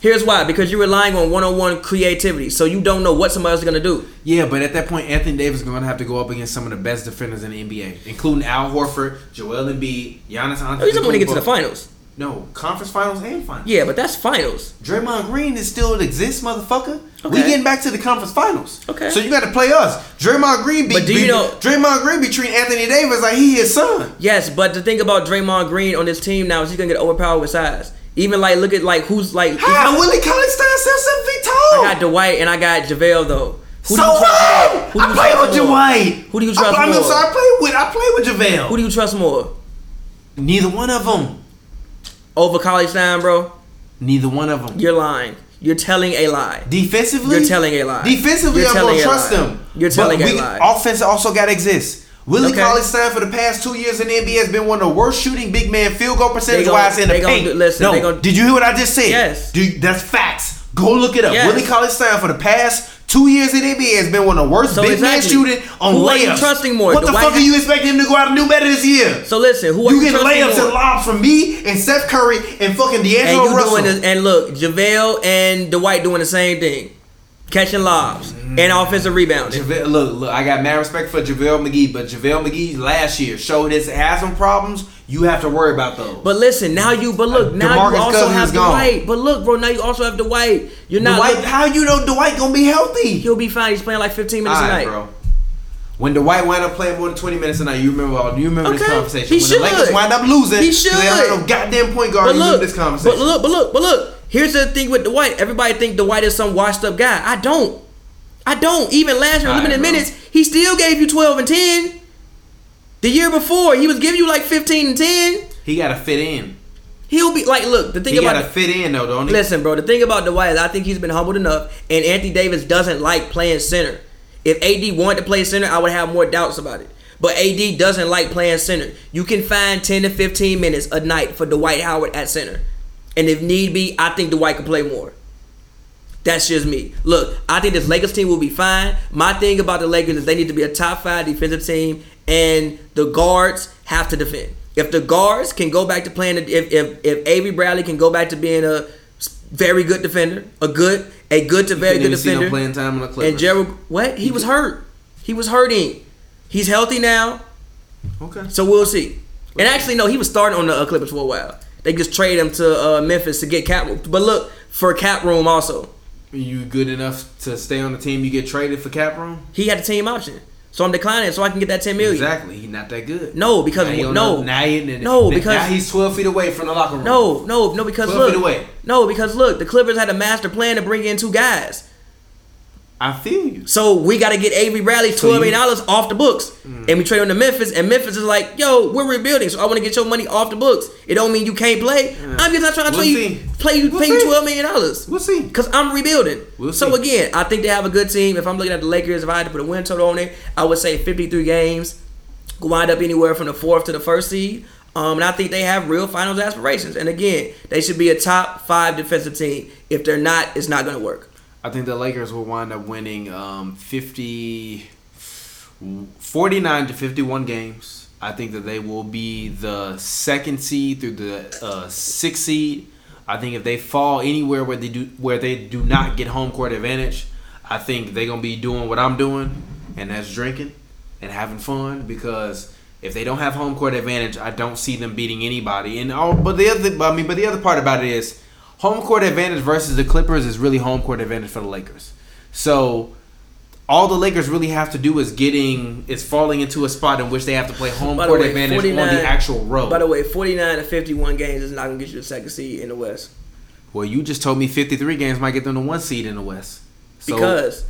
Here's why: because you're relying on one-on-one creativity, so you don't know what somebody else is gonna do. Yeah, but at that point, Anthony Davis is going to have to go up against some of the best defenders in the NBA, including Al Horford, Joel Embiid, Giannis Oh, he's gonna get to the finals. No, conference finals and finals. Yeah, but that's finals. Draymond Green is still exists, motherfucker. We getting back to the conference finals. Okay. So you got to play us. Draymond Green be, But do you be- know- Draymond Green be treating Anthony Davis like he his son. Yes, but the thing about Draymond Green on this team now is he's gonna get overpowered with size. Even like look at like who's like How Willie Cauley Stein still seven feet tall? I got Dwight and I got JaVale though. Who so do you trust what? Who do I play trust with? Dwight. Who do you trust I, more? so I play with I play with JaVale. Who do you trust more? Neither one of them. Over Cauley Stein, bro? Neither one of them. You're lying. You're telling a lie. Defensively, You're telling a lie. Defensively, You're I'm gonna trust lie. them. You're telling but a we, lie. Offense also got to exist. Willie Okay. Stein for the past two years in the NBA has been one of the worst shooting big man field goal percentage They wise in the paint. do- listen, no, did you hear what I just said? Yes. Dude, that's facts. Go look it up. Yes. Willie Stein for the past two years in the NBA has been one of the worst So big exactly. man shooting on Who are you trusting more, What the Dwight fuck are you expecting him to go out and do better this year? So listen, who are you you, getting layups more? and lobs from me and Steph Curry and fucking and D'Angelo you Russell. this, and look, JaVale and Dwight doing the same thing, catching lobs and mm. offensive rebounding. JaVale, look, look, I got mad respect for JaVale McGee, but JaVale McGee last year showed his some problems. You have to worry about those. But listen, now you, but look, now DeMarcus you also Cousins have. Dwight. But look, bro, now you also have Dwight. You're not. Dwight, how you know Dwight gonna be healthy? He'll be fine. He's playing like 15 minutes a night. bro. When Dwight wound up playing more than 20 minutes a night, you remember all, you remember this conversation. he when should. the Lakers wind up losing, He 'cause They don't have no goddamn point guard. But look, this conversation. but look, but look, but look. Here's the thing with Dwight. Everybody think Dwight is some washed up guy. I don't. I don't. Even last year, right, limited minutes, he still gave you 12 and 10. The year before, he was giving you like 15 and 10. he got to fit in. He'll be like, look, the thing He got about to fit in though, don't he? Listen, bro. The thing about Dwight is I think he's been humbled enough, and Anthony Davis doesn't like playing center. If AD wanted to play center, I would have more doubts about it. But AD doesn't like playing center. You can find 10 to 15 minutes a night for Dwight Howard at center. And if need be, I think Dwight could play more. That's just me. Look, I think this Lakers team will be fine. My thing about the Lakers is they need to be a top five defensive team, and the guards have to defend. If the guards can go back to playing, if if if Avery Bradley can go back to being a very good defender, a good a good to very good even see no defender, playing time on the and Gerald, what he was hurt, he was hurting. He's healthy now, okay. so we'll see. And actually, no, he was starting on the uh, Clippers for a while. They just traded him to uh, Memphis to get cap room. But look for cap room also. Are You good enough to stay on the team? You get traded for cap room? He had a team option, so I'm declining so I can get that 10 million. Exactly. He's not that good. No, because Now no, now he, No, now he's 12 feet away from the locker room. no, no, no, because 12 look, feet away. no, because look, the Clippers had a master plan to bring in two guys. I feel you. So we got to get Avery Bradley twelve Mm. million dollars off the books, and we trade him to Memphis. And Memphis is like, "Yo, we're rebuilding, so I want to get your money off the books. It don't mean you can't play. I'm just not trying to We'll play you, play you, We'll pay you twelve million dollars. We'll see. Cause I'm rebuilding. We'll so see. again, I think they have a good team. If I'm looking at the Lakers, if I had to put a win total on it, I would say 53 games. Wind up anywhere from the fourth to the first seed. Um, and I think they have real finals aspirations. And again, they should be a top five defensive team. If they're not, it's not going to work. I think the Lakers will wind up winning um, 50, 49 to 51 games. I think that they will be the second seed through the uh, sixth seed. I think if they fall anywhere where they do where they do not get home court advantage, I think they're gonna be doing what I'm doing, and that's drinking and having fun. Because if they don't have home court advantage, I don't see them beating anybody. And all, but the other, I mean, but the other part about it is home court advantage versus the Clippers is really home court advantage for the Lakers. So all the Lakers really have to do is getting is falling into a spot in which they have to play home court way, advantage on the actual road. By the way, 49 to 51 games is not going to get you the second seed in the West. Well, you just told me 53 games might get them the one seed in the West. So, because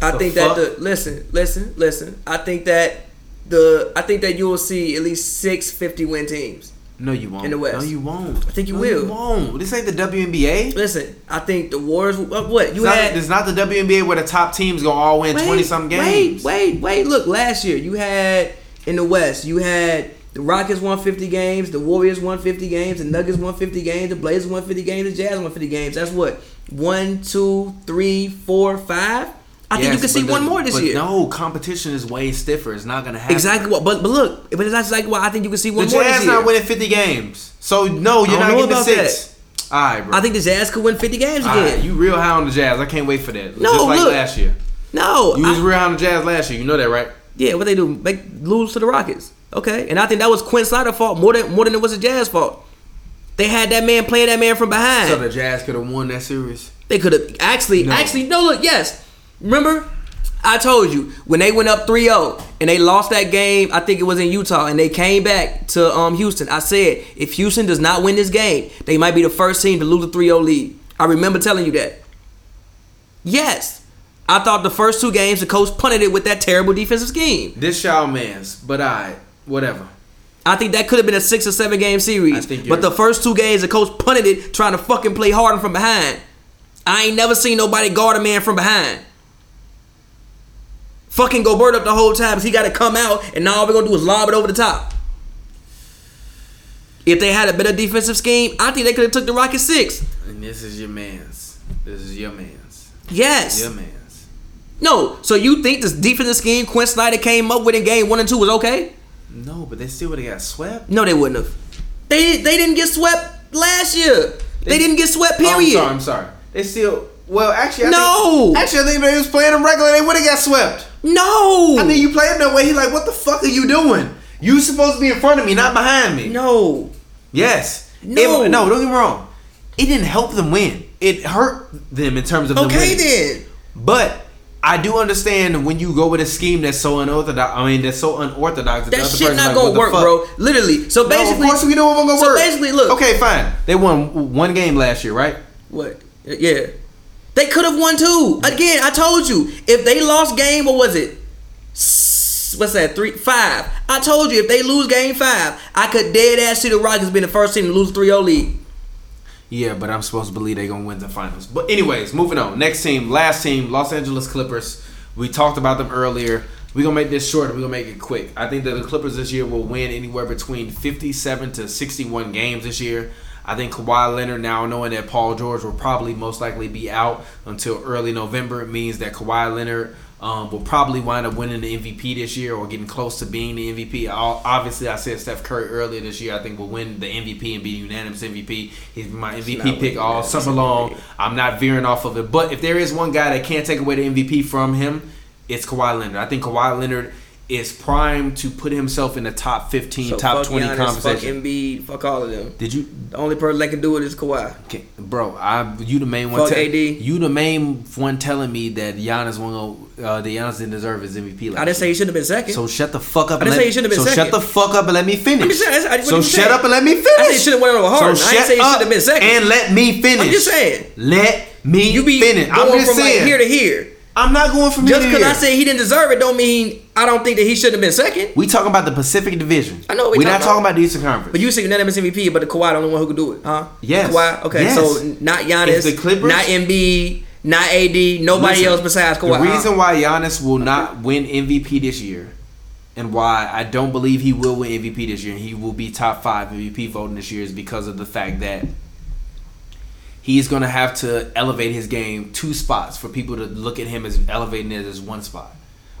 I think fuck? that the listen, listen, listen. I think that the I think that you will see at least six 50 win teams. No, you won't. in the West. No, you won't. I think you no, will. You won't. This ain't the WNBA. Listen, I think the Warriors. Uh, what? what It's you not, had? it's not the WNBA where the top teams gonna all win 20 some games. Wait, wait, wait. Look, last year you had in the West, you had the Rockets won 50 games, the Warriors won 50 games, the Nuggets won 50 games, the Blazers won 50 games, the Jazz won 50 games. That's what one, two, three, four, five. I think you can see but one more this but year. No, competition is way stiffer. It's not gonna happen. Exactly what, but but look, but that's exactly why I think you can see The one more Jazz this year. not winning 50 games. So no, you're don't getting the six. All right, bro. I think the Jazz could win 50 games All again. right, you real high on the Jazz. I can't wait for that. No, Just like look. last year. no, You I- was real high on the Jazz last year. You know that, right? yeah, what they do? Make lose to the Rockets. Okay, and I think that was Quin Snyder's fault more than more than it was the Jazz fault. They had that man playing that man from behind. So the Jazz could have won that series. They could have actually, No. actually, no, look, yes. Remember, I told you when they went up 3-0 and they lost that game, I think it was in Utah, and they came back to um, Houston. I said, if Houston does not win this game, they might be the first team to lose a 3-0 lead. I remember telling you that. Yes. I thought the first two games, the coach punted it with that terrible defensive scheme. This y'all man's, but I whatever. I think that could have been a six or seven game I series. But the first two games, the coach punted it, trying to fucking play hard from behind. I ain't never seen nobody guard a man from behind. Fucking Gobert up the whole time. 'cause He got to come out, and now all we're gonna do is lob it over the top. If they had a better defensive scheme, I think they could have took the Rockets six. And this is your man's. This is your man's. Yes. Your man's. No. So you think this defensive scheme Quin Snyder came up with in game one and two was okay? No, but they still would have got swept. No, they wouldn't have. They they didn't get swept last year. They, They- didn't get swept. Oh, I'm Period. sorry. I'm sorry. They still. Well, actually, I No! Think, actually, I think if they was playing them regular, they would have got swept. No. I think you played them that way. He like, what the fuck are you doing? You supposed to be in front of me, not behind me. no. Yes. No. It- no, don't get me wrong. It didn't help them win. It hurt them in terms of Okay winning. then. But I do understand when you go with a scheme that's so unorthodox. I mean, that's so unorthodox. That, the That shit not like, gonna work, fuck? bro. Literally. So No, basically, of course we know it gonna so work. basically, look. Okay, fine. They won one game last year, right? What? Yeah. They could have won two. Again, I told you. If they lost game, what was it? What's that? Three, five. I told you if they lose game five, I could dead ass see the Rockets being the first team to lose 3-0 lead. Yeah, but I'm supposed to believe they're gonna win the finals. But anyways, moving on. Next team, last team, Los Angeles Clippers. We talked about them earlier. We're gonna make this short. We're gonna make it quick. I think that the Clippers this year will win anywhere between 57 to 61 games this year. I think Kawhi Leonard, now knowing that Paul George will probably most likely be out until early November, it means that Kawhi Leonard um, will probably wind up winning the MVP this year or getting close to being the MVP. I'll- Obviously, I said Steph Curry earlier this year. I think will win the MVP and be unanimous MVP. He's my MVP pick all summer long. I'm not veering off of it. But if there is one guy that can't take away the MVP from him, it's Kawhi Leonard. I think Kawhi Leonard is primed to put himself in the top 15, So top fuck 20 Giannis, conversation. Fuck Embiid, fuck all of them. Did you, The only person that can do it is Kawhi. okay, bro? I you the main one. Fuck tell- AD. You the main one telling me that Giannis won't. Uh, that Giannis didn't deserve his MVP. Last I didn't say year. he should have been second. So shut the fuck up. I didn't say he shouldn't have been So shut the fuck up and let me finish. Saying, I- so shut saying? up and let me finish. I said he should've went over hard. So I shut say he up should've been second. And let me finish. I'm just saying. Let me you be finish. going I'm just from saying. like here to here. I'm not going from Just because I said he didn't deserve it, don't mean I don't think that he should have been second. We talking about the Pacific Division. I know what we We're not talking talking about the Eastern Conference. But you say unanimous MVP, but the Kawhi the only one who could do it, huh? Yes. Kawhi. Okay, Yes. so not Giannis, the Clippers- not Embiid, not AD, nobody Listen, else besides Kawhi. The huh? reason why Giannis will not win MVP this year, and why I don't believe he will win MVP this year, and he will be top five MVP voting this year, is because of the fact that he's going to have to elevate his game two spots for people to look at him as elevating it as one spot.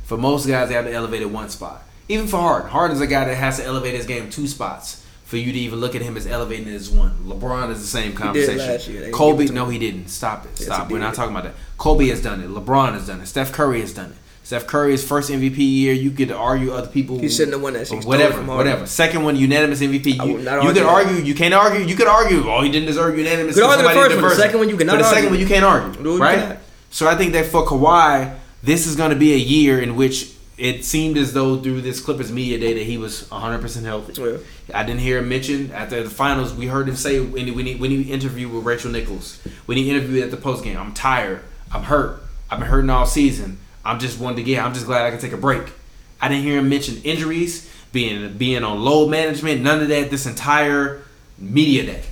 For most guys, they have to elevate it one spot. Even for Harden, Harden's a guy that has to elevate his game two spots for you to even look at him as elevating it as one. LeBron is the same conversation. last year. Kobe, give it to no, he didn't. Stop it. Stop. he We're not talking about that. Kobe has done it. LeBron has done it. Steph Curry has done it. Steph Curry's first MVP year, you could argue other people. He shouldn't have won that shit. He stole Whatever, whatever. Second one, unanimous MVP. You, you could argue that. You can't argue. You could argue. Oh, he didn't deserve unanimous. You could argue the first one. The second one, you cannot But the second argue. one, you can't argue, right? cannot. So I think that for Kawhi, this is going to be a year in which it seemed as though through this Clippers media day that he was 100% healthy. Yeah. I didn't hear him mention after the finals. We heard him say when he, when he, when he interviewed with Rachel Nichols, when he interviewed at the post game, I'm tired. I'm hurt. I've been hurting all season. I'm just wanting to get. I'm just glad I can take a break. I didn't hear him mention injuries, being being on load management, none of that. This entire media day,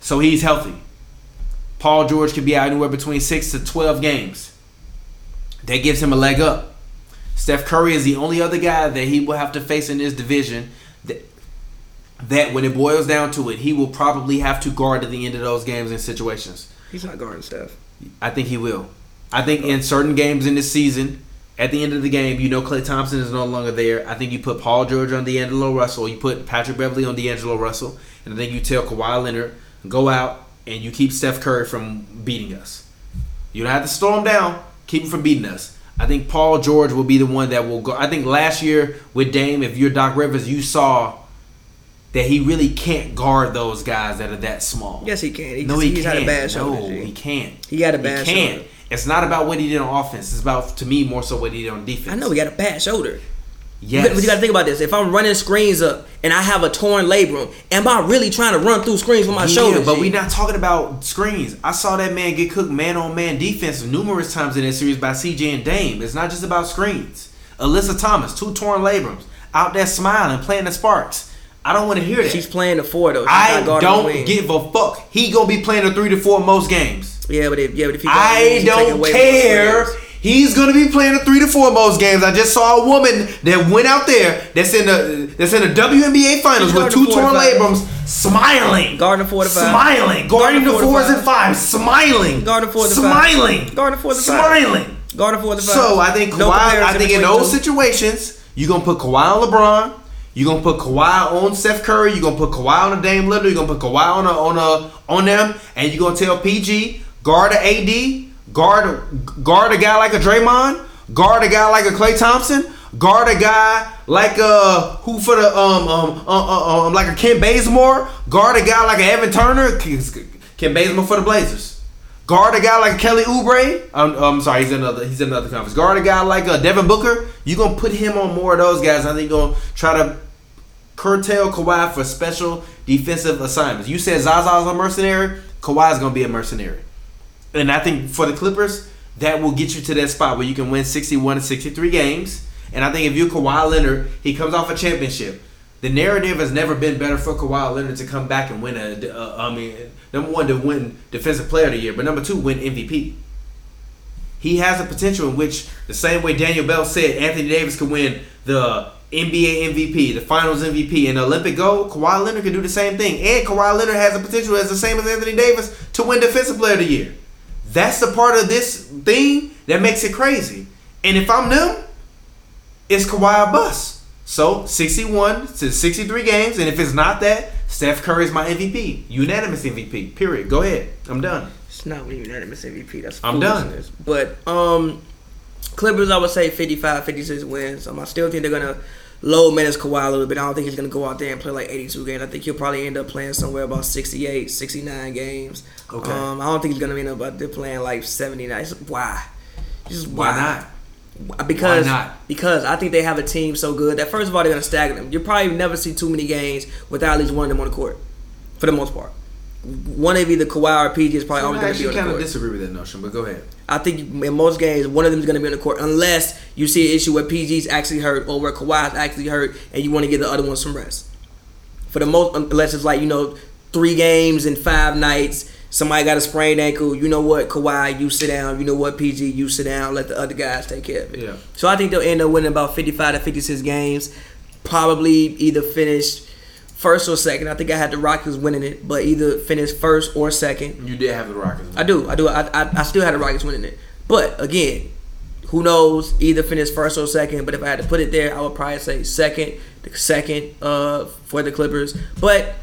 so he's healthy. Paul George could be out anywhere between six to twelve games. That gives him a leg up. Steph Curry is the only other guy that he will have to face in this division that, that when it boils down to it, he will probably have to guard at the end of those games and situations. He's not guarding Steph. I think he will. I think in certain games in this season, at the end of the game, you know Klay Thompson is no longer there. I think you put Paul George on D'Angelo Russell. You put Patrick Beverley on D'Angelo Russell. And I think you tell Kawhi Leonard, go out and you keep Steph Curry from beating us. You don't have to slow him down. Keep him from beating us. I think Paul George will be the one that will go. I think last year with Dame, if you're Doc Rivers, you saw that he really can't guard those guys that are that small. Yes, he can. He, no, he he's can't. had a bad no, shoulder. G. he can't. He had a bad He can't. shoulder. It's not about what he did on offense. It's about to me more so what he did on defense. I know he got a bad shoulder. Yes. But you got to think about this. If I'm running screens up and I have a torn labrum, am I really trying to run through screens with my yeah, shoulders? but G? we not talking about screens. I saw that man get cooked man on man defense numerous times in this series by CJ and Dame. It's not just about screens. Alyssa Thomas, two torn labrums, out there smiling, playing the sparks. I don't want to hear that. She's playing the four though. She's I not guarding the don't give a fuck. He gonna be playing the three to four most games. Yeah, but if yeah, but if he guarding I don't care. He's gonna be playing the three to four most games. I just saw a woman that went out there that's in the that's in the WNBA finals with two torn labrums, smiling, Guarding the four to five. smiling, Guarding the fours and fives, smiling, Guarding four to five. smiling, Guarding four to five. smiling. Guarding four to five. So I think Kawhi. No I think in those two. situations, you're gonna put Kawhi on LeBron. You're gonna put Kawhi on Steph Curry. You're gonna put Kawhi on a Dame Lillard. You're gonna put Kawhi on a, on a, on them, and you're gonna tell PG guard a AD, guard guard a guy like a Draymond, guard a guy like a Klay Thompson, guard a guy like a who for the um um uh, uh, um like a Kent Bazemore, guard a guy like a Evan Turner, Kent Bazemore for the Blazers. Guard a guy like Kelly Oubre. I'm, I'm sorry, he's in another he's in another conference. Guard a guy like uh, Devin Booker. You gonna put him on more of those guys. I think you're gonna try to curtail Kawhi for special defensive assignments. You said Zaza's a mercenary. Kawhi's gonna be a mercenary, and I think for the Clippers, that will get you to that spot where you can win 61 to 63 games. And I think if you're Kawhi Leonard, he comes off a championship. The narrative has never been better for Kawhi Leonard to come back and win a. Uh, I mean, number one to win Defensive Player of the Year, but number two win MVP. He has a potential in which the same way Daniel Bell said Anthony Davis can win the NBA MVP, the Finals MVP, and Olympic gold. Kawhi Leonard can do the same thing, and Kawhi Leonard has a potential as the same as Anthony Davis to win Defensive Player of the Year. That's the part of this thing that makes it crazy. And if I'm them, it's Kawhi or bust. So 61 to 63 games, and if it's not that, Steph Curry is my MVP, unanimous MVP. Period. Go ahead. I'm done. It's not unanimous MVP. That's I'm done. But um, Clippers, I would say 55, 56 wins. Um, I still think they're gonna low manage Kawhi a little bit. I don't think he's gonna go out there and play like 82 games. I think he'll probably end up playing somewhere about 68, 69 games. Okay. Um, I don't think he's gonna end up out there playing like 79. Why? Just Why not? Because Why not? because I think they have a team so good that first of all they're gonna stagger them. You probably never see too many games without at least one of them on the court, for the most part. One of either Kawhi or PG is probably I always gonna be on the court. I kind of disagree with that notion, but go ahead. I think in most games, one of them is going to be on the court, unless you see an issue where PG's actually hurt or where Kawhi's actually hurt, and you want to give the other one some rest. For the most, unless it's like you know, three games in five nights, somebody got a sprained ankle. You know what, Kawhi, you sit down. You know what, PG, you sit down. Let the other guys take care of it. Yeah. So I think they'll end up winning about fifty-five to fifty-six games. Probably either finish first or second. I think I had the Rockets winning it, but either finish first or second. You did have the Rockets. I do. I do. I, I, I still had the Rockets winning it. But again, who knows? Either finish first or second. But if I had to put it there, I would probably say second. The second uh, for the Clippers. But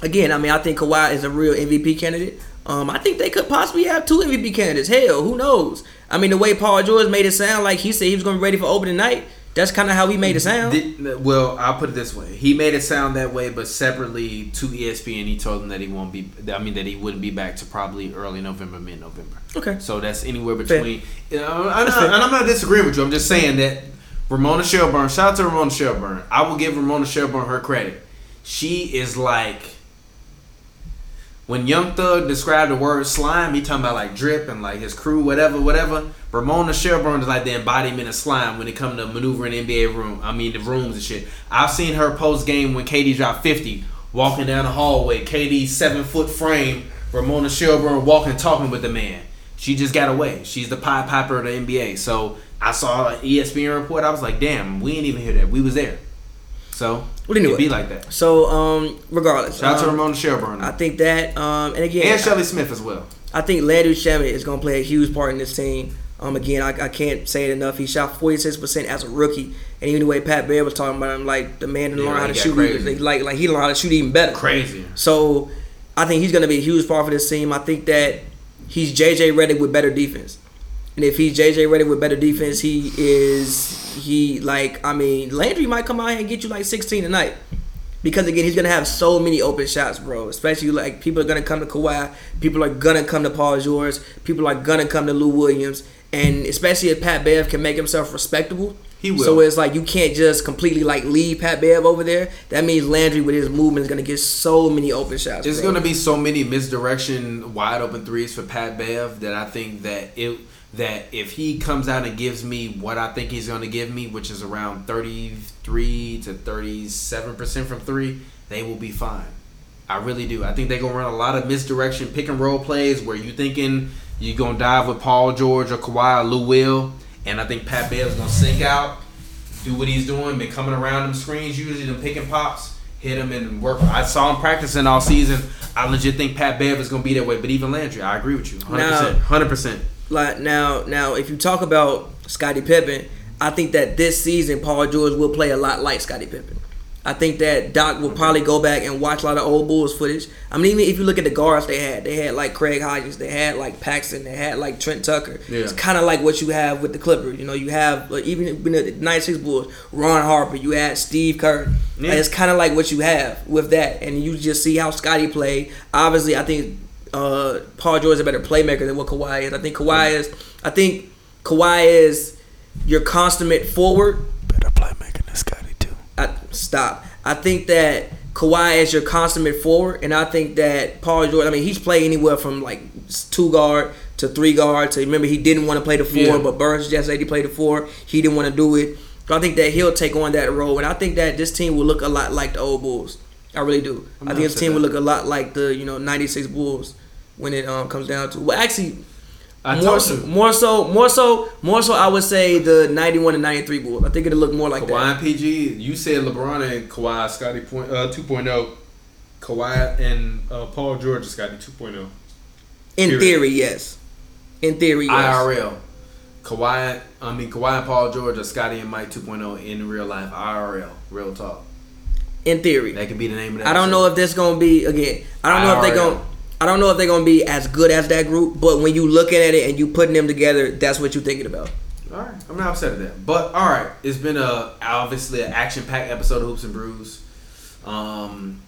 again, I mean, I think Kawhi is a real MVP candidate. Um, I think they could possibly have two MVP candidates. Hell, who knows? I mean, the way Paul George made it sound like he said he was going to be ready for opening night. That's kind of how he made it sound. Did- well, I'll put it this way: he made it sound that way, but separately to ESPN, he told them that he won't be. I mean, that he wouldn't be back to probably early November, mid November. Okay. So that's anywhere between. You know, I'm not, and I'm not disagreeing with you. I'm just saying that Ramona Shelburne. Shout out to Ramona Shelburne. I will give Ramona Shelburne her credit. She is like when Young Thug described the word slime, he talking about like drip and like his crew, whatever, whatever. Ramona Shelburne is like the embodiment of slime when it comes to maneuvering NBA room. I mean the rooms and shit. I've seen her post game when KD dropped fifty, walking down the hallway. KD's seven foot frame. Ramona Shelburne walking, talking with the man. She just got away. She's the pie Piper of the NBA. So I saw an ESPN report. I was like, damn, we didn't even hear that. We was there. So What anyway, it be like that. So um, regardless, Shout out to um, Ramona Shelburne I think that um, and again, and Shelley Smith as well. I think Landry Shamet is going to play a huge part in this team. Um, again, I, I can't say it enough. He shot 46% as a rookie, and even the way Pat Bear was talking about him, like the man didn't Yeah, learn how to shoot, crazy. like like he learned how to shoot even better. Crazy. So I think he's going to be a huge part for this team. I think that he's JJ Redick with better defense. And if he's JJ Redick with better defense, he is he like I mean Landry might come out here and get you like 16 tonight. Because again, he's gonna have so many open shots, bro. Especially like people are gonna come to Kawhi, people are gonna come to Paul George, people are gonna come to Lou Williams, and especially if Pat Bev can make himself respectable. He will. So it's like you can't just completely like leave Pat Bev over there. That means Landry with his movement is gonna get so many open shots. There's bro. gonna be so many misdirection wide open threes for Pat Bev that I think that it that if he comes out and gives me what I think he's gonna give me, which is around 33 to 37 percent from three, they will be fine. I really do. I think they're gonna run a lot of misdirection pick and roll plays where you thinking you're gonna dive with Paul George or Kawhi or Lou Will, and I think Pat Bev's gonna sink out, do what he's doing, been coming around them screens usually, them pick and pops, hit him and work. I saw him practicing all season. I legit think Pat Bev is gonna be that way. But even Landry, I agree with you, hundred percent, hundred percent. Like now now if you talk about Scottie Pippen, I think that this season Paul George will play a lot like Scottie Pippen. I think that Doc will probably go back and watch a lot of old Bulls footage. I mean, even if you look at the guards they had, they had like Craig Hodges, they had like Paxson, they had like Trent Tucker. Yeah. It's kind of like what you have with the Clippers. You know, you have like, even in the '96 Bulls, Ron Harper, you had Steve Kerr. Yeah. Like, it's kind of like what you have with that, and you just see how Scottie played. Obviously, I think uh, Paul George is a better playmaker than what Kawhi is. I think Kawhi is. I think Kawhi is your consummate forward. Better playmaker than Scottie too. I, stop. I think that Kawhi is your consummate forward, and I think that Paul George. I mean, he's played anywhere from like two guard to three guard. To remember, he didn't want to play the four, Yeah. but Burns just said he played the four. He didn't want to do it. So I think that he'll take on that role, and I think that this team will look a lot like the old Bulls. I really do. I'm I think this team will look a lot like the you know '96 Bulls when it um, comes down to. Well, actually, I more told so, you. more so, more so, more so. I would say the '91 and '93 Bulls. I think it'll look more like Kawhi that. and PG, you said LeBron and Kawhi, Scottie point, uh, 2.0. Kawhi and uh, Paul George is Scottie 2.0. In Period. theory, yes. In theory, yes. IRL. Kawhi, I mean Kawhi and Paul George are Scottie and Mike 2.0 in real life. IRL, real talk. In theory. That could be the name of that. I don't know if this gonna be again. I don't know if they IRL. I don't know if they're gonna be as good as that group, but when you looking at it and you putting them together, that's what you're thinking about. All right, I'm not upset at that. But all right, it's been a obviously an action packed episode of Hoops and Brews. Um,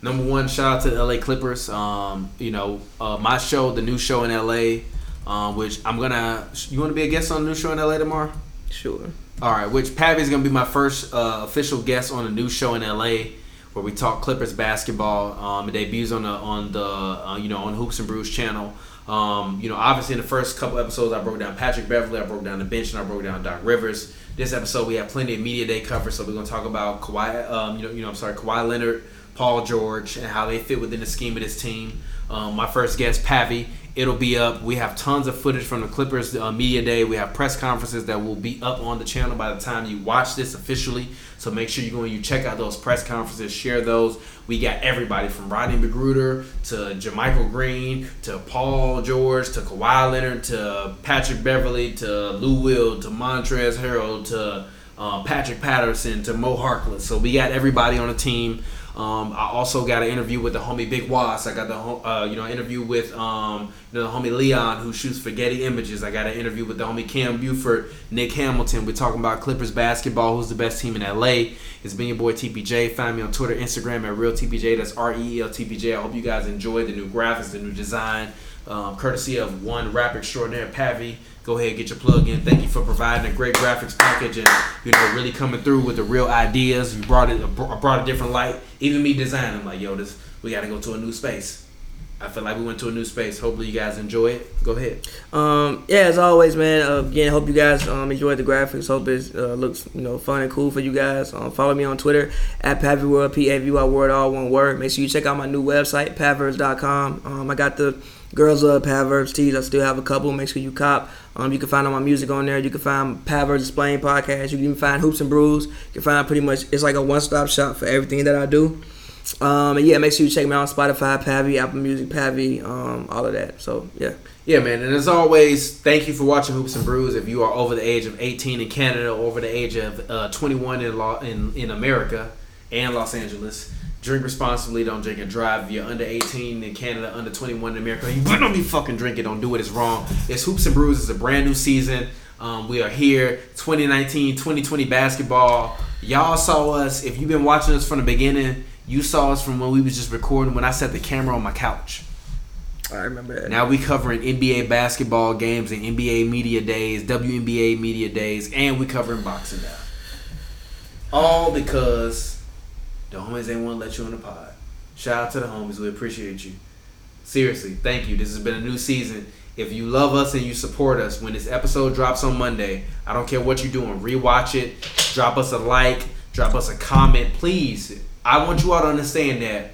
number one, shout out to the LA Clippers. Um, you know, uh, my show, the new show in LA, um, which I'm gonna. You want to be a guest on the new show in LA tomorrow? Sure. All right, which Pavi is gonna be my first uh, official guest on a new show in LA, where we talk Clippers basketball. Um, it debuts on the on the uh, you know on Hoops and Brews channel. Um, you know, obviously in the first couple episodes, I broke down Patrick Beverley, I broke down the bench, and I broke down Doc Rivers. This episode, we have plenty of media day coverage, so we're gonna talk about Kawhi. Um, you know, you know, I'm sorry, Kawhi Leonard, Paul George, and how they fit within the scheme of this team. Um, my first guest, Pavi. It'll be up. We have tons of footage from the Clippers uh, media day. We have press conferences that will be up on the channel by the time you watch this officially. So make sure you go and you check out those press conferences, share those. We got everybody from Rodney McGruder to JaMychal Green to Paul George to Kawhi Leonard to Patrick Beverley to Lou Will to Montrezl Harrell to uh, Patrick Patterson to Mo Harkless. So we got everybody on the team. Um, I also got an interview with the homie Big Was. I got the uh, you know interview with um, you know, the homie Leon who shoots Getty Images. I got an interview with the homie Cam Buford, Nick Hamilton. We're talking about Clippers basketball. Who's the best team in LA? It's been your boy TPJ. Find me on Twitter, Instagram at real TPJ. That's R E E L T P J. I hope you guys enjoyed the new graphics, the new design, um, courtesy of one rap extraordinaire Pavi. Go ahead get your plug in. Thank you for providing a great graphics package and you know really coming through with the real ideas. You brought it brought a different light. Even me designing, like, yo, this we got to go to a new space. I feel like we went to a new space. Hopefully, you guys enjoy it. Go ahead. Um, yeah, as always, man. Uh, again, hope you guys um, enjoyed the graphics. Hope it uh, looks you know fun and cool for you guys. Um, follow me on Twitter at Pavy World, P A V Y Word, all one word. Make sure you check out my new website, Pavers.com. Um, I got the Girls Love Pavers tees. I still have a couple. Make sure you cop. Um, you can find all my music on there. You can find Pavers Explain podcast. You can find Hoops and Brews. You can find pretty much it's like a one stop shop for everything that I do. Um, and yeah, make sure you check me out on Spotify, Pavy, Apple Music, Pavy, um, all of that. So yeah. Yeah, man. And as always, thank you for watching Hoops and Brews. If you are over the age of 18 in Canada, over the age of uh, 21 in, law, in in America and Los Angeles, drink responsibly. Don't drink and drive. If you're under 18 in Canada, under 21 in America, you better not be fucking drinking. Don't do it. It's wrong. It's Hoops and Brews. It's a brand new season. Um, we are here, 2019, 2020 basketball. Y'all saw us. If you've been watching us from the beginning you saw us from when we was just recording when I set the camera on my couch. I remember that. Now we covering NBA basketball games and NBA media days, WNBA media days, and we covering boxing now. All because the homies ain't want to let you on the pod. Shout out to the homies. We appreciate you. Seriously, thank you. This has been a new season. If you love us and you support us, when this episode drops on Monday, I don't care what you're doing, rewatch it, drop us a like, drop us a comment, please I want you all to understand that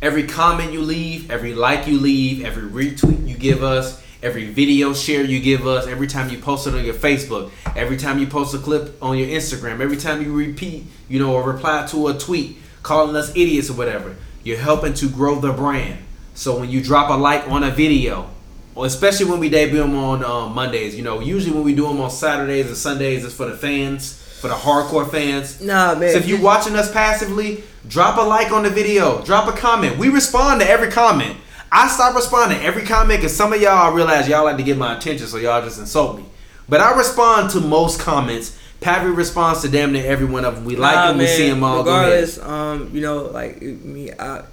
every comment you leave, every like you leave, every retweet you give us, every video share you give us, every time you post it on your Facebook, every time you post a clip on your Instagram, every time you repeat, you know, or reply to a tweet calling us idiots or whatever, you're helping to grow the brand. So when you drop a like on a video, or especially when we debut them on uh, Mondays, you know, usually when we do them on Saturdays and Sundays, it's for the fans for the hardcore fans. Nah, man. So if you're watching us passively, drop a like on the video, drop a comment. We respond to every comment. I stop responding every comment because some of y'all I realize y'all like to get my attention, so y'all just insult me. But I respond to most comments. Pavy responds to damn near every one of them. We like nah, them, man. we see them all. Regardless, um, you know, like me, I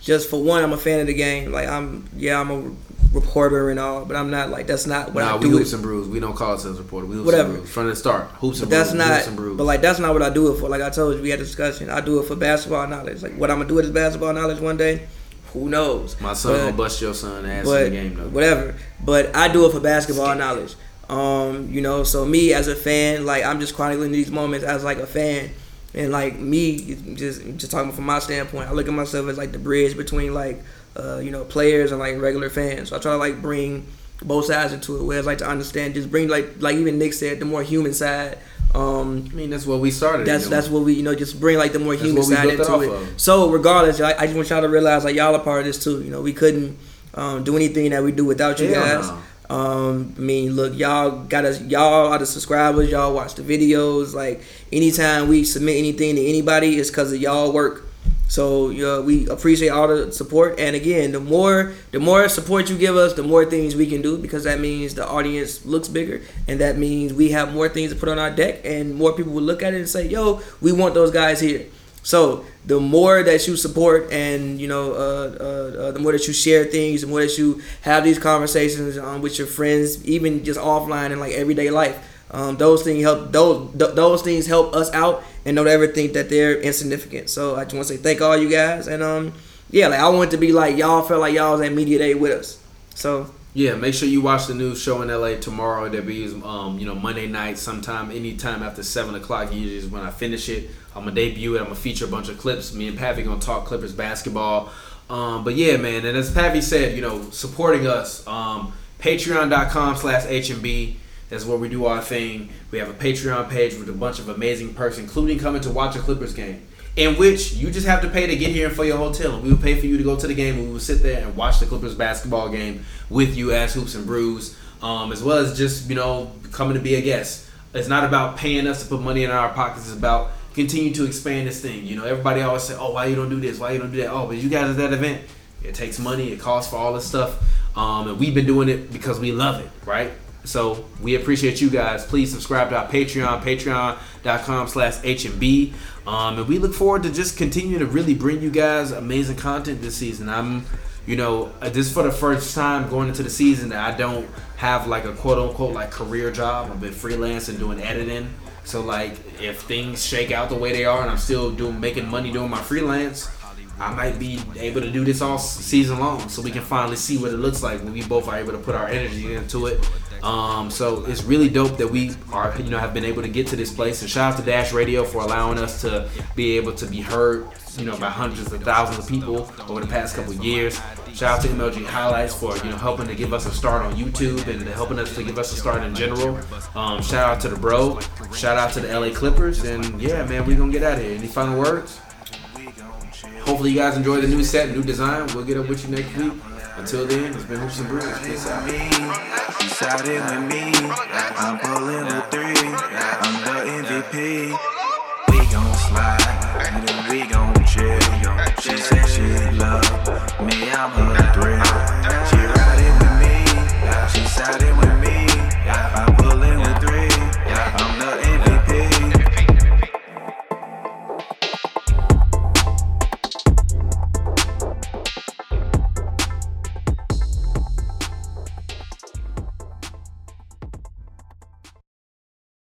just for one, I'm a fan of the game. Like I'm, yeah, I'm a reporter and all, but I'm not like that's not what nah, I do. Nah, we hoops and brews. We don't call ourselves reporter. We hoops whatever and brews. from the start. Hoops and but that's brews. Not, hoops and brews. But like that's not what I do it for. Like I told you, we had a discussion. I do it for basketball knowledge. Like what I'm gonna do with this basketball knowledge one day, who knows? My son but, gonna bust your son ass but, in the game though. Whatever. But I do it for basketball knowledge. Um, you know, so me as a fan, like I'm just chronicling these moments as like a fan. And like me, just just talking from my standpoint, I look at myself as like the bridge between like uh, you know, players and like regular fans. So I try to like bring both sides into it. Whereas like to understand, just bring like like even Nick said, the more human side. Um, I mean, that's what we started. That's doing. that's what we you know just bring like the more human side into it. Of. So regardless, I, I, just want y'all to realize like y'all are part of this too. You know, we couldn't um, do anything that we do without you Hell guys. No. Um, I mean, look, y'all got us. Y'all are the subscribers. Y'all watch the videos. Like anytime we submit anything to anybody, it's because of y'all work. So we appreciate all the support, and again, the more the more support you give us, the more things we can do because that means the audience looks bigger, and that means we have more things to put on our deck, and more people will look at it and say, "Yo, we want those guys here." So the more that you support, and you know, uh, uh, uh the more that you share things, the more that you have these conversations um, with your friends, even just offline and like everyday life um, those things help those th- those things help us out and don't ever think that they're insignificant. So I just want to say thank all you guys and um yeah like I want to be like y'all felt like y'all was at media day with us. So yeah, make sure you watch the new show in LA tomorrow. There'll be um you know Monday night sometime anytime after seven o'clock. Usually is when I finish it. I'm gonna debut it. I'm gonna feature a bunch of clips. Me and Pavi gonna talk Clippers basketball. Um, but yeah, man, and as Pavi said, you know, supporting us. Um, Patreon.com slash HMB. That's where we do our thing. We have a Patreon page with a bunch of amazing perks, including coming to watch a Clippers game, in which you just have to pay to get here for your hotel. And we will pay for you to go to the game, we will sit there and watch the Clippers basketball game with you as Hoops and Brews, um, as well as just you know coming to be a guest. It's not about paying us to put money in our pockets. It's about continue to expand this thing. You know, everybody always say, "Oh, why you don't do this? Why you don't do that?" Oh, but you guys at that event, it takes money. It costs for all this stuff, um, and we've been doing it because we love it, right? So we appreciate you guys. Please subscribe to our Patreon, patreon.com slash HMB. Um, and we look forward to just continuing to really bring you guys amazing content this season. I'm you know, uh, this is for the first time going into the season that I don't have like a quote unquote like career job. I've been freelancing doing editing. So like if things shake out the way they are and I'm still doing making money doing my freelance, I might be able to do this all season long, so we can finally see what it looks like when we both are able to put our energy into it. Um, so it's really dope that we are, you know, have been able to get to this place. And shout out to Dash Radio for allowing us to be able to be heard, you know, by hundreds of thousands of people over the past couple years. Shout out to MLG Highlights for you know helping to give us a start on YouTube and helping us to give us a start in general. Um, shout out to the bro. Shout out to the LA Clippers. And yeah, man, we gonna get out of here. Any final words? Hopefully you guys enjoy the new set, new design. We'll get up with you next week. Until then, it's been Hoops and Brews. Peace out. Decided with me, I'm pulling the three. I'm the MVP. We gon' slide, we gon' chill. She said she love me, I'm her.